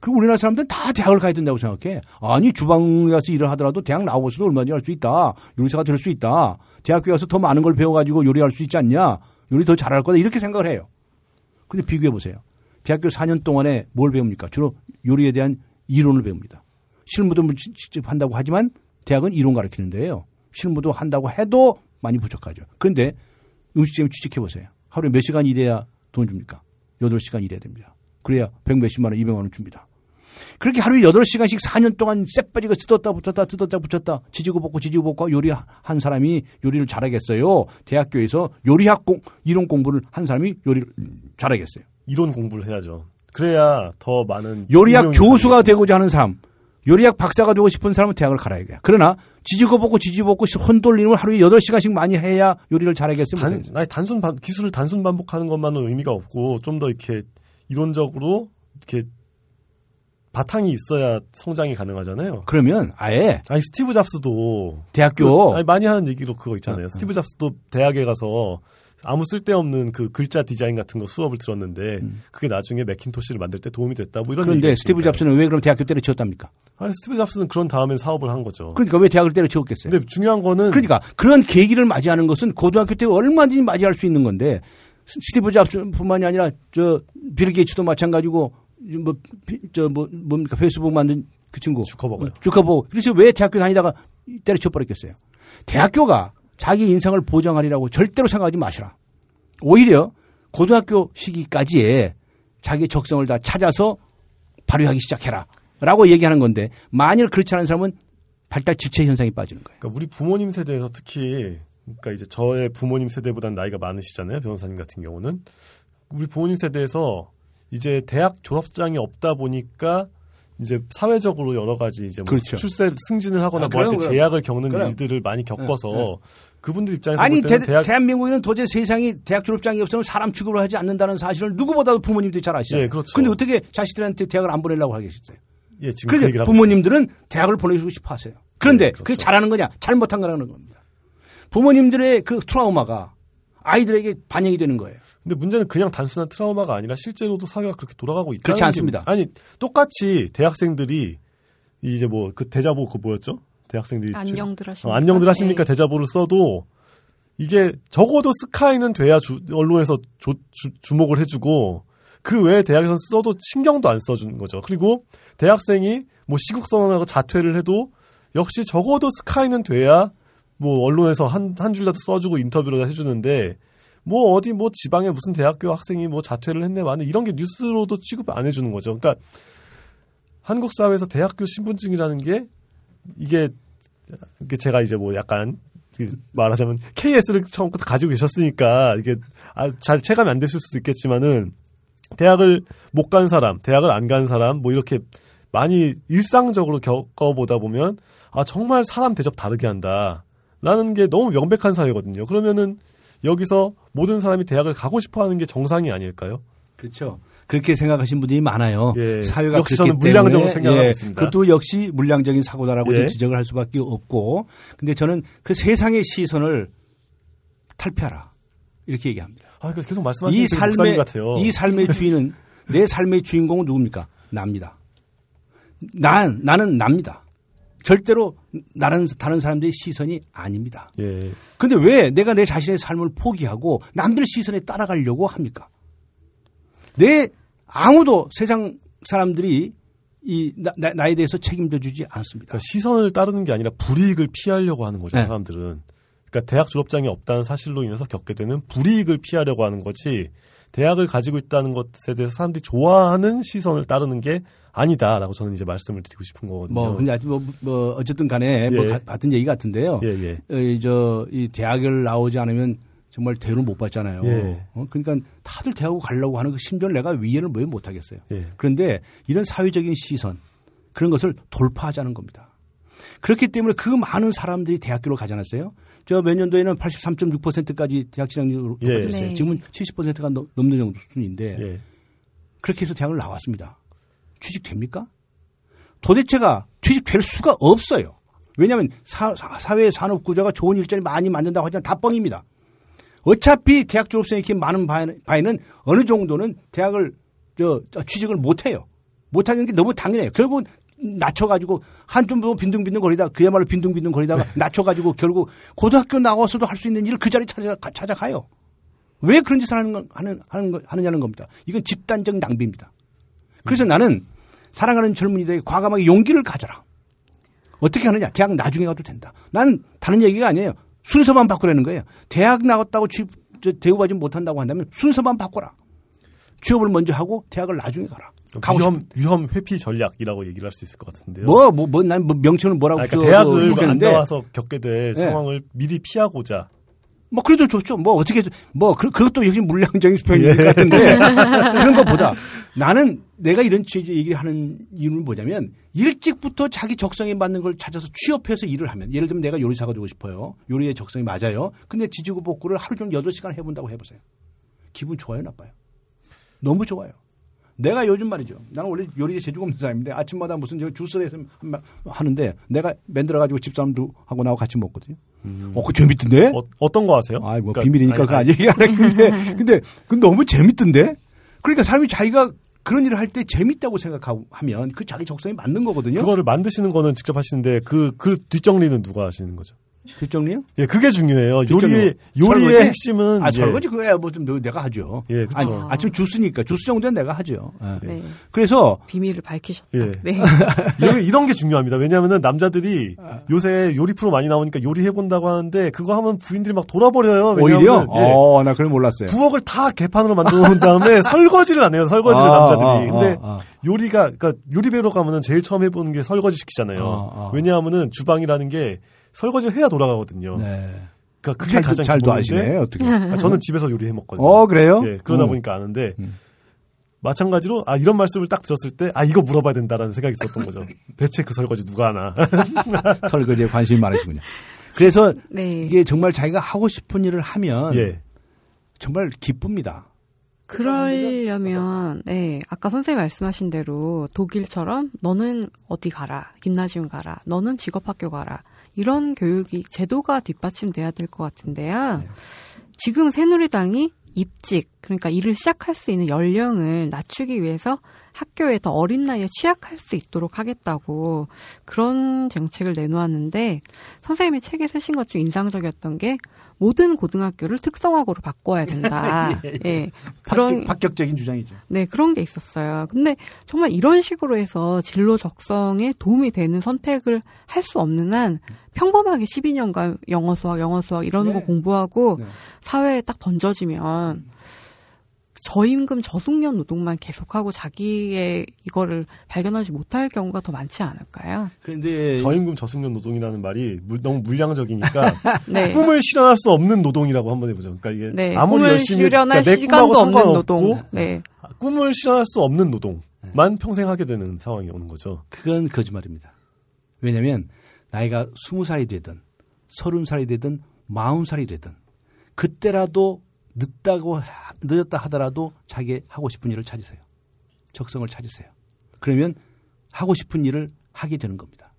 그리고 우리나라 사람들은 다 대학을 가야 된다고 생각해. 아니 주방에 가서 일을 하더라도 대학 나오고서도 얼마든지 할 수 있다. 요리사가 될 수 있다. 대학교 가서 더 많은 걸 배워가지고 요리할 수 있지 않냐. 요리 더 잘할 거다. 이렇게 생각을 해요. 근데 비교해 보세요. 대학교 4년 동안에 뭘 배웁니까? 주로 요리에 대한 이론을 배웁니다. 실무도 직접 한다고 하지만 대학은 이론 가르치는 데예요. 실무도 한다고 해도 많이 부족하죠. 그런데 음식점에 취직해 보세요. 하루에 몇 시간 일해야 돈 줍니까? 8시간 일해야 됩니다. 그래야 100 몇십만 원, 200만 원 줍니다. 그렇게 하루에 8시간씩 4년 동안 쎄빠지고 뜯었다 붙였다 뜯었다 붙였다 지지고 볶고 지지고 볶고 요리한 사람이 요리를 잘하겠어요. 대학교에서 요리학 공, 이론 공부를 한 사람이 요리를 잘하겠어요. 이론 공부를 해야죠. 그래야 더 많은 요리학 교수가. 되고자 하는 사람, 요리학 박사가 되고 싶은 사람은 대학을 가야 해요. 그러나 지지고 볶고 지지고 볶고 혼 돌리는 하루에 8시간씩 많이 해야 요리를. 단, 못하겠어요? 아니, 단순 반, 기술을 단순 반복하는 것만은 의미가 없고 좀 더 이렇게 이론적으로 이렇게 바탕이 있어야 성장이 가능하잖아요. 그러면 아예 아니 스티브 잡스도 대학교 그, 아니, 많이 하는 얘기로 그거 있잖아요. 어, 어. 스티브 잡스도 대학에 가서 아무 쓸데없는 그 글자 디자인 같은 거 수업을 들었는데 그게 나중에 맥킨토시를 만들 때 도움이 됐다. 뭐 이런 음. 그런데 스티브. 잡스는 왜 그럼 대학교 때려치웠답니까? 아니 스티브 잡스는 그런 다음에 사업을 한 거죠. 그러니까 왜 대학을 때려치웠겠어요? 근데 중요한 거는 그러니까 그런 계기를 맞이하는 것은 고등학교 때 얼마든지 맞이할 수 있는 건데 스- 스티브 잡스뿐만이 아니라 저 빌 게이츠도 마찬가지고 뭐 저 뭐 뭡니까 페이스북 만든 그 친구. 주커버그요. 주커버그. 그래서 왜 대학교 다니다가 때려쳐 버렸겠어요. 대학교가 자기 인생을 보장하리라고 절대로 생각하지 마시라. 오히려 고등학교 시기까지에 자기 적성을 다 찾아서 발휘하기 시작해라. 라고 얘기하는 건데 만일 그렇지 않은 사람은 발달 지체 현상이 빠지는 거예요. 그러니까 우리 부모님 세대에서 특히 그러니까 이제 저의 부모님 세대보다는 나이가 많으시잖아요. 변호사님 같은 경우는 우리 부모님 세대에서 이제 대학 졸업장이 없다 보니까 이제 사회적으로 여러 가지 이제 뭐 그렇죠. 출세 승진을 하거나 아, 뭐할 때. 제약을 겪는 그럼. 일들을 많이 겪어서 네, 그분들 입장에서 아니 볼 대, 대학 한민국에는 도저히 세상이 대학 졸업장이 없으면 사람 취급을 하지 않는다는 사실을 누구보다도 부모님들이 잘 아시잖아요. 예, 그렇죠. 근데 어떻게 자식들한테 대학을 안 보내려고 하겠어요? 예, 지금 그 그러니까 부모님들은 대학을 보내주고 싶어 하세요. 그런데 네, 그렇죠. 그게 잘하는 거냐 잘못한 거라는 겁니다. 부모님들의 그 트라우마가 아이들에게 반영이 되는 거예요. 근데 문제는 그냥 단순한 트라우마가 아니라 실제로도 사회가 그렇게 돌아가고 있다. 그렇지 않습니다. 아니 똑같이 대학생들이 이제 뭐 그 대자보 그 뭐였죠? 대학생들이 안녕들 하십니까? 어, 안녕들 하십니까 네. 대자보를 써도 이게 적어도 스카이는 돼야 주- 언론에서 조- 주, 주목을 해주고 그 외에 대학에서 써도 신경도 안 써주는 거죠. 그리고 대학생이 뭐 시국 선언하고 자퇴를 해도 역시 적어도 스카이는 돼야 뭐 언론에서 한 한 줄이라도 써주고 인터뷰를 해주는데 뭐 어디 뭐 지방의 무슨 대학교 학생이 뭐 자퇴를 했네 마네 이런 게 뉴스로도 취급 안 해주는 거죠. 그러니까 한국 사회에서 대학교 신분증이라는 게 이게 제가 이제 뭐 약간 그 말하자면 KS를 처음부터 가지고 계셨으니까 이게 아, 잘 체감이 안 됐을 수도 있겠지만은 대학을 못 간 사람, 대학을 안 간 사람 뭐 이렇게 많이 일상적으로 겪어보다 보면 아 정말 사람 대접 다르게 한다 라는 게 너무 명백한 사회거든요. 그러면은 여기서 모든 사람이 대학을 가고 싶어 하는 게 정상이 아닐까요? 그렇죠. 그렇게 생각하신 분들이 많아요. 예. 사회가 역시 그렇기 저는 물량적으로 생각하고 예, 있습니다. 그것도 역시 물량적인 사고다라고 예. 좀 지적을 할 수밖에 없고, 근데 저는 그 세상의 시선을 탈피하라 이렇게 얘기합니다. 아, 그러니까 계속 이 말씀하시는 그 목사님 삶의 같아요. 이 삶의 주인은 내 삶의 주인공은 누굽니까? 납니다. 난 나는 납니다. 절대로 나는 다른 사람들의 시선이 아닙니다. 예. 근데 왜 내가 내 자신의 삶을 포기하고 남들의 시선에 따라가려고 합니까? 내 아무도 세상 사람들이 이 나, 나, 나에 대해서 책임져 주지 않습니다. 그러니까 시선을 따르는 게 아니라 불이익을 피하려고 하는 거죠, 네. 사람들은. 그러니까 대학 졸업장이 없다는 사실로 인해서 겪게 되는 불이익을 피하려고 하는 거지, 대학을 가지고 있다는 것에 대해서 사람들이 좋아하는 시선을 따르는 게 아니다라고 저는 이제 말씀을 드리고 싶은 거거든요. 뭐 근데 아직 뭐, 뭐 어쨌든 간에 뭐 예. 가- 같은 얘기 같은데요. 예, 예. 어, 이 저, 이 대학을 나오지 않으면 정말 대우를 못 받잖아요. 예. 어, 그러니까 다들 대학을 가려고 하는 그 심정을 내가 위에는 왜 못하겠어요. 예. 그런데 이런 사회적인 시선 그런 것을 돌파하자는 겁니다. 그렇기 때문에 그 많은 사람들이 대학교를 가지 않았어요. 저 몇 년도에는 83.6%까지 대학 진학률로 예. 높아졌어요. 네. 지금은 70%가 넘- 넘는 정도 수준인데 예. 그렇게 해서 대학을 나왔습니다. 취직됩니까? 도대체가 취직될 수가 없어요. 왜냐하면 사, 회 산업 구조가 좋은 일자리 많이 만든다고 하지만 다 뻥입니다. 어차피 대학 졸업생이 이렇게 많은 바에는, 어느 정도는 대학을 저, 저 취직을 못 해요. 못 하는 게 너무 당연해요. 결국은 낮춰가지고 한좀 빈둥빈둥 거리다 그야말로 빈둥빈둥 거리다가 낮춰가지고 결국 고등학교 나와서도 할 수 있는 일을 그 자리 찾아 찾아가요. 왜 그런 짓을 하는 건 하는 하는 거 하느냐는 겁니다. 이건 집단적 낭비입니다. 그래서 나는 사랑하는 젊은이들에게 과감하게 용기를 가져라. 어떻게 하느냐? 대학 나중에 가도 된다. 나는 다른 얘기가 아니에요. 순서만 바꾸라는 거예요. 대학 나갔다고 취업, 저, 대우받지 못한다고 한다면 순서만 바꿔라. 취업을 먼저 하고 대학을 나중에 가라. 위험 위험 회피 전략이라고 얘기를 할 수 있을 것 같은데요. 뭐, 뭐, 뭐, 난뭐 명칭은 뭐라고 아, 그러니까 저- 대학을 안 나와서 겪게 될 네. 상황을 미리 피하고자 뭐 그래도 좋죠. 뭐 어떻게 해서- 뭐 그, 그것도 역시 물량적인 수평인 예. 것 같은데 그런 것보다 나는 내가 이런 취지 얘기를 하는 이유는 뭐냐면 일찍부터 자기 적성에 맞는 걸 찾아서 취업해서 일을 하면 예를 들면 내가 요리사가 되고 싶어요. 요리의 적성이 맞아요. 근데 지지고 복구를 하루 종일 8시간 해본다고 해보세요. 기분 좋아요, 나빠요? 너무 좋아요. 내가 요즘 말이죠. 나는 원래 요리에 재주가 없는 사람인데 아침마다 무슨 저 주스를 해서 하는데 내가 만들어가지고 집사람도 하고 나하고 같이 먹거든요. 어, 그 재밌던데? 어, 떤거 하세요? 아이, 뭐, 그러니까- 비밀이니까 아직 얘기 안 하겠는데. 근데, 그 너무 재밌던데? 그러니까 사람이 자기가 그런 일을 할 때 재밌다고 생각하면 그 자기 적성에 맞는 거거든요. 그거를 만드시는 거는 직접 하시는데 그, 그 뒷정리는 누가 하시는 거죠? 뒷정리요? 예, 그게 중요해요. 뒷정리. 요리의 요리의 설거지? 핵심은 아 예, 설거지 그거야 뭐 좀 내가 하죠. 예, 그쵸. 아니, 아침 주스니까 주스 정도는 내가 하죠. 예. 네. 그래서 비밀을 밝히셨다. 예. 네. 이런, 이런 게 중요합니다. 왜냐하면 남자들이 요새 요리 프로 많이 나오니까 요리 해본다고 하는데 그거 하면 부인들이 막 돌아버려요. 오히려 예, 어, 나 그걸 몰랐어요. 부엌을 다 개판으로 만들어 놓은 다음에 설거지를 안 해요. 설거지를 아, 남자들이. 아, 근데 아, 아. 요리가 그러니까 요리 배우러 가면은 제일 처음 해보는 게 설거지 시키잖아요. 아, 아. 왜냐하면은 주방이라는 게 설거지를 해야 돌아가거든요. 네. 그러니까 그게 잘, 가장 잘도 아시네 어떻게? 아, 저는 집에서 요리해 먹거든요. 어 그래요? 예, 그러다 음. 보니까 아는데 음. 마찬가지로 아 이런 말씀을 딱 들었을 때 아 이거 물어봐야 된다라는 생각이 들었던 거죠. 대체 그 설거지 누가 하나? 설거지에 관심이 많으시군요. 그래서 네. 이게 정말 자기가 하고 싶은 일을 하면 예. 정말 기쁩니다. 그러려면, 네, 아까 선생님 말씀하신 대로 독일처럼 너는 어디 가라, 김나지움 가라, 너는 직업학교 가라, 이런 교육이, 제도가 뒷받침돼야 될 것 같은데요. 네. 지금 새누리당이 입직, 그러니까 일을 시작할 수 있는 연령을 낮추기 위해서 학교에 더 어린 나이에 취약할 수 있도록 하겠다고 그런 정책을 내놓았는데 선생님이 책에 쓰신 것 중 인상적이었던 게 모든 고등학교를 특성화고로 바꿔야 된다. 예. 그런 파격, 파격적인 주장이죠. 네, 그런 게 있었어요. 근데 정말 이런 식으로 해서 진로 적성에 도움이 되는 선택을 할 수 없는 한 평범하게 12년간 영어 수학, 영어 수학 이런 네. 거 공부하고 네. 사회에 딱 던져지면 저임금 저숙련 노동만 계속하고 자기의 이거를 발견하지 못할 경우가 더 많지 않을까요? 그런데 저임금 저숙련 노동이라는 말이 무- 너무 물량적이니까 네. 꿈을 실현할 수 없는 노동이라고 한번 해보죠. 그러니까 이게 네. 아무리 꿈을 열심히 실현할 그러니까 내 시간도 없는 상관없고 노동. 네. 꿈을 실현할 수 없는 노동만 평생 하게 되는 상황이 오는 거죠. 그건 거짓말입니다. 왜냐하면 나이가 스무 살이 되든 서른 살이 되든 마흔 살이 되든 그때라도 늦다고 하- 늦었다 하더라도 자기 하고 싶은 일을 찾으세요. 적성을 찾으세요. 그러면 하고 싶은 일을 하게 되는 겁니다.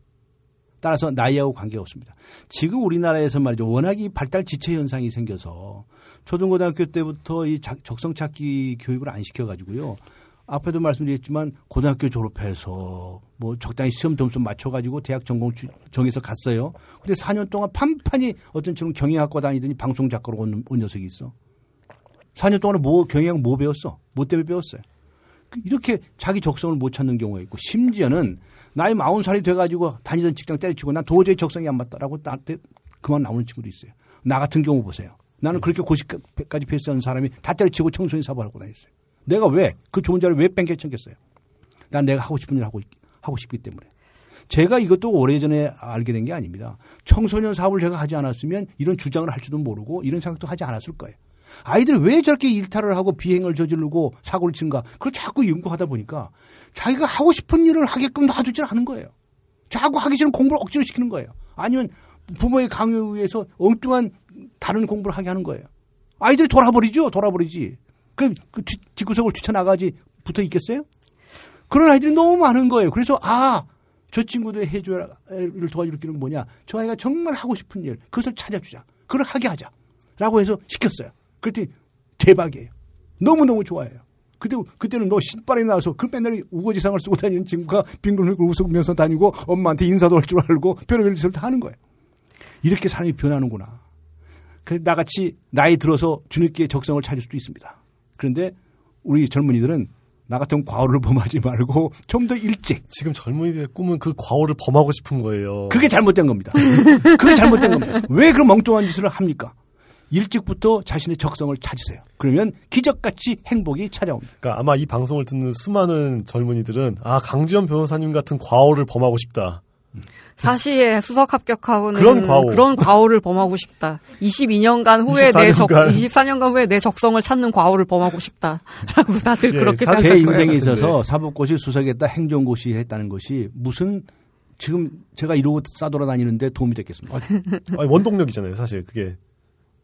따라서 나이하고 관계가 없습니다. 지금 우리나라에서 말이죠. 워낙 이 발달 지체 현상이 생겨서 초등고등학교 때부터 이 자- 적성 찾기 교육을 안 시켜가지고요. 앞에도 말씀드렸지만 고등학교 졸업해서 뭐 적당히 시험 점수 맞춰가지고 대학 전공 주- 정해서 갔어요. 근데 4년 동안 판판히 어떤 지금 경영학과 다니더니 방송 작가로 온, 온 녀석이 있어. 4년 동안 뭐 경영 뭐 배웠어? 뭐 때문에 배웠어요? 그 이렇게 자기 적성을 못 찾는 경우가 있고 심지어는 나이 마흔 살이 돼가지고 다니던 직장 때려치고 난 도저히 적성이 안 맞다라고 나한테 그만 나오는 친구도 있어요. 나 같은 경우 보세요. 나는 그렇게 고시까지 패스하는 사람이 다 때려치고 청소년 사업하고 다녔어요. 내가 왜 그 좋은 자리를 왜 뺑겨쳤겠어요? 난 내가 하고 싶은 일 하고 있- 하고 싶기 때문에. 제가 이것도 오래전에 알게 된 게 아닙니다. 청소년 사업을 제가 하지 않았으면 이런 주장을 할지도 모르고 이런 생각도 하지 않았을 거예요. 아이들이 왜 저렇게 일탈을 하고 비행을 저지르고 사고를 치는가 그걸 자꾸 연구하다 보니까 자기가 하고 싶은 일을 하게끔 놔두지 않은 거예요. 자꾸 하기 싫은 공부를 억지로 시키는 거예요. 아니면 부모의 강요에 의해서 엉뚱한 다른 공부를 하게 하는 거예요. 아이들이 돌아버리죠. 돌아버리지. 그, 그 뒤- 뒷구석을 뛰쳐나가지 붙어 있겠어요? 그런 아이들이 너무 많은 거예요. 그래서 아, 저 친구도 해줘야 를 도와줄 길은 뭐냐. 저 아이가 정말 하고 싶은 일, 그것을 찾아주자. 그걸 하게 하자. 라고 해서 시켰어요. 그랬더니 대박이에요. 너무너무 좋아해요. 그때, 그때는 너 신발에 나와서 그 맨날 우거지상을 쓰고 다니는 친구가 빙글빙글 웃으면서 다니고 엄마한테 인사도 할 줄 알고 별의별 짓을 다 하는 거예요. 이렇게 사람이 변하는구나. 그 나같이 나이 들어서 뒤늦게 적성을 찾을 수도 있습니다. 그런데 우리 젊은이들은 나 같은 과오를 범하지 말고 좀 더 일찍 지금 젊은이들의 꿈은 그 과오를 범하고 싶은 거예요. 그게 잘못된 겁니다. 그게 잘못된 겁니다. 왜 그런 멍뚱한 짓을 합니까? 일찍부터 자신의 적성을 찾으세요. 그러면 기적같이 행복이 찾아옵니다. 그러니까 아마 이 방송을 듣는 수많은 젊은이들은 아 강지연 변호사님 같은 과오를 범하고 싶다. 사시에 수석 합격하고는 그런 과오. 그런 과오를 범하고 싶다. 22년간 후에 내 적, 24년간. 24년간 후에 내 적성을 찾는 과오를 범하고 싶다라고 다들 예, 그렇게 사실 제. 인생에 같은데. 있어서 사법고시 수석했다 행정고시 했다는 것이 무슨 지금 제가 이러고 싸돌아다니는데 도움이 됐겠습니까? 아니, 원동력이잖아요, 사실 그게.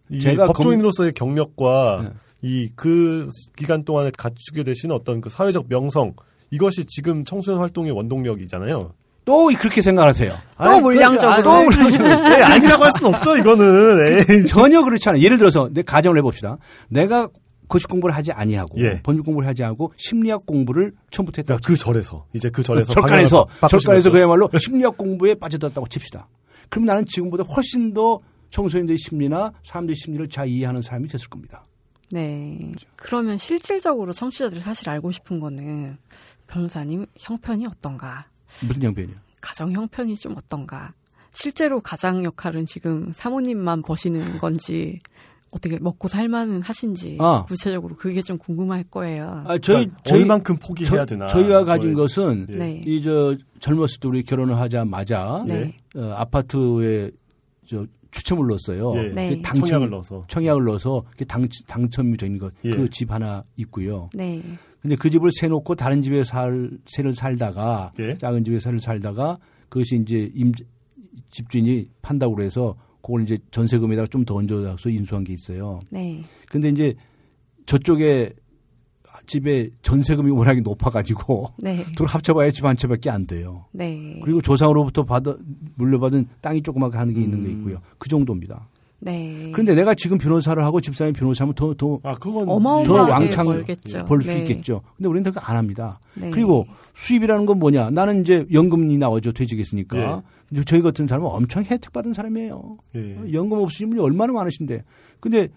이 제가 법조인으로서의 경력과 네. 이그 기간 동안에 갖추게 되신 어떤 그 사회적 명성 이것이 지금 청소년 활동의 원동력이잖아요. 또 그렇게 생각하세요. 아니, 물량적으로. 또 물량적으로. 예, 아니라고 할 수는 없죠, 이거는. 에이. 전혀 그렇지 않아요. 예를 들어서 내 가정을 해봅시다. 내가 고시 공부를 하지 아니하고 예. 법률 공부를 하지 않고 심리학 공부를 처음부터 했다. 그 절에서 이제 그 절에서 절간에서 절간에서. 그야말로 심리학 공부에 빠져들었다고 칩시다. 그럼 나는 지금보다 훨씬 더 청소년들의 심리나 사람들의 심리를 잘 이해하는 사람이 됐을 겁니다. 네. 그러면 실질적으로 청취자들이 사실 알고 싶은 거는 변호사님 형편이 어떤가? 무슨 양변이요? 가정 형편이 좀 어떤가? 실제로 가장 역할은 지금 사모님만 버시는 건지 어떻게 먹고 살만은 하신지 아. 구체적으로 그게 좀 궁금할 거예요. 아, 저희 그러니까 저희 얼만큼 포기해야 저, 되나? 저희가 가진 그걸- 것은 예. 네. 이저 젊었을 때 우리 결혼을 하자마자 네. 어, 아파트에 저 추첨을 넣었어요. 예. 네. 그 당첨 청약을 넣어서 청약을 넣어서 그 당, 당첨이 된 것, 예. 그집 하나 있고요. 네. 근데 그 집을 세놓고 다른 집에 살, 새를 살다가, 예. 작은 집에 새를 살다가, 그것이 이제 임, 집주인이 판다고 그래서 그걸 이제 전세금에다가 좀 더 얹어서 인수한 게 있어요. 네. 근데 이제 저쪽에 집에 전세금이 워낙에 높아가지고, 네. 둘 합쳐봐야 집 한 채밖에 안 돼요. 네. 그리고 조상으로부터 받아, 물려받은 땅이 조그맣게 하는 게 있는 게 음. 있고요. 그 정도입니다. 네. 그런데 내가 지금 변호사를 하고 집사람이 변호사하면 더, 더 아 그건 어마어마하게 더 왕창 벌겠죠. 벌수 네. 있겠죠. 근데 우리는 그거 안 합니다. 네. 그리고 수입이라는 건 뭐냐? 나는 이제 연금이 나오죠. 퇴직했으니까. 예. 이제 저희 같은 사람은 엄청 혜택 받은 사람이에요. 예. 연금 없으신 분이 얼마나 많으신데. 근데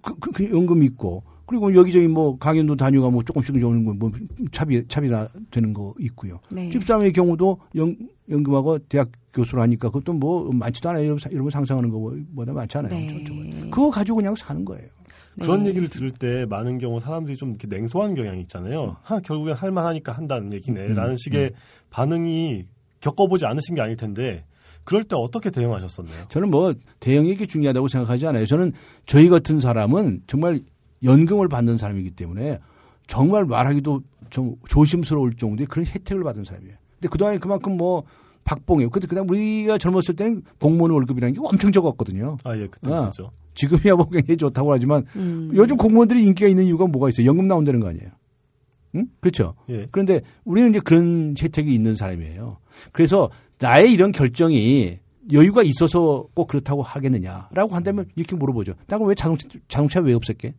그, 그, 그 연금이 있고 그리고 여기저기 뭐 강연도 다녀가 뭐 조금씩 좋은 거뭐 차비 차비나 되는 거 있고요. 네. 집사람의 경우도 연, 연금하고 대학 교수를 하니까 그것도 뭐 많지도 않아요. 여러분, 여러분 상상하는 거보다 많지 않아요. 네. 저쪽은. 그거 가지고 그냥 사는 거예요. 네. 그런 얘기를 들을 때 많은 경우 사람들이 좀 이렇게 냉소한 경향이 있잖아요. 하, 결국엔 할만하니까 한다는 얘기네라는 음, 식의 반응이 겪어보지 않으신 게 아닐 텐데 그럴 때 어떻게 대응하셨었나요? 저는 뭐 대형이 게 중요하다고 생각하지 않아요. 저는 저희 같은 사람은 정말 연금을 받는 사람이기 때문에 정말 말하기도 좀 조심스러울 정도의 그런 혜택을 받은 사람이에요. 근데 그동안에 그만큼 뭐 박봉이요. 그때 그냥 우리가 젊었을 때는 공무원 월급이라는 게 엄청 적었거든요. 아 예, 그때 아. 그렇죠. 지금이야 뭐 굉장히 좋다고 하지만 음. 요즘 공무원들이 인기가 있는 이유가 뭐가 있어요? 연금 나온다는 거 아니에요? 응? 그렇죠. 예. 그런데 우리는 이제 그런 혜택이 있는 사람이에요. 그래서 나의 이런 결정이 여유가 있어서 꼭 그렇다고 하겠느냐라고 한다면 이렇게 물어보죠. 나는 왜 자동차, 자동차 왜 없앨게?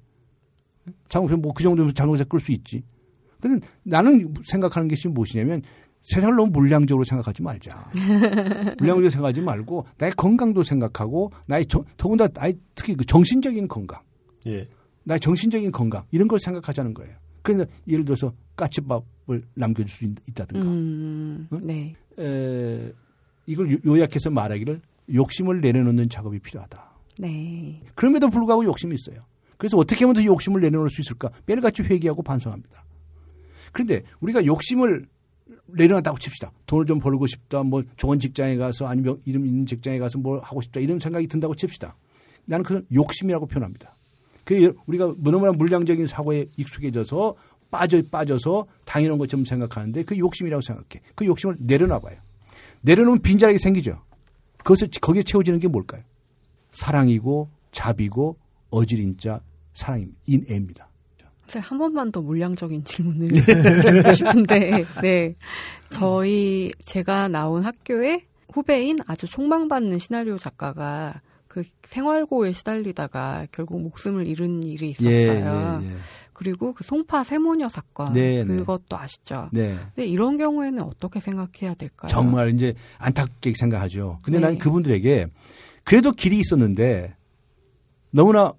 자동차 뭐 그 정도면 자동차 끌 수 있지. 근데 나는 생각하는 것이 무엇이냐면 세상을 너무 물량적으로 생각하지 말자. 물량적으로 생각하지 말고 나의 건강도 생각하고 나의 정- 더군다나 나의 특히 그 정신적인 건강. 예. 나의 정신적인 건강 이런 걸 생각하자는 거예요. 그래서 예를 들어서 까치밥을 남겨줄 수 있, 있다든가 음. 응? 네. 에, 이걸 요- 요약해서 말하기를 욕심을 내려놓는 작업이 필요하다. 네. 그럼에도 불구하고 욕심이 있어요. 그래서 어떻게 하면 더 욕심을 내려놓을 수 있을까? 매일같이 회개하고 반성합니다. 그런데 우리가 욕심을 내려놨다고 칩시다. 돈을 좀 벌고 싶다. 뭐 좋은 직장에 가서 아니면 이름 있는 직장에 가서 뭘 하고 싶다. 이런 생각이 든다고 칩시다. 나는 그건 욕심이라고 표현합니다. 그 우리가 너무나 물량적인 사고에 익숙해져서 빠져 빠져서 당연한 것처럼 생각하는데 그 욕심이라고 생각해. 그 욕심을 내려놔봐요. 내려놓으면 빈자리가 생기죠. 그것을 거기에 채워지는 게 뭘까요? 사랑이고 자비고 어지린자 사랑인 애입니다. 선생님 한 번만 더 물량적인 질문을 드리고 싶은데, 네. 저희, 제가 나온 학교에 후배인 아주 촉망받는 시나리오 작가가 그 생활고에 시달리다가 결국 목숨을 잃은 일이 있었어요. 예, 예, 예. 그리고 그 송파 세모녀 사건. 네, 네. 그것도 아시죠? 네. 근데 이런 경우에는 어떻게 생각해야 될까요? 정말 이제 안타깝게 생각하죠. 근데 네. 난 그분들에게 그래도 길이 있었는데 너무나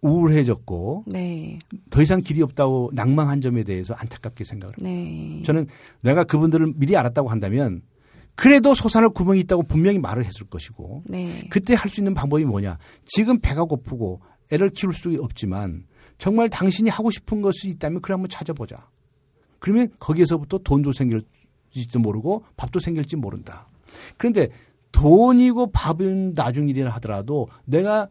우울해졌고 네. 더 이상 길이 없다고 낭망한 점에 대해서 안타깝게 생각을 해요. 네. 저는 내가 그분들을 미리 알았다고 한다면 그래도 소산할 구멍이 있다고 분명히 말을 했을 것이고 네. 그때 할 수 있는 방법이 뭐냐. 지금 배가 고프고 애를 키울 수 없지만 정말 당신이 하고 싶은 것이 있다면 그래 한번 찾아보자. 그러면 거기에서부터 돈도 생길지도 모르고 밥도 생길지 모른다. 그런데 돈이고 밥은 나중 일이라 하더라도 내가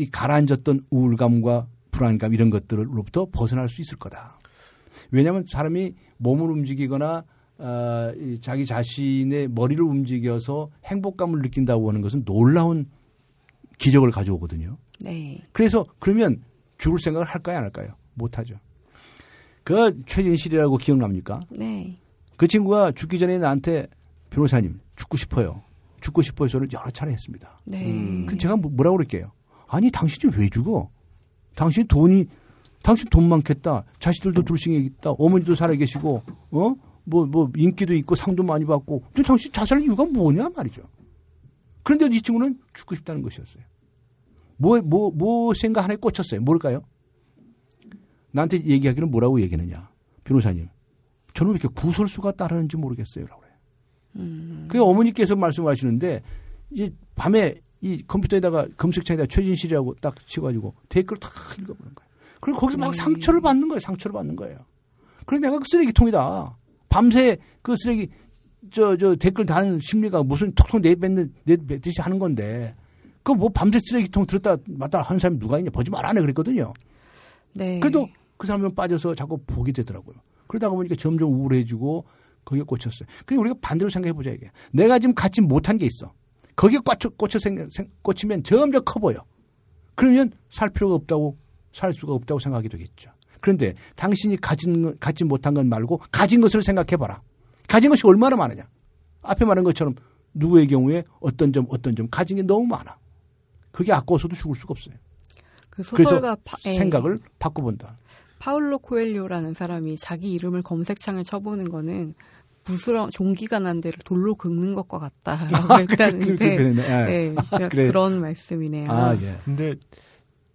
이 가라앉았던 우울감과 불안감 이런 것들로부터 벗어날 수 있을 거다. 왜냐하면 사람이 몸을 움직이거나 어, 이 자기 자신의 머리를 움직여서 행복감을 느낀다고 하는 것은 놀라운 기적을 가져오거든요. 네. 그래서 그러면 죽을 생각을 할까요, 안 할까요? 못 하죠. 그 최진실이라고 기억납니까? 네. 그 친구가 죽기 전에 나한테 변호사님 죽고 싶어요. 죽고 싶어요 소리를 여러 차례 했습니다. 네. 음. 그 제가 뭐- 뭐라고 그럴게요. 아니 당신이 왜 죽어? 당신 돈이 당신 돈 많겠다. 자식들도 둘씩 있다. 어머니도 살아 계시고 어? 뭐뭐 인기도 있고 상도 많이 받고. 근데 당신 자살할 이유가 뭐냐 말이죠. 그런데 이 친구는 죽고 싶다는 것이었어요. 뭐, 뭐, 뭐 생각 하나에 꽂혔어요. 뭘까요? 나한테 얘기하기는 뭐라고 얘기했느냐. 변호사님. 저는 왜 이렇게 구설수가 따르는지 모르겠어요. 라고 그래요. 음. 그 어머니께서 말씀하시는데 이제 밤에 이 컴퓨터에다가 검색창에다 최진실이라고 딱 치가지고 댓글 다 읽어보는 거예요. 그리고 거기서 막 네. 상처를 받는 거예요. 상처를 받는 거예요. 그래서 내가 그 쓰레기통이다. 밤새 그 쓰레기 저 저 댓글 다는 심리가 무슨 톡톡 내뱉는 내뱉듯이 하는 건데 그뭐 밤새 쓰레기통 들었다 맞다 하는 사람이 누가 있냐 보지 말아네 그랬거든요. 네. 그래도 그 사람은 빠져서 자꾸 보게 되더라고요. 그러다가 보니까 점점 우울해지고 거기에 꽂혔어요. 그냥 우리가 반대로 생각해 보자 이게. 내가 지금 갖지 못한 게 있어. 거기에 꽂혀, 꽂혀 생, 생- 꽂히면 점점 커 보여. 그러면 살 필요가 없다고 살 수가 없다고 생각하게 되겠죠. 그런데 당신이 가진 것- 갖지 못한 것 말고 가진 것을 생각해 봐라. 가진 것이 얼마나 많으냐. 앞에 말한 것처럼 누구의 경우에 어떤 점 어떤 점 가진 게 너무 많아. 그게 아까워서도 죽을 수가 없어요. 그 소설가 파, 예. 생각을 바꿔본다. 파울로 코엘료라는 사람이 자기 이름을 검색창에 쳐보는 거는 부스러 종기가 난 데를 돌로 긁는 것과 같다라고 했다는데 그렇게 됐네. 예. 네, 그러니까 그래. 그런 말씀이네요. 아, 예. 근데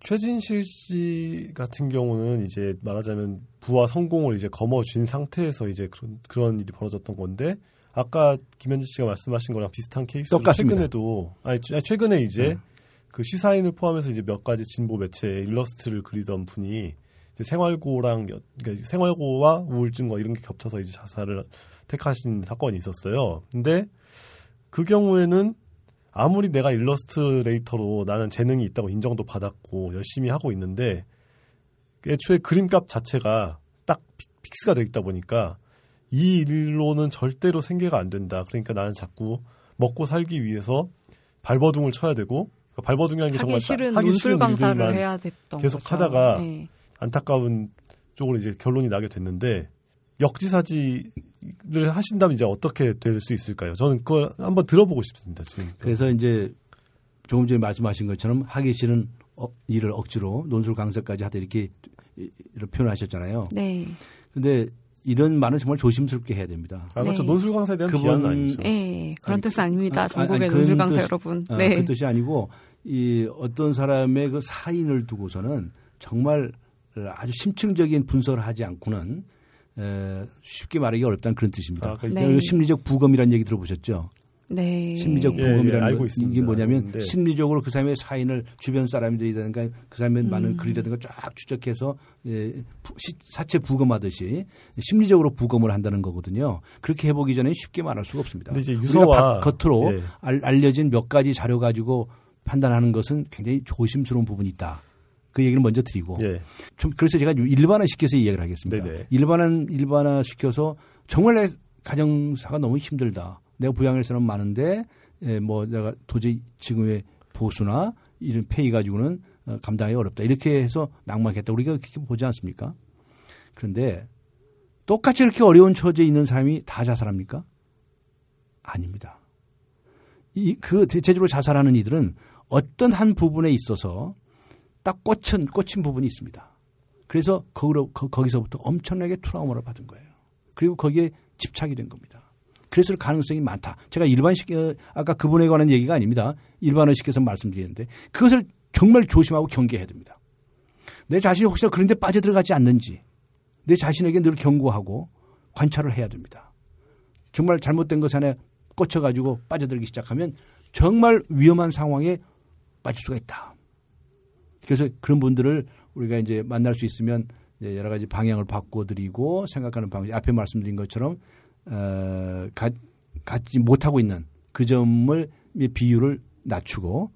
최진실 씨 같은 경우는 이제 말하자면 부와 성공을 이제 거머쥔 상태에서 이제 그런 그런 일이 벌어졌던 건데 아까 김현지 씨가 말씀하신 거랑 비슷한 케이스로 똑같습니다. 최근에도 아니 최- 최근에 이제 네. 그 시사인을 포함해서 이제 몇 가지 진보 매체에 일러스트를 그리던 분이 이제 생활고랑 여- 그러니까 생활고와 우울증과 이런 게 겹쳐서 이제 자살을 택하신 사건이 있었어요. 근데 그 경우에는 아무리 내가 일러스트레이터로 나는 재능이 있다고 인정도 받았고 열심히 하고 있는데 애초에 그림값 자체가 딱 fix- fix가 돼 있다 보니까 이 일로는 절대로 생계가 안 된다. 그러니까 나는 자꾸 먹고 살기 위해서 발버둥을 쳐야 되고 그러니까 발버둥이라는 게 정말 싫은 하기 싫은 강사를 해야 됐던 계속 거죠. 하다가 네. 안타까운 쪽으로 이제 결론이 나게 됐는데 역지사지 를 하신다면 이제 어떻게 될 수 있을까요? 저는 그걸 한번 들어보고 싶습니다. 지금. 그래서 이제 조금 전에 말씀하신 것처럼 하기 싫은 어- 일을 억지로 논술 강사까지 하다 이렇게 표현하셨잖아요. 네. 근데 이런 말은 정말 조심스럽게 해야 됩니다. 아, 그렇죠. 네. 논술 강사에 대한 그분- 비하는 아니죠. 네, 그런 아니, 뜻은 아닙니다. 아, 전국의 아니, 논술 강사 뜻- 여러분. 아, 네. 그 뜻이 아니고 이 어떤 사람의 그 사인을 두고서는 정말 아주 심층적인 분석을 하지 않고는 에, 쉽게 말하기 어렵다는 그런 뜻입니다. 아, 그- 네. 심리적 부검이라는 얘기 들어보셨죠? 네. 심리적 예, 예, 부검이라는 것- 있습니다. 이게 뭐냐면 있는데. 심리적으로 그 사람의 사인을 주변 사람들이라든가 그 사람의 음. 많은 글이라든가 쫙 추적해서 예, 사체 부검하듯이 심리적으로 부검을 한다는 거거든요. 그렇게 해보기 전에 쉽게 말할 수가 없습니다. 근데 이제 유서와 바- 겉으로 예. 알, 알려진 몇 가지 자료 가지고 판단하는 것은 굉장히 조심스러운 부분이 있다. 그 얘기를 먼저 드리고 예. 좀 그래서 제가 일반화 시켜서 이야기를 하겠습니다. 네네. 일반화 일반화 시켜서 정말 내 가정사가 너무 힘들다. 내가 부양할 사람 많은데 예, 뭐 내가 도저히 지금의 보수나 이런 페이 가지고는 어, 감당하기 어렵다. 이렇게 해서 낭만했다. 우리가 그렇게 보지 않습니까? 그런데 똑같이 이렇게 어려운 처지에 있는 사람이 다 자살합니까? 아닙니다. 이 그 대체적으로 자살하는 이들은 어떤 한 부분에 있어서 딱 꽂힌 꽂힌 부분이 있습니다. 그래서 거기로 거, 거기서부터 엄청나게 트라우마를 받은 거예요. 그리고 거기에 집착이 된 겁니다. 그래서 가능성이 많다. 제가 일반식 어, 아까 그분에 관한 얘기가 아닙니다. 일반화시켜서 말씀드리는데 그것을 정말 조심하고 경계해야 됩니다. 내 자신이 혹시나 그런 데 빠져들어가지 않는지 내 자신에게 늘 경고하고 관찰을 해야 됩니다. 정말 잘못된 것 안에 꽂혀가지고 빠져들기 시작하면 정말 위험한 상황에 빠질 수가 있다. 그래서 그런 분들을 우리가 이제 만날 수 있으면 이제 여러 가지 방향을 바꿔드리고 생각하는 방식 앞에 말씀드린 것처럼 어, 가, 갖지 못하고 있는 그 점을 비율을 낮추고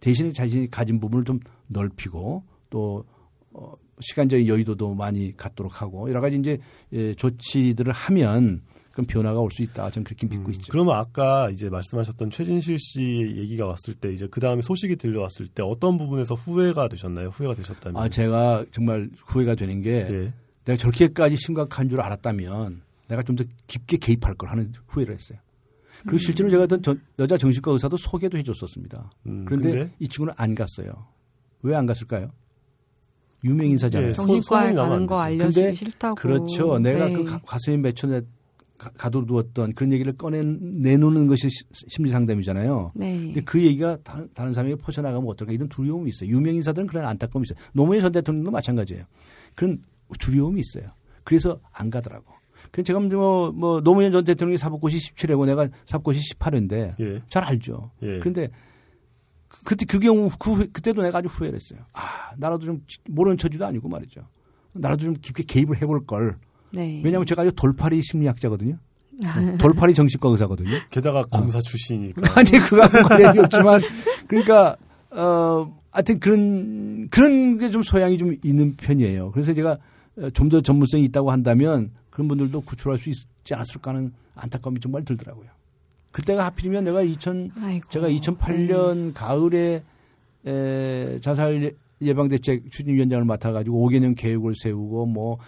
대신에 자신이 가진 부분을 좀 넓히고 또 어, 시간적인 여유도도 많이 갖도록 하고 여러 가지 이제 예, 조치들을 하면 그럼 변화가 올 수 있다. 저는 그렇게 믿고 있죠. 그러면 아까 이제 말씀하셨던 최진실 씨 얘기가 왔을 때 이제 그 다음에 소식이 들려왔을 때 어떤 부분에서 후회가 되셨나요? 후회가 되셨다면? 아, 제가 정말 후회가 되는 게 예. 내가 저렇게까지 심각한 줄 알았다면 내가 좀 더 깊게 개입할 걸 하는 후회를 했어요. 그리고 실제로 제가 어떤 전- 여자 정신과 의사도 소개도 해줬었습니다. 음, 그런데 근데? 이 친구는 안 갔어요. 왜 안 갔을까요? 유명 인사잖아요. 예, 정신과에 가는 안 거. 알려주기 근데 싫다고. 그렇죠. 내가 네. 그 가- 가슴이 맺혀 가- 가둬두었던 그런 얘기를 꺼내 내놓는 것이 시- 심리 상담이잖아요. 네. 근데 그 얘기가 다른, 다른 사람에게 퍼져나가면 어떨까 이런 두려움이 있어요. 유명 인사들은 그런 안타까움이 있어요. 노무현 전 대통령도 마찬가지예요. 그런 두려움이 있어요. 그래서 안 가더라고. 그래서 제가 뭐, 뭐 노무현 전 대통령이 사법고시 17회고 내가 사법고시 18회인데 예. 잘 알죠. 예. 그런데 그- 그때 그 경우 그 후회- 그때도 내가 아주 후회를 했어요. 아 나라도 좀 모르는 처지도 아니고 말이죠. 나라도 좀 깊게 개입을 해볼 걸. 네. 왜냐하면 제가 아주 돌팔이 심리학자거든요. 돌팔이 정신과 의사거든요. 게다가 검사 출신이니까. 아니 그거하고 관련이 없지만 그러니까 어 하여튼 그런 그런 게 좀 소양이 좀 있는 편이에요. 그래서 제가 좀 더 전문성이 있다고 한다면 그런 분들도 구출할 수 있지 않았을까 하는 안타까움이 정말 들더라고요. 그때가 하필이면 내가 2000 아이고. 제가 2008년 가을에 에, 자살 예방대책 추진위원장을 맡아가지고 5개년 계획을 세우고 뭐,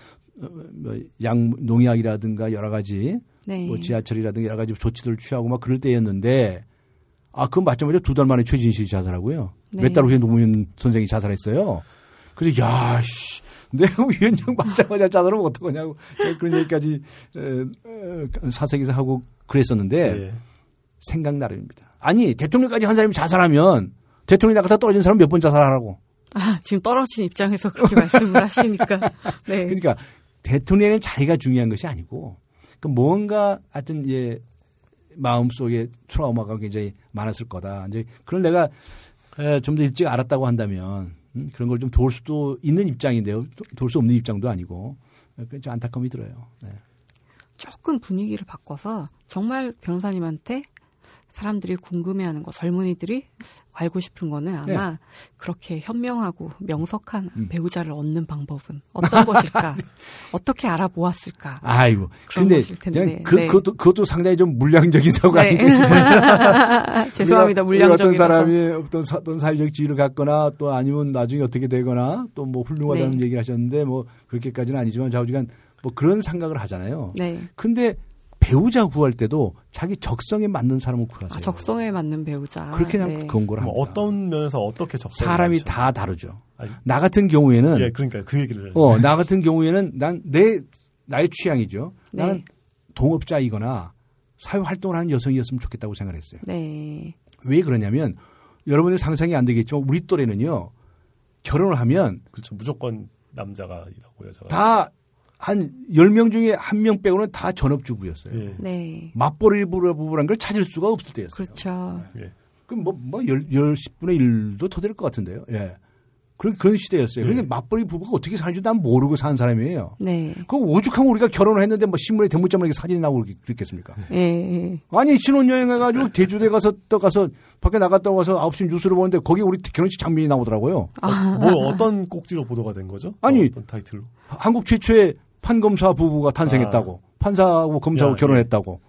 어, 뭐 양, 농약이라든가 여러 가지 네. 뭐 지하철이라든가 여러 가지 조치들을 취하고 막 그럴 때였는데 아, 그건 맞자마자 두 달 만에 최진실이 자살하고요. 네. 몇달 후에 노무현 선생이 자살했어요. 그래서 야, 씨, 내가 위원장 받자마자 자살하면 어떡하냐고 제가 그런 얘기까지 사석에서 하고 그랬었는데 예. 생각 나름입니다. 아니 대통령까지 한 사람이 자살하면 대통령이 나가다 떨어진 사람 몇 번 자살하라고. 아, 지금 떨어진 입장에서 그렇게 말씀을 하시니까. 네. 그러니까 대통령의 자리가 중요한 것이 아니고 그 뭔가 하여튼 예 마음 속에 트라우마가 굉장히 많았을 거다. 이제 그런 내가 좀 더 일찍 알았다고 한다면 음, 그런 걸 좀 도울 수도 있는 입장인데요. 도- 도울 수 없는 입장도 아니고 그좀 안타까움이 들어요. 네. 조금 분위기를 바꿔서 정말 변호사님한테 사람들이 궁금해하는 거, 젊은이들이 알고 싶은 거는 아마 그렇게 현명하고 명석한 음. 배우자를 얻는 방법은 어떤 것일까? 어떻게 알아보았을까? 아이고. 그런 근데 것일 텐데. 그, 네. 그것도, 그것도 상당히 좀 물량적인 사고가 네. 아닌가. 죄송합니다. 물량적이라서. 어떤 사람이 어떤, 사, 어떤 사회적 지위를 갖거나 또 아니면 나중에 어떻게 되거나 또 뭐 훌륭하다는 네. 얘기를 하셨는데 뭐 그렇게까지는 아니지만 좌우지간 뭐 그런 생각을 하잖아요. 네. 근데 배우자 구할 때도 자기 적성에 맞는 사람을 구하세요. 아, 적성에 맞는 배우자. 그렇게 그냥 네. 그런 걸 뭐. 어떤 면에서 어떻게 적성 사람이 다 다르죠. 아니, 나 같은 경우에는 예, 그러니까 그 얘기를. 어, 나 같은 경우에는 난 내 나의 취향이죠. 네. 나는 동업자이거나 사회 활동을 하는 여성이었으면 좋겠다고 생각을 했어요. 네. 왜 그러냐면 여러분들 상상이 안 되겠지만 우리 또래는요. 결혼을 하면 그렇죠. 무조건 남자가 일하고 여자가. 다 한 10명 중에 한 명 빼고는 다 전업주부였어요. 예. 네. 맞벌이 부부라는 걸 찾을 수가 없을 때였어요. 그렇죠. 예. 그럼 뭐, 뭐, 열, 열, 10분의 1도 더 될 것 같은데요. 예. 그런, 그런 시대였어요. 예. 그러니까 맞벌이 부부가 어떻게 사는지 난 모르고 산 사람이에요. 네. 그 오죽하면 우리가 결혼을 했는데 뭐 신문에 대문짝만 이렇게 사진이 나오고 그랬겠습니까? 예. 예. 아니, 신혼여행 해가지고 제주도에 가서 떠가서 밖에 나갔다 와서 9시 뉴스를 보는데 거기 우리 결혼식 장면이 나오더라고요. 뭐 어떤 꼭지로 보도가 된 거죠? 아니. 어떤 타이틀로? 한국 최초의 판검사 부부가 탄생했다고. 판사하고 검사하고 야, 결혼했다고.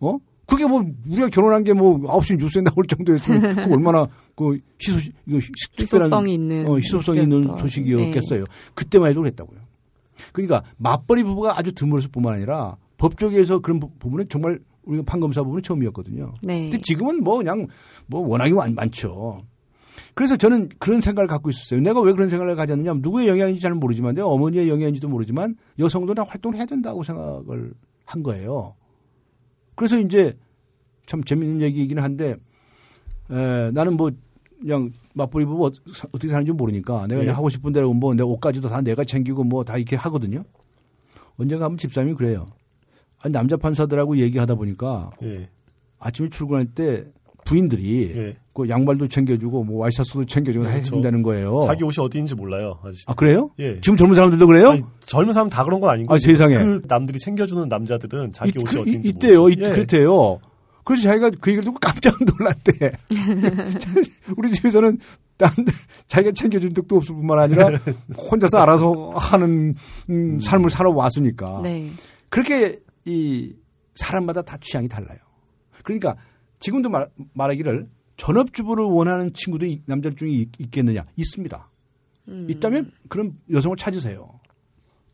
어? 그게 뭐 우리가 결혼한 게뭐 9시 뉴스에 나올 정도였으면 그 얼마나 그 희소 특별한 희소성이 있는 어, 희소성이 있는. 소식이었겠어요. 그때만 해도 그랬다고요. 그러니까 맞벌이 부부가 아주 드물었을 뿐만 아니라 법조계에서 그런 부- 부분은 정말 우리가 판검사 부분은 처음이었거든요. 네. 근데 지금은 뭐 그냥 뭐 워낙에 많, 많죠. 그래서 저는 그런 생각을 갖고 있었어요. 내가 왜 그런 생각을 가졌느냐. 하면 누구의 영향인지 잘 모르지만, 내 어머니의 영향인지도 모르지만, 여성도 다 활동을 해야 된다고 생각을 한 거예요. 그래서 이제 참 재밌는 얘기이긴 한데, 에, 나는 뭐, 그냥 맞벌이 부부 어- 어떻게 사는지 모르니까 내가 예. 그냥 하고 싶은 대로 뭐 내 옷까지도 다 내가 챙기고 뭐 다 이렇게 하거든요. 언젠가 한번 집사람이 그래요. 아니, 남자 판사들하고 얘기하다 보니까 예. 아침에 출근할 때 부인들이 예. 그 양말도 챙겨주고 뭐 와이셔츠도 챙겨주고 다 그렇죠. 해준다는 거예요. 자기 옷이 어디인지 몰라요. 아저씨. 아 그래요? 예. 지금 젊은 사람들도 그래요? 아니, 젊은 사람 다 그런 건 아니고. 아, 세상에. 그 남들이 챙겨주는 남자들은 자기 이- 옷이 그- 어디인지 이- 이때요. 모르죠. 이- 예. 그렇대요. 그래서 자기가 그 얘기를 듣고 깜짝 놀랐대. 우리 집에서는 남, 자기가 챙겨준 적도 없을 뿐만 아니라 혼자서 알아서 하는 음, 삶을 살아왔으니까. 네. 그렇게 이 사람마다 다 취향이 달라요. 그러니까 지금도 말, 말하기를 전업주부를 원하는 친구도 이- 남자 중에 있, 있겠느냐? 있습니다. 음. 있다면 그런 여성을 찾으세요.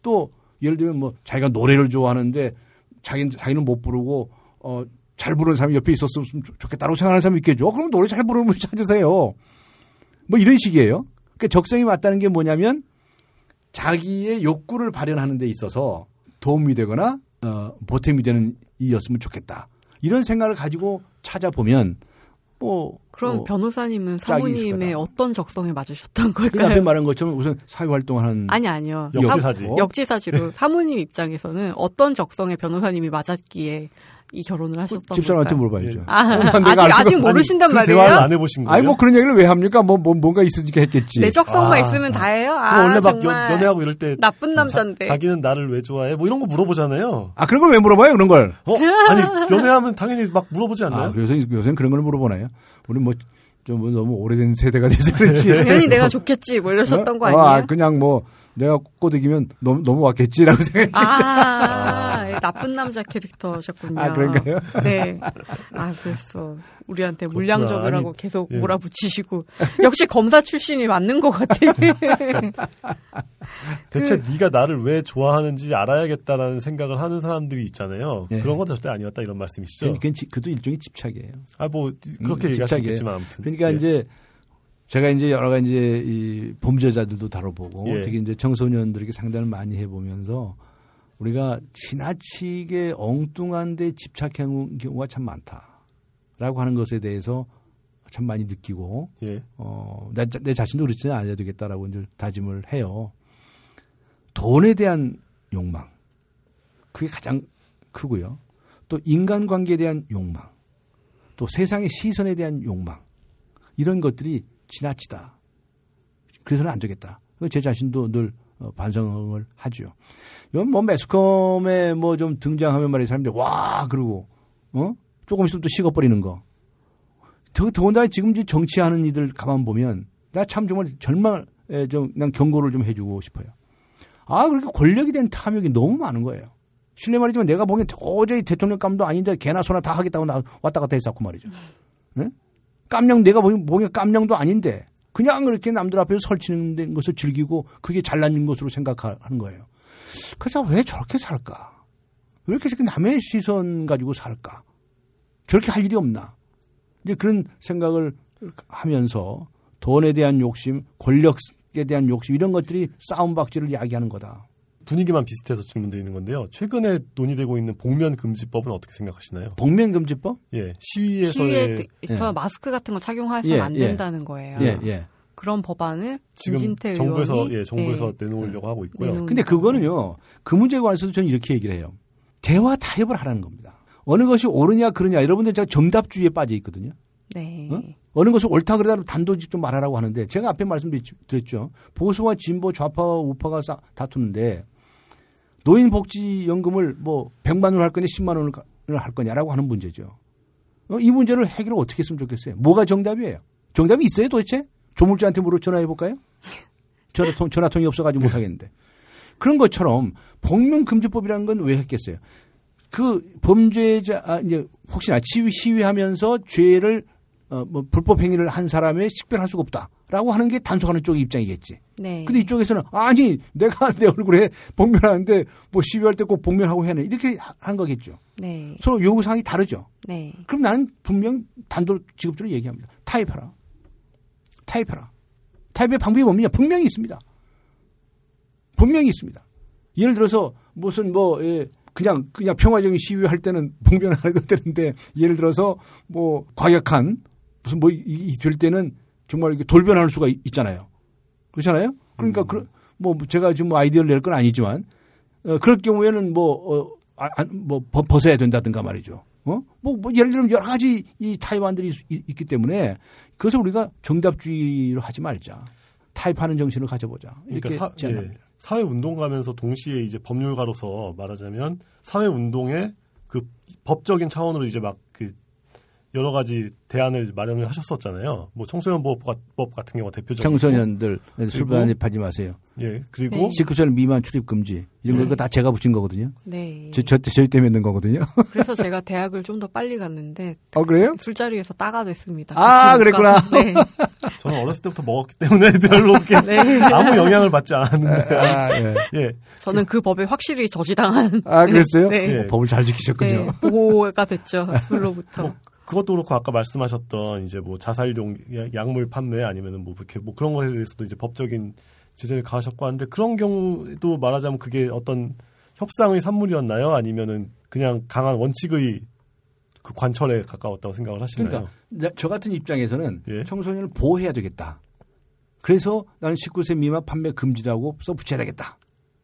또 예를 들면 뭐 자기가 노래를 좋아하는데 자기는 자기는 못 부르고 어 잘 부르는 사람이 옆에 있었으면 좋- 좋겠다고 생각하는 사람이 있겠죠. 그럼 노래 잘 부르는 분을 찾으세요. 뭐 이런 식이에요. 그러니까 적성이 맞다는 게 뭐냐면 자기의 욕구를 발현하는 데 있어서 도움이 되거나 어, 보탬이 되는 이였으면 좋겠다. 이런 생각을 가지고 찾아보면 뭐 그럼 어, 변호사님은 사모님의. 어떤 적성에 맞으셨던 그 앞에 걸까요? 말한 것처럼 우선 사회 활동하는 아니 아니요. 역지사지. 어? 역지사지로 사모님 입장에서는 어떤 적성의 변호사님이 맞았기에 이 결혼을 하셨던 집사람한테? 물어봐야죠. 아, 아직 알 아직 수가- 모르신단 그 말이에요. 대화를 안 해보신 거예요? 아니 뭐 그런 얘기를 왜 합니까? 뭐, 뭐 뭔가 있으니까 했겠지. 내 적성만 아. 있으면 다예요. 그럼 아, 원래 막 연, 연애하고 이럴 때 나쁜 남자인데. 자, 기는 나를 왜 좋아해? 뭐 이런 거 물어보잖아요. 아 그런 걸 왜 물어봐요? 그런 걸. 어? 아니 연애하면 당연히 막 물어보지 않나요? 아 그래서 요새는 그런 걸 물어보나요? 우리 뭐 좀 너무 오래된 세대가 돼서 그렇지. 당연히 내가 좋겠지 뭐 이러셨던 거 어? 아니에요? 아, 그냥 뭐 내가 꼬드기면 넘, 넘어왔겠지라고 생각해. 아, 나쁜 남자 캐릭터셨군요. 아, 그런가요? 네. 아, 그랬어. 우리한테 물량적이라고 계속 예. 몰아붙이시고. 역시 검사 출신이 맞는 것 같아. 대체 그 네가 나를 왜 좋아하는지 알아야겠다라는 생각을 하는 사람들이 있잖아요. 예. 그런 건 절대 아니었다 이런 말씀이시죠? 그건 지- 그것도 일종의 집착이에요. 아 뭐 그렇게 음, 얘기할 수. 있겠지만 아무튼. 그러니까 예. 이제 제가 이제 여러 가지 이제 이 범죄자들도 다뤄보고 예. 특히 이제 청소년들에게 상담을 많이 해보면서 우리가 지나치게 엉뚱한 데 집착하는 경우가 참 많다라고 하는 것에 대해서 참 많이 느끼고 예. 어, 내, 자- 내 자신도 그렇지는 않아야 되겠다라고 이제 다짐을 해요. 돈에 대한 욕망. 그게 가장 크고요. 또 인간관계에 대한 욕망. 또 세상의 시선에 대한 욕망. 이런 것들이 지나치다. 그래서는 안 되겠다. 제 자신도 늘 어, 반성을 하죠. 이건 뭐 매스컴에 뭐 좀 등장하면 말이야 사람들이 와 그러고 어 조금 있으면 또 식어버리는 거. 더 더군다나 지금 이제 정치하는 이들 가만 보면 나 참 정말 절망 좀난 경고를 좀 해주고 싶어요. 아 그렇게 권력에 대한 탐욕이 너무 많은 거예요. 실례 말이지만 내가 보기엔 도저히 대통령감도 아닌데 개나 소나 다 하겠다고 나 왔다 갔다 했었고 말이죠. 예? 깜냥 내가 보기엔 깜냥도 아닌데 그냥 그렇게 남들 앞에서 설치는 것을 즐기고 그게 잘난 것으로 생각하는 거예요. 그래서 왜 저렇게 살까? 왜 이렇게 남의 시선 가지고 살까? 저렇게 할 일이 없나? 이제 그런 생각을 하면서 돈에 대한 욕심, 권력에 대한 욕심 이런 것들이 싸움 박질을 야기하는 거다. 분위기만 비슷해서 질문 드리는 건데요. 최근에 논의되고 있는 복면 금지법은 어떻게 생각하시나요? 복면 금지법? 예. 시위에서의 시위에서 예. 마스크 같은 거 착용해서는 예, 안 예. 된다는 거예요. 예, 예. 그런 법안을 지금 김진태 정부에서 의원이 예, 정부에서 예, 내놓으려고 하고 있고요. 근데 그거는요, 그 문제에 관해서도 저는 이렇게 얘기를 해요. 대화 타협을 하라는 겁니다. 어느 것이 옳으냐, 그러냐. 여러분들 제가 정답주의에 빠져 있거든요. 네. 어? 어느 것을 옳다 그러다 단도직 좀 말하라고 하는데 제가 앞에 말씀드렸죠. 보수와 진보, 좌파와 우파가 싸, 다투는데 노인복지연금을 뭐 100만 원을 할 거냐 10만 원을 할 거냐라고 하는 문제죠. 어, 이 문제를 해결을 어떻게 했으면 좋겠어요. 뭐가 정답이에요? 정답이 있어요 도대체? 조물주한테 물어 전화해 볼까요? 전화통, 전화통이 없어가지고 못하겠는데. 그런 것처럼 복면금지법이라는 건 왜 했겠어요? 그 범죄자, 아, 이제 혹시나 시위, 시위하면서 죄를 어, 뭐 불법 행위를 한 사람의 식별할 수가 없다 라고 하는 게 단속하는 쪽의 입장이겠지. 네. 근데 이쪽에서는 아니 내가 내 얼굴에 복면하는데 뭐 시위할 때 꼭 복면하고 해야 해 이렇게 하- 한 거겠죠. 네. 서로 요구 사항이 다르죠. 네. 그럼 나는 분명 단독 직업적으로 얘기합니다. 타입하라. 타입하라. 타입의 방법이 뭡니까? 분명히 있습니다. 분명히 있습니다. 예를 들어서 무슨 뭐 예, 그냥 그냥 평화적인 시위할 때는 복면 안 해도 되는데 예를 들어서 뭐 과격한 무슨 뭐될 때는 정말 이렇게 돌변할 수가 있- 있잖아요. 그렇잖아요. 그러니까 그, 뭐 제가 지금 뭐 아이디어를 낼 건 아니지만 어, 그럴 경우에는 뭐, 어, 아, 아, 뭐 벗- 벗어야 된다든가 말이죠. 어? 뭐, 뭐 예를 들면 여러 가지 이 타입안들이 있, 있기 때문에 그것을 우리가 정답주의로 하지 말자. 타입하는 정신을 가져보자. 이렇게 그러니까 사, 제안합니다. 예, 사회 운동가면서 동시에 이제 법률가로서 말하자면 사회 운동의 그 법적인 차원으로 이제 막그 여러 가지 대안을 마련을 하셨었잖아요. 뭐 청소년 보호법 같은 경우가 대표적이고 청소년들 술 그리고- 반입하지 마세요. 예 그리고 네. 19살 미만 출입 금지 이런 거 이거 다 제가 붙인 거거든요. 네. 저, 저, 저희 때문에 낸 거거든요. 그래서 제가 대학을 좀 더 빨리 갔는데 어 그래요? 술자리에서 따가 됐습니다. 아, 그랬구나. 네. 저는 어렸을 때부터 먹었기 때문에 별로 그렇게 네. 아무 영향을 받지 않았는데 아, 예. 예 저는 그 법에 확실히 저지당한 아 그랬어요? 네. 예. 어, 법을 잘 지키셨군요. 네, 보호가 됐죠. 술로부터. 뭐 그것도 그렇고 아까 말씀하셨던 이제 뭐 자살용 약물 판매 아니면은 뭐 이렇게 뭐 그런 거에 대해서도 이제 법적인 제재를 가하셨고 하는데 그런 경우도 말하자면 그게 어떤 협상의 산물이었나요? 아니면은 그냥 강한 원칙의 그 관철에 가까웠다고 생각을 하시나요? 그러니까 나- 저 같은 입장에서는 예. 청소년을 보호해야 되겠다. 그래서 나는 19세 미만 판매 금지라고 써 붙여야 되겠다.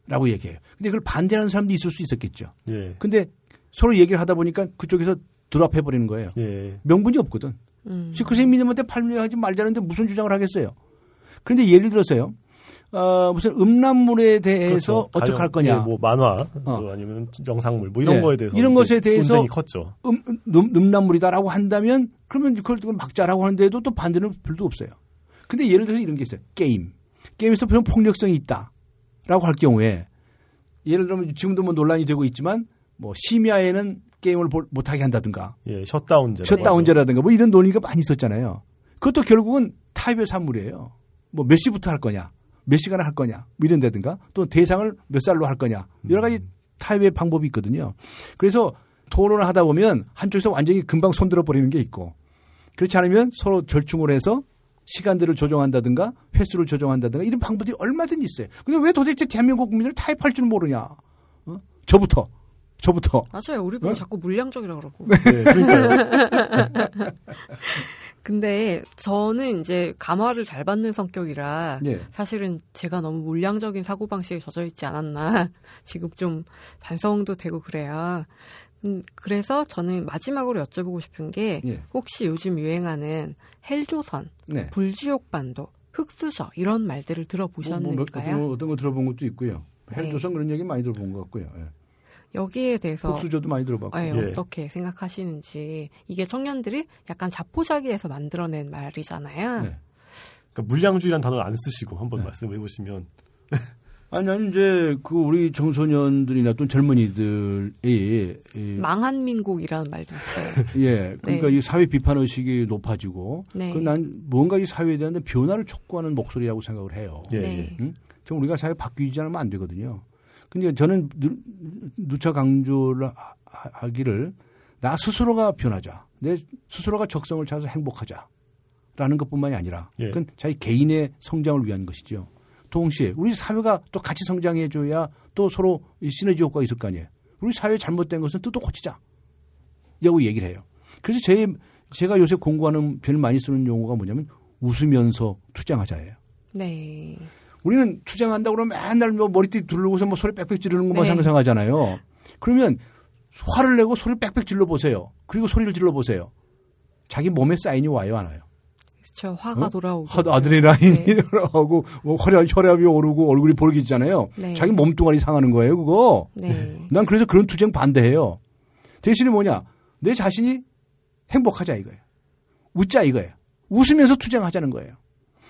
라고 얘기해요. 근데 그걸 반대하는 사람도 있을 수 있었겠죠. 예. 근데 서로 얘기를 하다 보니까 그쪽에서 드랍해 버리는 거예요. 예. 명분이 없거든. 음. 19세 미만한테 판매하지 말자는데 무슨 주장을 하겠어요. 그런데 예를 들어서요. 어, 무슨 음란물에 대해서 그렇죠. 어떻게 할 거냐. 예, 뭐 만화 어. 뭐 아니면 영상물 뭐 이런 예. 거에 대해서 이런 것에 대해서 논쟁이 컸죠. 음, 음, 음란물이다라고 한다면 그러면 그걸 또 막자라고 하는데도 또 반대는 별도 없어요. 근데 예를 들어서 이런 게 있어요. 게임. 게임에서 그런 폭력성이 있다라고 할 경우에 예를 들면 지금도 뭐 논란이 되고 있지만 뭐 심야에는 게임을 볼- 못하게 한다든가 예, 셧다운제. 셧다운제라든가 뭐 이런 논의가 많이 있었잖아요. 그것도 결국은 타입의 산물이에요. 뭐 몇 시부터 할 거냐, 몇 시간 할 거냐, 뭐 이런다든가 또 대상을 몇 살로 할 거냐 여러 가지 타입의 방법이 있거든요. 그래서 토론을 하다 보면 한쪽에서 완전히 금방 손들어 버리는 게 있고 그렇지 않으면 서로 절충을 해서 시간들을 조정한다든가 횟수를 조정한다든가 이런 방법이 얼마든지 있어요. 근데 왜 도대체 대한민국 국민을 타입할 줄 모르냐? 어? 저부터, 저부터. 맞아요. 우리 보고 어? 자꾸 물량적이라 그러고. 예, 그러니까요. 근데 저는 이제 감화를 잘 받는 성격이라 예. 사실은 제가 너무 물량적인 사고방식에 젖어 있지 않았나. 지금 좀 반성도 되고 그래요. 음, 그래서 저는 마지막으로 여쭤보고 싶은 게 예. 혹시 요즘 유행하는 헬조선, 네. 불지옥반도, 흑수저 이런 말들을 뭐, 뭐 들어보셨는가요? 어떤, 거- 어떤 거 들어본 것도 있고요. 네. 헬조선 그런 얘기 많이 들어본 것 같고요. 예. 여기에 대해서 옥수저도 많이 들어봤고. 예, 예. 어떻게 생각하시는지 이게 청년들이 약간 자포자기해서 만들어낸 말이잖아요. 네. 그러니까 물량주의란 단어 를 안 쓰시고 한번 네. 말씀해 보시면 아니, 나는 이제 그 우리 청소년들이나 또 젊은이들이 이- 망한 민국이라는 말도 있어요. 예, 그러니까 네. 이 사회 비판 의식이 높아지고 네. 그난 뭔가 이 사회에 대한 변화를 촉구하는 목소리라고 생각을 해요. 예, 네. 예. 좀 우리가 사회 바뀌지 않으면 안 되거든요. 근데 저는 누, 누차 강조를 하- 하기를 나 스스로가 변하자. 내 스스로가 적성을 찾아서 행복하자. 라는 것 뿐만이 아니라 예. 그건 자기 개인의 성장을 위한 것이죠. 동시에 우리 사회가 또 같이 성장해 줘야 또 서로 이 시너지 효과가 있을 거 아니에요. 우리 사회 잘못된 것은 또 또 고치자. 라고 얘기를 해요. 그래서 제, 제가 요새 공부하는 제일 많이 쓰는 용어가 뭐냐면 웃으면서 투쟁하자예요. 네. 우리는 투쟁한다고 그러면 맨날 뭐 머리띠 두르고서 뭐 소리 빽빽 지르는 것만 네. 상상하잖아요. 그러면 화를 내고 소리를 빽빽 질러 보세요. 그리고 소리를 질러 보세요. 자기 몸에 사인이 와요, 안 와요? 그렇죠. 화가 어? 돌아오고. 하- 아드레날린이 네. 올라오고 뭐 혈압, 혈압이 오르고 얼굴이 벌어지잖아요. 네. 자기 몸뚱아리 상하는 거예요, 그거. 네. 난 그래서 그런 투쟁 반대해요. 대신에 뭐냐? 내 자신이 행복하자 이거예요. 웃자 이거예요. 웃으면서 투쟁하자는 거예요.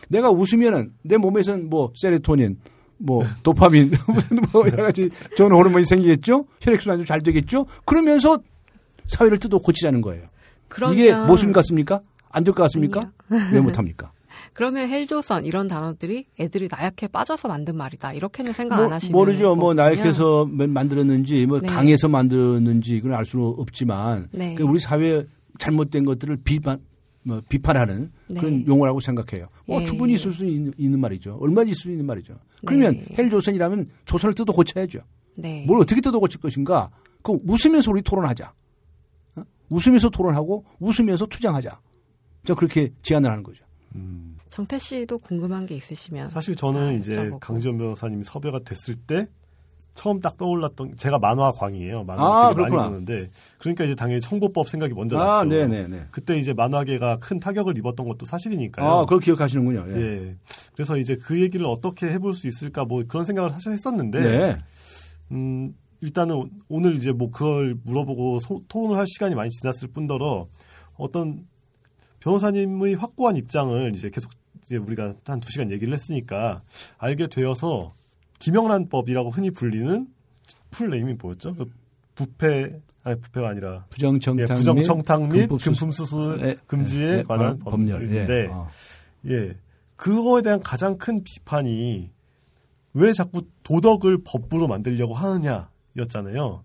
내가 웃으면은 내 몸에서는 뭐 세레토닌, 뭐 도파민, 뭐 여러 가지 좋은 호르몬이 생기겠죠? 혈액순환도 잘 되겠죠? 그러면서 사회를 뜯어 고치자는 거예요. 그러면 이게 모순 같습니까? 안 될 것 같습니까? 왜 못합니까? 그러면 헬조선 이런 단어들이 애들이 나약해 빠져서 만든 말이다. 이렇게는 생각 뭐, 안 하시는 모르죠. 뭐 거군요. 나약해서 만들었는지, 뭐 네. 강해서 만들었는지 그건 알 수는 없지만, 네. 그 우리 사회 잘못된 것들을 비판, 뭐 비판하는 네. 그런 용어라고 생각해요. 뭐 예. 충분히 있을 수 있는, 있는 말이죠. 얼마든지 있을 수 있는 말이죠. 그러면 네. 헬조선이라면 조선을 뜯어 고쳐야죠. 네. 뭘 어떻게 뜯어 고칠 것인가? 그 웃으면서 우리 토론하자. 어? 웃으면서 토론하고 웃으면서 투쟁하자. 저 그렇게 제안을 하는 거죠. 음, 정태 씨도 궁금한 게 있으시면 사실 저는 아, 이제. 강지원 변호사님이 섭외가 됐을 때 처음 딱 떠올랐던 제가 만화 광이에요. 만화 아, 되게 그렇구나. 많이 보는데 그러니까 이제 당연히 청보법 생각이 먼저 아, 났죠. 네네네. 그때 이제 만화계가 큰 타격을 입었던 것도 사실이니까요. 아, 그걸 기억하시는군요. 예. 예. 그래서 이제 그 얘기를 어떻게 해볼 수 있을까 뭐 그런 생각을 사실 했었는데 네. 음, 일단은 오- 오늘 이제 뭐 그걸 물어보고 소- 토론을 할 시간이 많이 지났을 뿐더러 어떤 변호사님의 확고한 입장을 이제 계속 이제 우리가 한 두 시간 얘기를 했으니까 알게 되어서 김영란법이라고 흔히 불리는 풀네임이 뭐였죠? 그 부패 아니 부패가 아니라 부정 청탁, 예, 부정 청탁 및 금품 수수- 금품수수 예, 금지에 예, 관한 법률. 법률인데 예. 어. 예. 그거에 대한 가장 큰 비판이 왜 자꾸 도덕을 법부로 만들려고 하느냐였잖아요.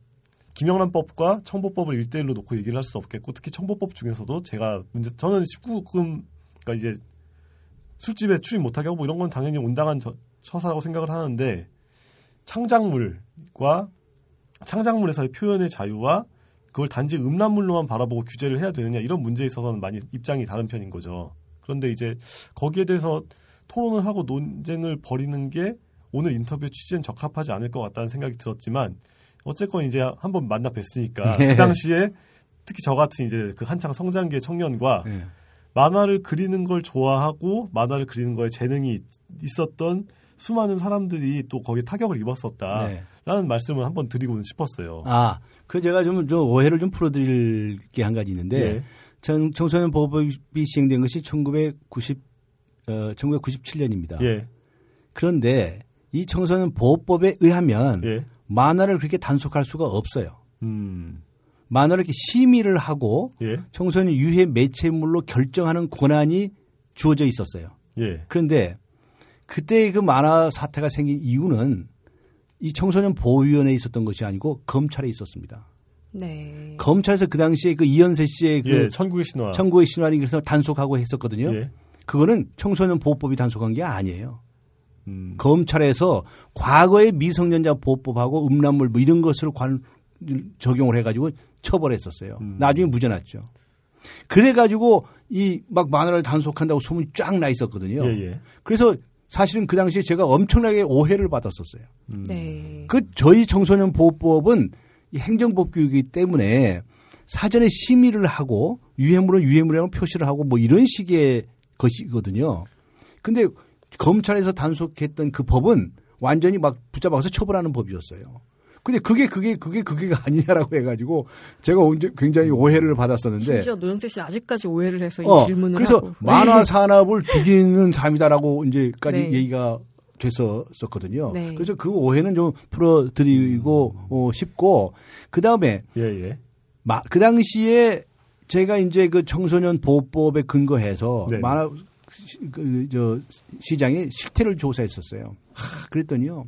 김영란법과 청보법을 일대일로 놓고 얘기를 할 수 없겠고 특히 청보법 중에서도 제가 문제 저는 19금 그러니까 이제 술집에 출입 못하게 하고 뭐 이런 건 당연히 온당한 저- 처사라고 생각을 하는데 창작물과 창작물에서의 표현의 자유와 그걸 단지 음란물로만 바라보고 규제를 해야 되느냐 이런 문제에 있어서는 많이 입장이 다른 편인 거죠. 그런데 이제 거기에 대해서 토론을 하고 논쟁을 벌이는 게 오늘 인터뷰 취지엔 적합하지 않을 것 같다는 생각이 들었지만 어쨌건 이제 한번 만나 뵀으니까 네. 그 당시에 특히 저 같은 이제 그 한창 성장기의 청년과 예. 만화를 그리는 걸 좋아하고 만화를 그리는 거에 재능이 있었던 수많은 사람들이 또 거기에 타격을 입었었다라는 네. 말씀을 한번 드리고는 싶었어요. 아, 그 제가 좀, 저 오해를 좀 풀어드릴 게 한 가지 있는데, 예. 청, 청소년 보호법이 시행된 것이 1990, 어, 1997년입니다. 예, 그런데 이 청소년 보호법에 의하면 예, 만화를 그렇게 단속할 수가 없어요. 음, 만화를 이렇게 심의를 하고 예, 청소년 유해 매체물로 결정하는 권한이 주어져 있었어요. 예, 그런데 그때 그 만화 사태가 생긴 이유는 이 청소년 보호위원회에 있었던 것이 아니고 검찰에 있었습니다. 네. 검찰에서 그 당시에 그 이현세 씨의 그 예, 천국의 신화. 청구의 신화를 그래서 단속하고 했었거든요. 예, 그거는 청소년 보호법이 단속한 게 아니에요. 음, 검찰에서 과거의 미성년자 보호법하고 음란물 뭐 이런 것으로 관, 적용을 해가지고 처벌했었어요. 음. 나중에 무죄 났죠. 그래가지고 이 막 만화를 단속한다고 소문이 쫙 나 있었거든요. 예, 예. 그래서 사실은 그 당시에 제가 엄청나게 오해를 받았었어요. 음, 네. 그 저희 청소년 보호법은 이 행정법 규이기 때문에 사전에 심의를 하고 유해물은 유해물이라고 표시를 하고 뭐 이런 식의 것이거든요. 근데 검찰에서 단속했던 그 법은 완전히 막 붙잡아서 처벌하는 법이었어요. 근데 그게 그게 그게 그게가 아니냐라고 해가지고 제가 언제 굉장히 오해를 받았었는데 심지어 노영재 씨는 아직까지 오해를 해서 이 어, 질문을 그래서 하고. 만화 산업을 죽이는 삶이다라고 이제까지 네. 얘기가 됐었었거든요. 네. 그래서 그 오해는 좀 풀어드리고 어, 싶고 그 다음에 예, 예. 그 당시에 제가 이제 그 청소년 보호법에 근거해서 네. 만화 그저 시장에 실태를 조사했었어요. 하, 그랬더니요.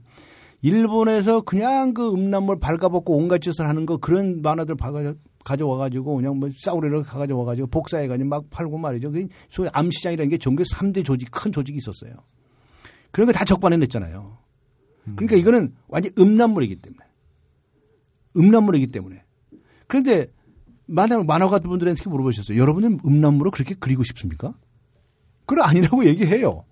일본에서 그냥 그 음란물 발가벗고 온갖 짓을 하는 거 그런 만화들 가- 가져와가지고 그냥 뭐 싸우려고 가져와가지고 복사해가지고 막 팔고 말이죠. 그 소위 암시장이라는 게 전국에 3대 조직, 큰 조직이 있었어요. 그런 거 다 적반에 냈잖아요. 그러니까 이거는 완전 음란물이기 때문에. 음란물이기 때문에. 그런데 만화, 만화가 분들한테 물어보셨어요. 여러분은 음란물을 그렇게 그리고 싶습니까? 그건 아니라고 얘기해요.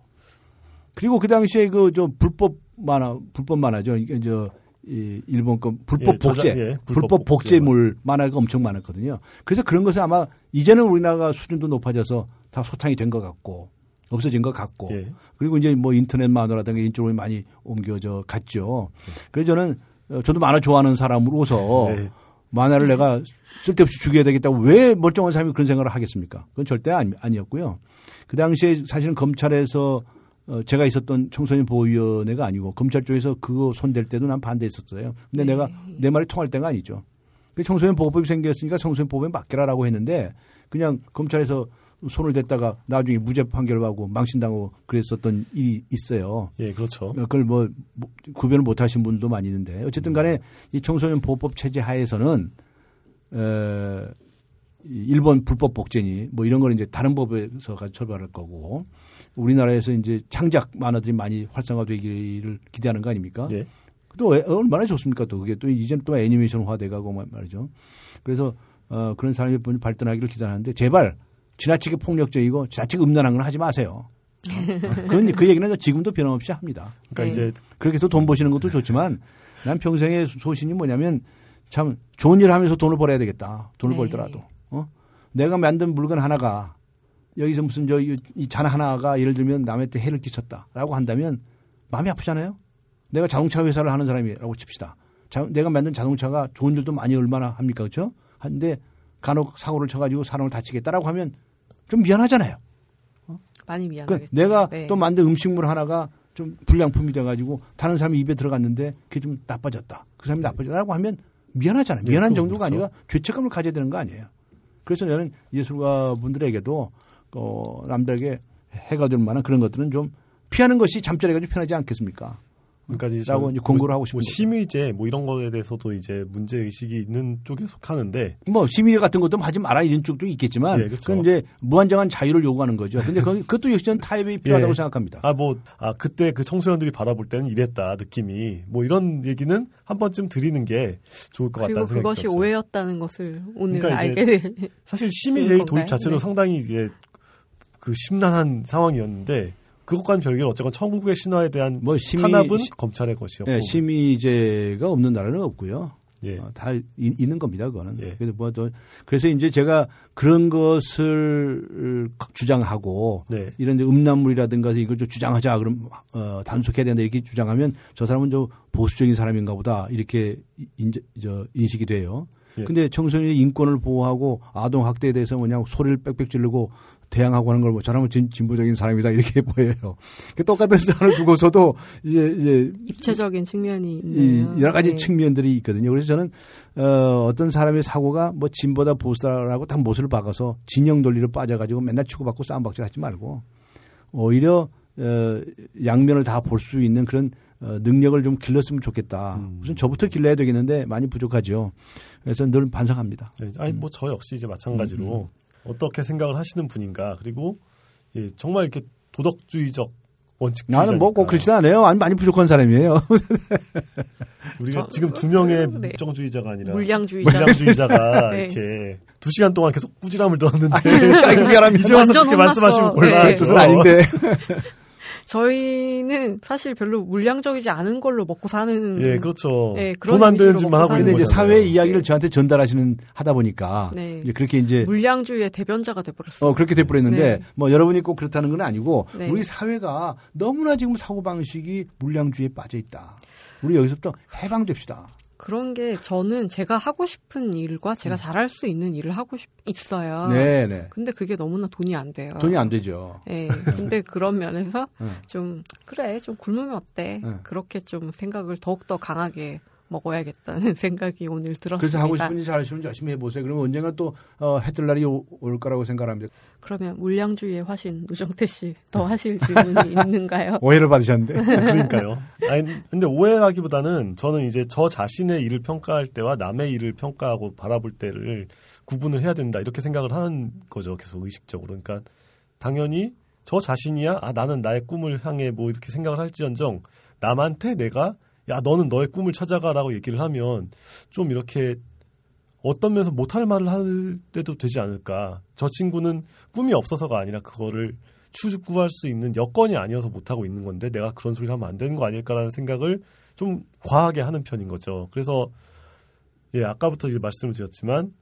그리고 그 당시에 그 저 불법 만화, 불법 만화죠. 이게 저, 이 일본 거 불법 예, 복제, 예, 불법 불법 복제. 복제물 만화가 엄청 많았거든요. 그래서 그런 것은 아마 이제는 우리나라가 수준도 높아져서 다 소탕이 된 것 같고 없어진 것 같고 예. 그리고 이제 뭐 인터넷 만화라든가 이쪽으로 많이 옮겨져 갔죠. 그래서 저는 어, 저도 만화 좋아하는 사람으로서 네. 만화를 내가 쓸데없이 죽여야 되겠다고 왜 멀쩡한 사람이 그런 생각을 하겠습니까? 그건 절대 아니, 아니었고요. 그 당시에 사실은 검찰에서 어, 제가 있었던 청소년 보호위원회가 아니고 검찰 쪽에서 그거 손댈 때도 난 반대했었어요. 근데 네. 내가 내 말이 통할 때가 아니죠. 그 청소년 보호법이 생겼으니까 청소년 보호법에 맡겨라라고 했는데 그냥 검찰에서 손을 댔다가 나중에 무죄 판결하고 망신당하고 그랬었던 일이 있어요. 예, 그렇죠. 그걸 뭐, 뭐 구별을 못 하신 분도 많이 있는데 어쨌든 간에 이 청소년 보호법 체제 하에서는 에, 이 일본 불법 복제니 뭐 이런 거는 이제 다른 법에서 가 처벌할 거고 우리나라에서 이제 창작 만화들이 많이 활성화되기를 기대하는 거 아닙니까? 예. 또 애- 얼마나 좋습니까? 또 그게 또 이제는 또 애니메이션화 돼가고 말- 말이죠. 그래서 어, 그런 사람이 발전하기를 기대하는데 제발 지나치게 폭력적이고 지나치게 음란한 건 하지 마세요. 어? 그건 그 얘기는 지금도 변함없이 합니다. 그러니까 네. 이제 그렇게 해서 돈 버시는 것도 좋지만 난 평생의 소신이 뭐냐면 참 좋은 일 하면서 돈을 벌어야 되겠다. 돈을 네. 벌더라도. 어? 내가 만든 물건 하나가 여기서 무슨 저 이 잔 하나가 예를 들면 남한테 해를 끼쳤다라고 한다면 마음이 아프잖아요. 내가 자동차 회사를 하는 사람이라고 칩시다. 자, 내가 만든 자동차가 좋은 일도 많이 얼마나 합니까? 그렇죠? 한데 간혹 사고를 쳐가지고 사람을 다치겠다라고 하면 좀 미안하잖아요. 많이 그 미안하겠죠. 내가 네. 또 만든 음식물 하나가 좀 불량품이 돼가지고 다른 사람이 입에 들어갔는데 그게 좀 나빠졌다. 그 사람이 나빠졌다라고 하면 미안하잖아요. 네, 미안한 정도가 그렇죠. 아니라 죄책감을 가져야 되는 거 아니에요. 그래서 저는 예술가 분들에게도 어, 남들에게 해가 될 만한 그런 것들은 좀 피하는 것이 잠자리가 좀 편하지 않겠습니까? 그러니까 이제 라고 이제 공고를 하고 뭐 싶은 거죠. 심의제 뭐 이런 거에 대해서도 이제 문제 의식이 있는 쪽에 속하는데 뭐 시민 같은 것도 하지 마라 이런 쪽도 있겠지만 예, 그렇죠. 그건 이제 무한정한 자유를 요구하는 거죠. 근데 그- 그것도 역시 저는 타협이 필요하다고 예. 생각합니다. 아뭐아 그때 그 청소년들이 바라볼 때는 이랬다 느낌이 뭐 이런 얘기는 한 번쯤 드리는 게 좋을 것 같다는 생각이 그것이 들었죠. 오해였다는 것을 오늘 그러니까 알게 이제 돼. 사실 심의제의? 도입 자체도 네. 상당히 이게 그 심란한 상황이었는데 그것과는 별개로 어쨌건 천국의 신화에 대한 뭐 심의 탄압은 시- 검찰의 것이었고 예, 심의제가 없는 나라는 없고요. 예. 어, 다 이- 있는 겁니다, 그거는. 예. 그래서 뭐, 또 그래서 이제 제가 그런 것을 주장하고 네. 이런 이제 음란물이라든가 이걸 좀 주장하자 그럼 어, 단속해야 된다 이렇게 주장하면 저 사람은 좀 보수적인 사람인가 보다 이렇게 인, 저, 인식이 돼요. 예. 근데 청소년의 인권을 보호하고 아동 학대에 대해서 뭐냐 소리를 빽빽 지르고 대항하고 하는 걸 뭐 저라면 진, 진보적인 사람이다 이렇게 보여요. 그 똑같은 사람을 두고서도 이제 이제 입체적인 측면이 이 있네요. 여러 가지 네. 측면들이 있거든요. 그래서 저는 어, 어떤 사람의 사고가 뭐 진보다 보수다라고 다 못을 박아서 진영 논리로 빠져가지고 맨날 치고받고 싸움박질 하지 말고 오히려 어, 양면을 다 볼 수 있는 그런 어, 능력을 좀 길렀으면 좋겠다. 음. 우선 저부터 길러야 되겠는데 많이 부족하죠. 그래서 늘 반성합니다. 네, 아니 뭐저 역시 이제 마찬가지로 음, 어떻게 생각을 하시는 분인가 그리고 예, 정말 이렇게 도덕주의적 원칙주의자 나는 뭐꼭 그렇지는 않아요. 많이, 많이 부족한 사람이에요. 우리가 저- 지금 두 명의 네. 물정주의자가 아니라 물량주의자. 물량주의자가 네. 이렇게 두 시간 동안 계속 꾸지람을 들었는데. 이제 와서 그렇게 혼났어. 말씀하시면 네. 곤란하죠. 그것은 아닌데. 저희는 사실 별로 물량적이지 않은 걸로 먹고 사는 예, 그렇죠. 네, 그런 돈안 되는 먹고 하고 있는 이제. 사회의 이야기를 저한테 전달하시는 하다 보니까 네. 이제 그렇게 이제 물량주의의 대변자가 돼버렸어요. 어, 그렇게 돼버렸는데, 네. 뭐, 여러분이 꼭 그렇다는 건 아니고, 네. 우리 사회가 너무나 지금 사고 방식이 물량주의에 빠져 있다. 우리 여기서부터 해방됩시다. 그런 게 저는 제가 하고 싶은 일과 제가 잘할 수 있는 일을 하고 싶 있어요. 음. 네네. 근데 그게 너무나 돈이 안 돼요. 돈이 안 되죠. 예. 근데 그런 면에서 응. 좀 그래 좀 굶으면 어때? 응. 그렇게 좀 생각을 더욱 더 강하게 먹어야겠다는 생각이 오늘 들었습니다. 그래서 하고 싶은 일 잘하시면 열심히 해보세요. 그러면 언젠가 또, 어, 해뜰 날이 오- 올 거라고 생각합니다. 그러면 물량주의의 화신 노정태 씨 더 하실 질문이 있는가요? 오해를 받으셨는데. 그러니까요. 아니, 근데 오해라기보다는 저는 이제 저 자신의 일을 평가할 때와 남의 일을 평가하고 바라볼 때를 구분을 해야 된다. 이렇게 생각을 하는 거죠. 계속 의식적으로. 그러니까 당연히 저 자신이야. 아, 나는 나의 꿈을 향해 뭐 이렇게 생각을 할지언정 남한테 내가 야, 너는 너의 꿈을 찾아가라고 얘기를 하면 좀 이렇게 어떤 면에서 못할 말을 할 때도 되지 않을까. 저 친구는 꿈이 없어서가 아니라 그거를 추구할 수 있는 여건이 아니어서 못하고 있는 건데 내가 그런 소리를 하면 안 되는 거 아닐까라는 생각을 좀 과하게 하는 편인 거죠. 그래서 예, 아까부터 이제 말씀을 드렸지만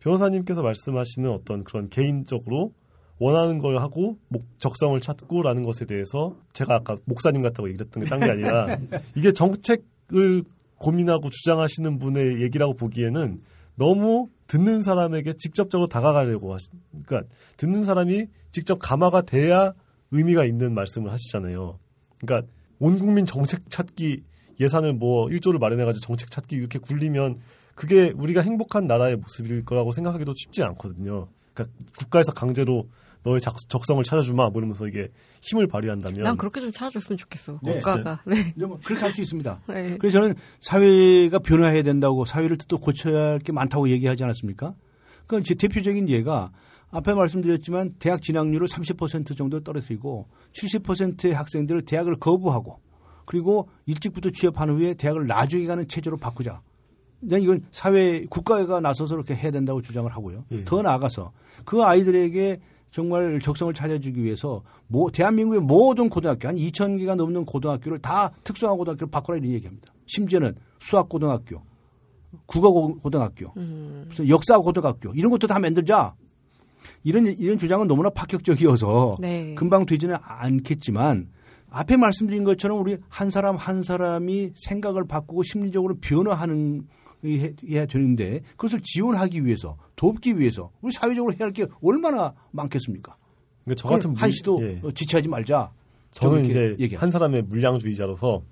변호사님께서 말씀하시는 어떤 그런 개인적으로 원하는 걸 하고 목 적성을 찾고라는 것에 대해서 제가 아까 목사님 같다고 얘기했던 게 딴 게 아니라 이게 정책을 고민하고 주장하시는 분의 얘기라고 보기에는 너무 듣는 사람에게 직접적으로 다가가려고 하시, 그러니까 듣는 사람이 직접 감화가 돼야 의미가 있는 말씀을 하시잖아요. 그러니까 온 국민 정책 찾기 예산을 뭐 1조를 마련해가지고 정책 찾기 이렇게 굴리면 그게 우리가 행복한 나라의 모습일 거라고 생각하기도 쉽지 않거든요. 그러니까 국가에서 강제로 너의 작- 적성을 찾아주마 뭐 이러면서 이게 힘을 발휘한다면 난 그렇게 좀 찾아줬으면 좋겠어. 네, 국가가. 네. 뭐 그렇게 할 수 있습니다. 네. 그래서 저는 사회가 변화해야 된다고 사회를 또 고쳐야 할 게 많다고 얘기하지 않았습니까? 그건 제 대표적인 예가 앞에 말씀드렸지만 대학 진학률을 30% 정도 떨어뜨리고 70%의 학생들을 대학을 거부하고 그리고 일찍부터 취업한 후에 대학을 나중에 가는 체제로 바꾸자. 난 이건 사회 국가가 나서서 이렇게 해야 된다고 주장을 하고요. 예. 더 나아가서 그 아이들에게 정말 적성을 찾아주기 위해서 뭐 대한민국의 모든 고등학교 한 2천 개가 넘는 고등학교를 다 특수한 고등학교로 바꾸라 이런 얘기합니다. 심지어는 수학 고등학교, 국어 고- 고등학교, 음. 무슨 역사 고등학교 이런 것도 다 만들자. 이런 이런 주장은 너무나 파격적이어서 네. 금방 되지는 않겠지만 앞에 말씀드린 것처럼 우리 한 사람 한 사람이 생각을 바꾸고 심리적으로 변화하는 해- 해야 되는데 그것을 지원하기 위해서 돕기 위해서 우리 사회적으로 해야 할 게 얼마나 많겠습니까? 그러니까 저 같은 한 물- 시도 예. 어, 지체하지 말자. 저는 이제 얘기합니다. 한 사람의 물량주의자로서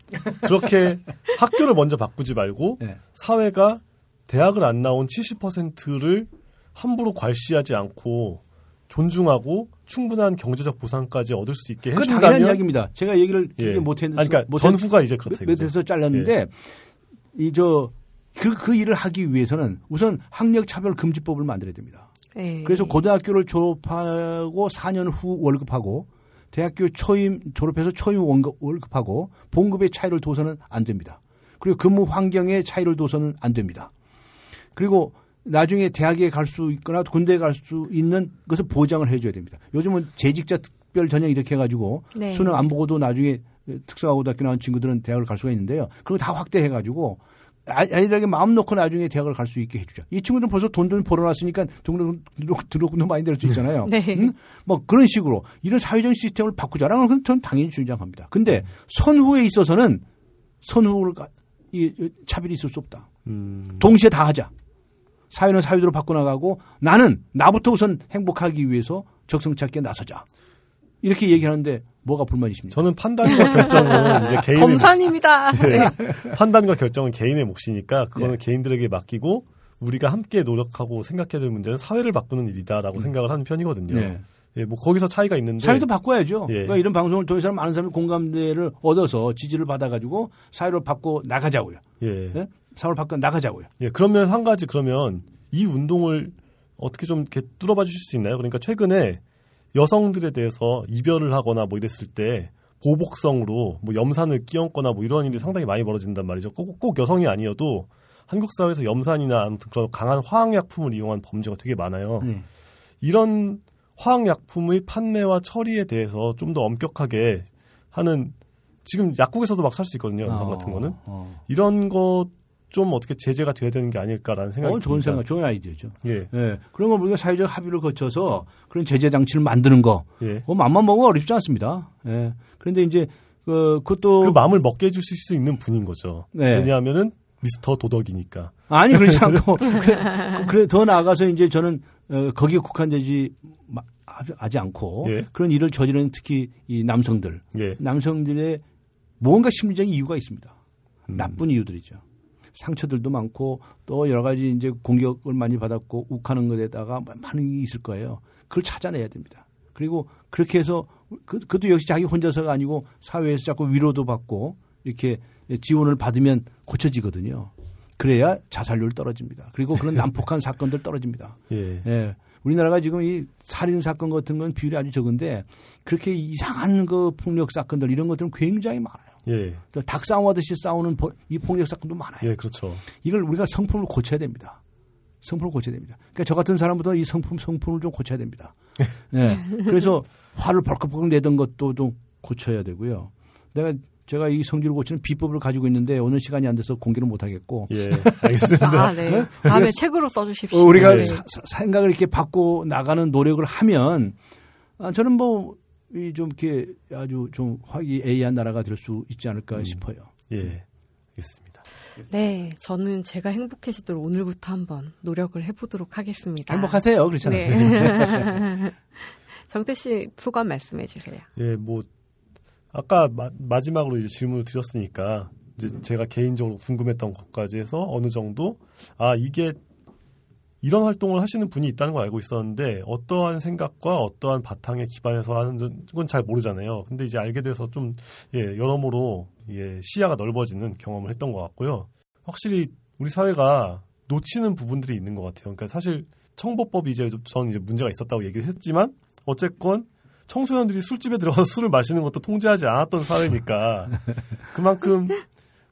그렇게 학교를 먼저 바꾸지 말고 네. 사회가 대학을 안 나온 70%를 함부로 괄시하지 않고 존중하고 충분한 경제적 보상까지 얻을 수 있게 그 당연한 해준다면 이야기입니다. 제가 얘기를 예. 길게 못했는데 그러니까 전후가 이제 그렇다 이거죠. 못해서 잘랐는데 이저 그, 그 일을 하기 위해서는 우선 학력 차별 금지법을 만들어야 됩니다. 네. 그래서 고등학교를 졸업하고 4년 후 월급하고 대학교 초임 졸업해서 초임 원급- 월급하고 봉급의 차이를 둬서는 안 됩니다. 그리고 근무 환경의 차이를 둬서는 안 됩니다. 그리고 나중에 대학에 갈 수 있거나 군대에 갈 수 있는 것을 보장을 해줘야 됩니다. 요즘은 재직자 특별 전형 이렇게 해가지고 네. 수능 안 보고도 나중에 특성화고등학교 나온 친구들은 대학을 갈 수가 있는데요. 그거 다 확대해가지고 아- 아이들에게 마음 놓고 나중에 대학을 갈 수 있게 해주죠. 이 친구들은 벌써 돈 좀 벌어놨으니까 돈 들어도 많이 낼 수 있잖아요. 네. 응? 뭐 그런 식으로 이런 사회적 시스템을 바꾸자라는 건 저는 당연히 주장합니다. 근데 선후에 있어서는 선후를 가- 이이 차별이 있을 수 없다. 음, 동시에 다 하자. 사회는 사회대로 바꿔나가고 나는 나부터 우선 행복하기 위해서 적성찾기에 나서자. 이렇게 얘기하는데 뭐가 불만이십니까? 저는 판단과 결정은 이제 개인의 검사님이다. 몫- 네. 네. 판단과 결정은 개인의 몫이니까 그거는 네. 개인들에게 맡기고 우리가 함께 노력하고 생각해야 될 문제는 사회를 바꾸는 일이다라고 생각을 하는 편이거든요. 네. 예, 뭐 거기서 차이가 있는데 사회도 바꿔야죠. 예. 그러니까 이런 방송을 통해서 많은 사람이 공감대를 얻어서 지지를 받아가지고 사회를 바꿔 나가자고요. 예. 네? 사회를 바꿔 나가자고요. 예, 그러면 한 가지 그러면 이 운동을 어떻게 좀 이렇게 뚫어봐 주실 수 있나요? 그러니까 최근에 여성들에 대해서 이별을 하거나 뭐 이랬을 때 보복성으로 뭐 염산을 끼얹거나 뭐 이런 일이 상당히 많이 벌어진단 말이죠. 꼭, 꼭 여성이 아니어도 한국 사회에서 염산이나 아무튼 그런 강한 화학약품을 이용한 범죄가 되게 많아요. 네. 이런 화학약품의 판매와 처리에 대해서 좀 더 엄격하게 하는 지금 약국에서도 막 살 수 있거든요. 염산 같은 거는 어, 이런 것 좀 어떻게 제재가 돼야 되는 게 아닐까라는 생각이 어, 좋은 듭니다. 생각, 좋은 아이디어죠. 예, 예. 그런 건 우리가 사회적 합의를 거쳐서 그런 제재 장치를 만드는 거, 예. 뭐 맘만 먹으면 어렵지 않습니다. 예. 그런데 이제 그 그것도 그 마음을 먹게 해주실 수 있는 분인 거죠. 네. 왜냐하면은 미스터 도덕이니까. 아니 그렇지 않고 그래, 그래 더 나아가서 이제 저는 어, 거기에 국한되지 마- 하지- 하지 않고 예. 그런 일을 저지르는 특히 이 남성들 예, 남성들의 뭔가 심리적인 이유가 있습니다. 음. 나쁜 이유들이죠. 상처들도 많고 또 여러 가지 이제 공격을 많이 받았고 욱하는 것에다가 많은 게 있을 거예요. 그걸 찾아내야 됩니다. 그리고 그렇게 해서 그, 그것도 역시 자기 혼자서가 아니고 사회에서 자꾸 위로도 받고 이렇게 지원을 받으면 고쳐지거든요. 그래야 자살률 떨어집니다. 그리고 그런 난폭한 사건들 떨어집니다. 예, 예. 우리나라가 지금 이 살인 사건 같은 건 비율이 아주 적은데 그렇게 이상한 그 폭력 사건들 이런 것들은 굉장히 많아요. 예, 또닭 싸움하듯이 싸우는 보- 이 폭력 사건도 많아요. 예, 그렇죠. 이걸 우리가 성품을 고쳐야 됩니다. 성품을 고쳐야 됩니다. 그러니까 저 같은 사람부터 이 성품 성품을 좀 고쳐야 됩니다. 예. 그래서 화를 벌컥벌컥 내던 것도 좀 고쳐야 되고요. 내가 제가 이 성질을 고치는 비법을 가지고 있는데 오늘 시간이 안 돼서 공개를 못 하겠고 예, 알겠습니다. 아, 네. 다음에 책으로 써주십시오. 어, 우리가 네. 사- 사- 생각을 이렇게 바꿔 나가는 노력을 하면 아, 저는 뭐이 좀 이렇게 아주 좀 화기애애한 나라가 될 수 있지 않을까 싶어요. 예, 알겠습니다. 네, 저는 제가 행복해지도록 오늘부터 한번 노력을 해보도록 하겠습니다. 행복하세요, 그렇잖아요. 네. 정태 씨 소감 말씀해 주세요. 예, 뭐 아까 마, 지막으로 이제 질문을 드렸으니까 이제 제가 개인적으로 궁금했던 것까지 해서 어느 정도 아 이게 이런 활동을 하시는 분이 있다는 걸 알고 있었는데 어떠한 생각과 어떠한 바탕에 기반해서 하는 건 잘 모르잖아요. 근데 이제 알게 돼서 좀 예, 여러모로 예, 시야가 넓어지는 경험을 했던 것 같고요. 확실히 우리 사회가 놓치는 부분들이 있는 것 같아요. 그러니까 사실 청보법이 이제 저는 이제 문제가 있었다고 얘기를 했지만 어쨌건 청소년들이 술집에 들어가서 술을 마시는 것도 통제하지 않았던 사회니까 그만큼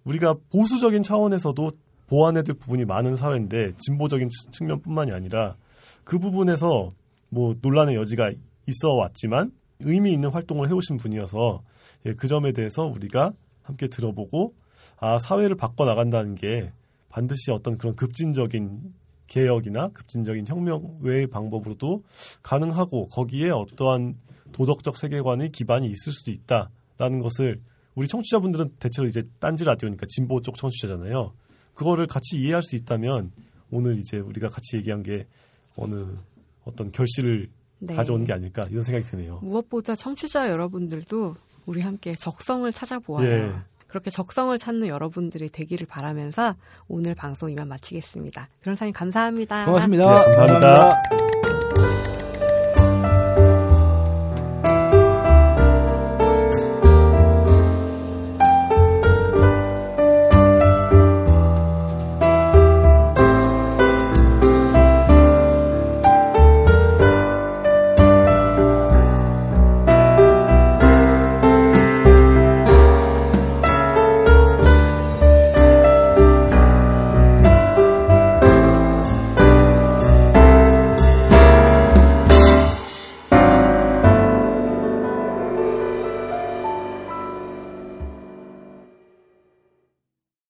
우리가 보수적인 차원에서도 보완해야 될 부분이 많은 사회인데 진보적인 측- 측면뿐만이 아니라 그 부분에서 뭐 논란의 여지가 있어 왔지만 의미 있는 활동을 해오신 분이어서 예, 그 점에 대해서 우리가 함께 들어보고 아 사회를 바꿔 나간다는 게 반드시 어떤 그런 급진적인 개혁이나 급진적인 혁명 외의 방법으로도 가능하고 거기에 어떠한 도덕적 세계관의 기반이 있을 수도 있다라는 것을 우리 청취자분들은 대체로 이제 딴지 라디오니까 진보 쪽 청취자잖아요. 그거를 같이 이해할 수 있다면 오늘 이제 우리가 같이 얘기한 게 어느 어떤 결실을 네. 가져오는 게 아닐까 이런 생각이 드네요. 무엇보다 청취자 여러분들도 우리 함께 적성을 찾아보아요. 예. 그렇게 적성을 찾는 여러분들이 되기를 바라면서 오늘 방송 이만 마치겠습니다. 변호사님 감사합니다. 고맙습니다. 네, 감사합니다.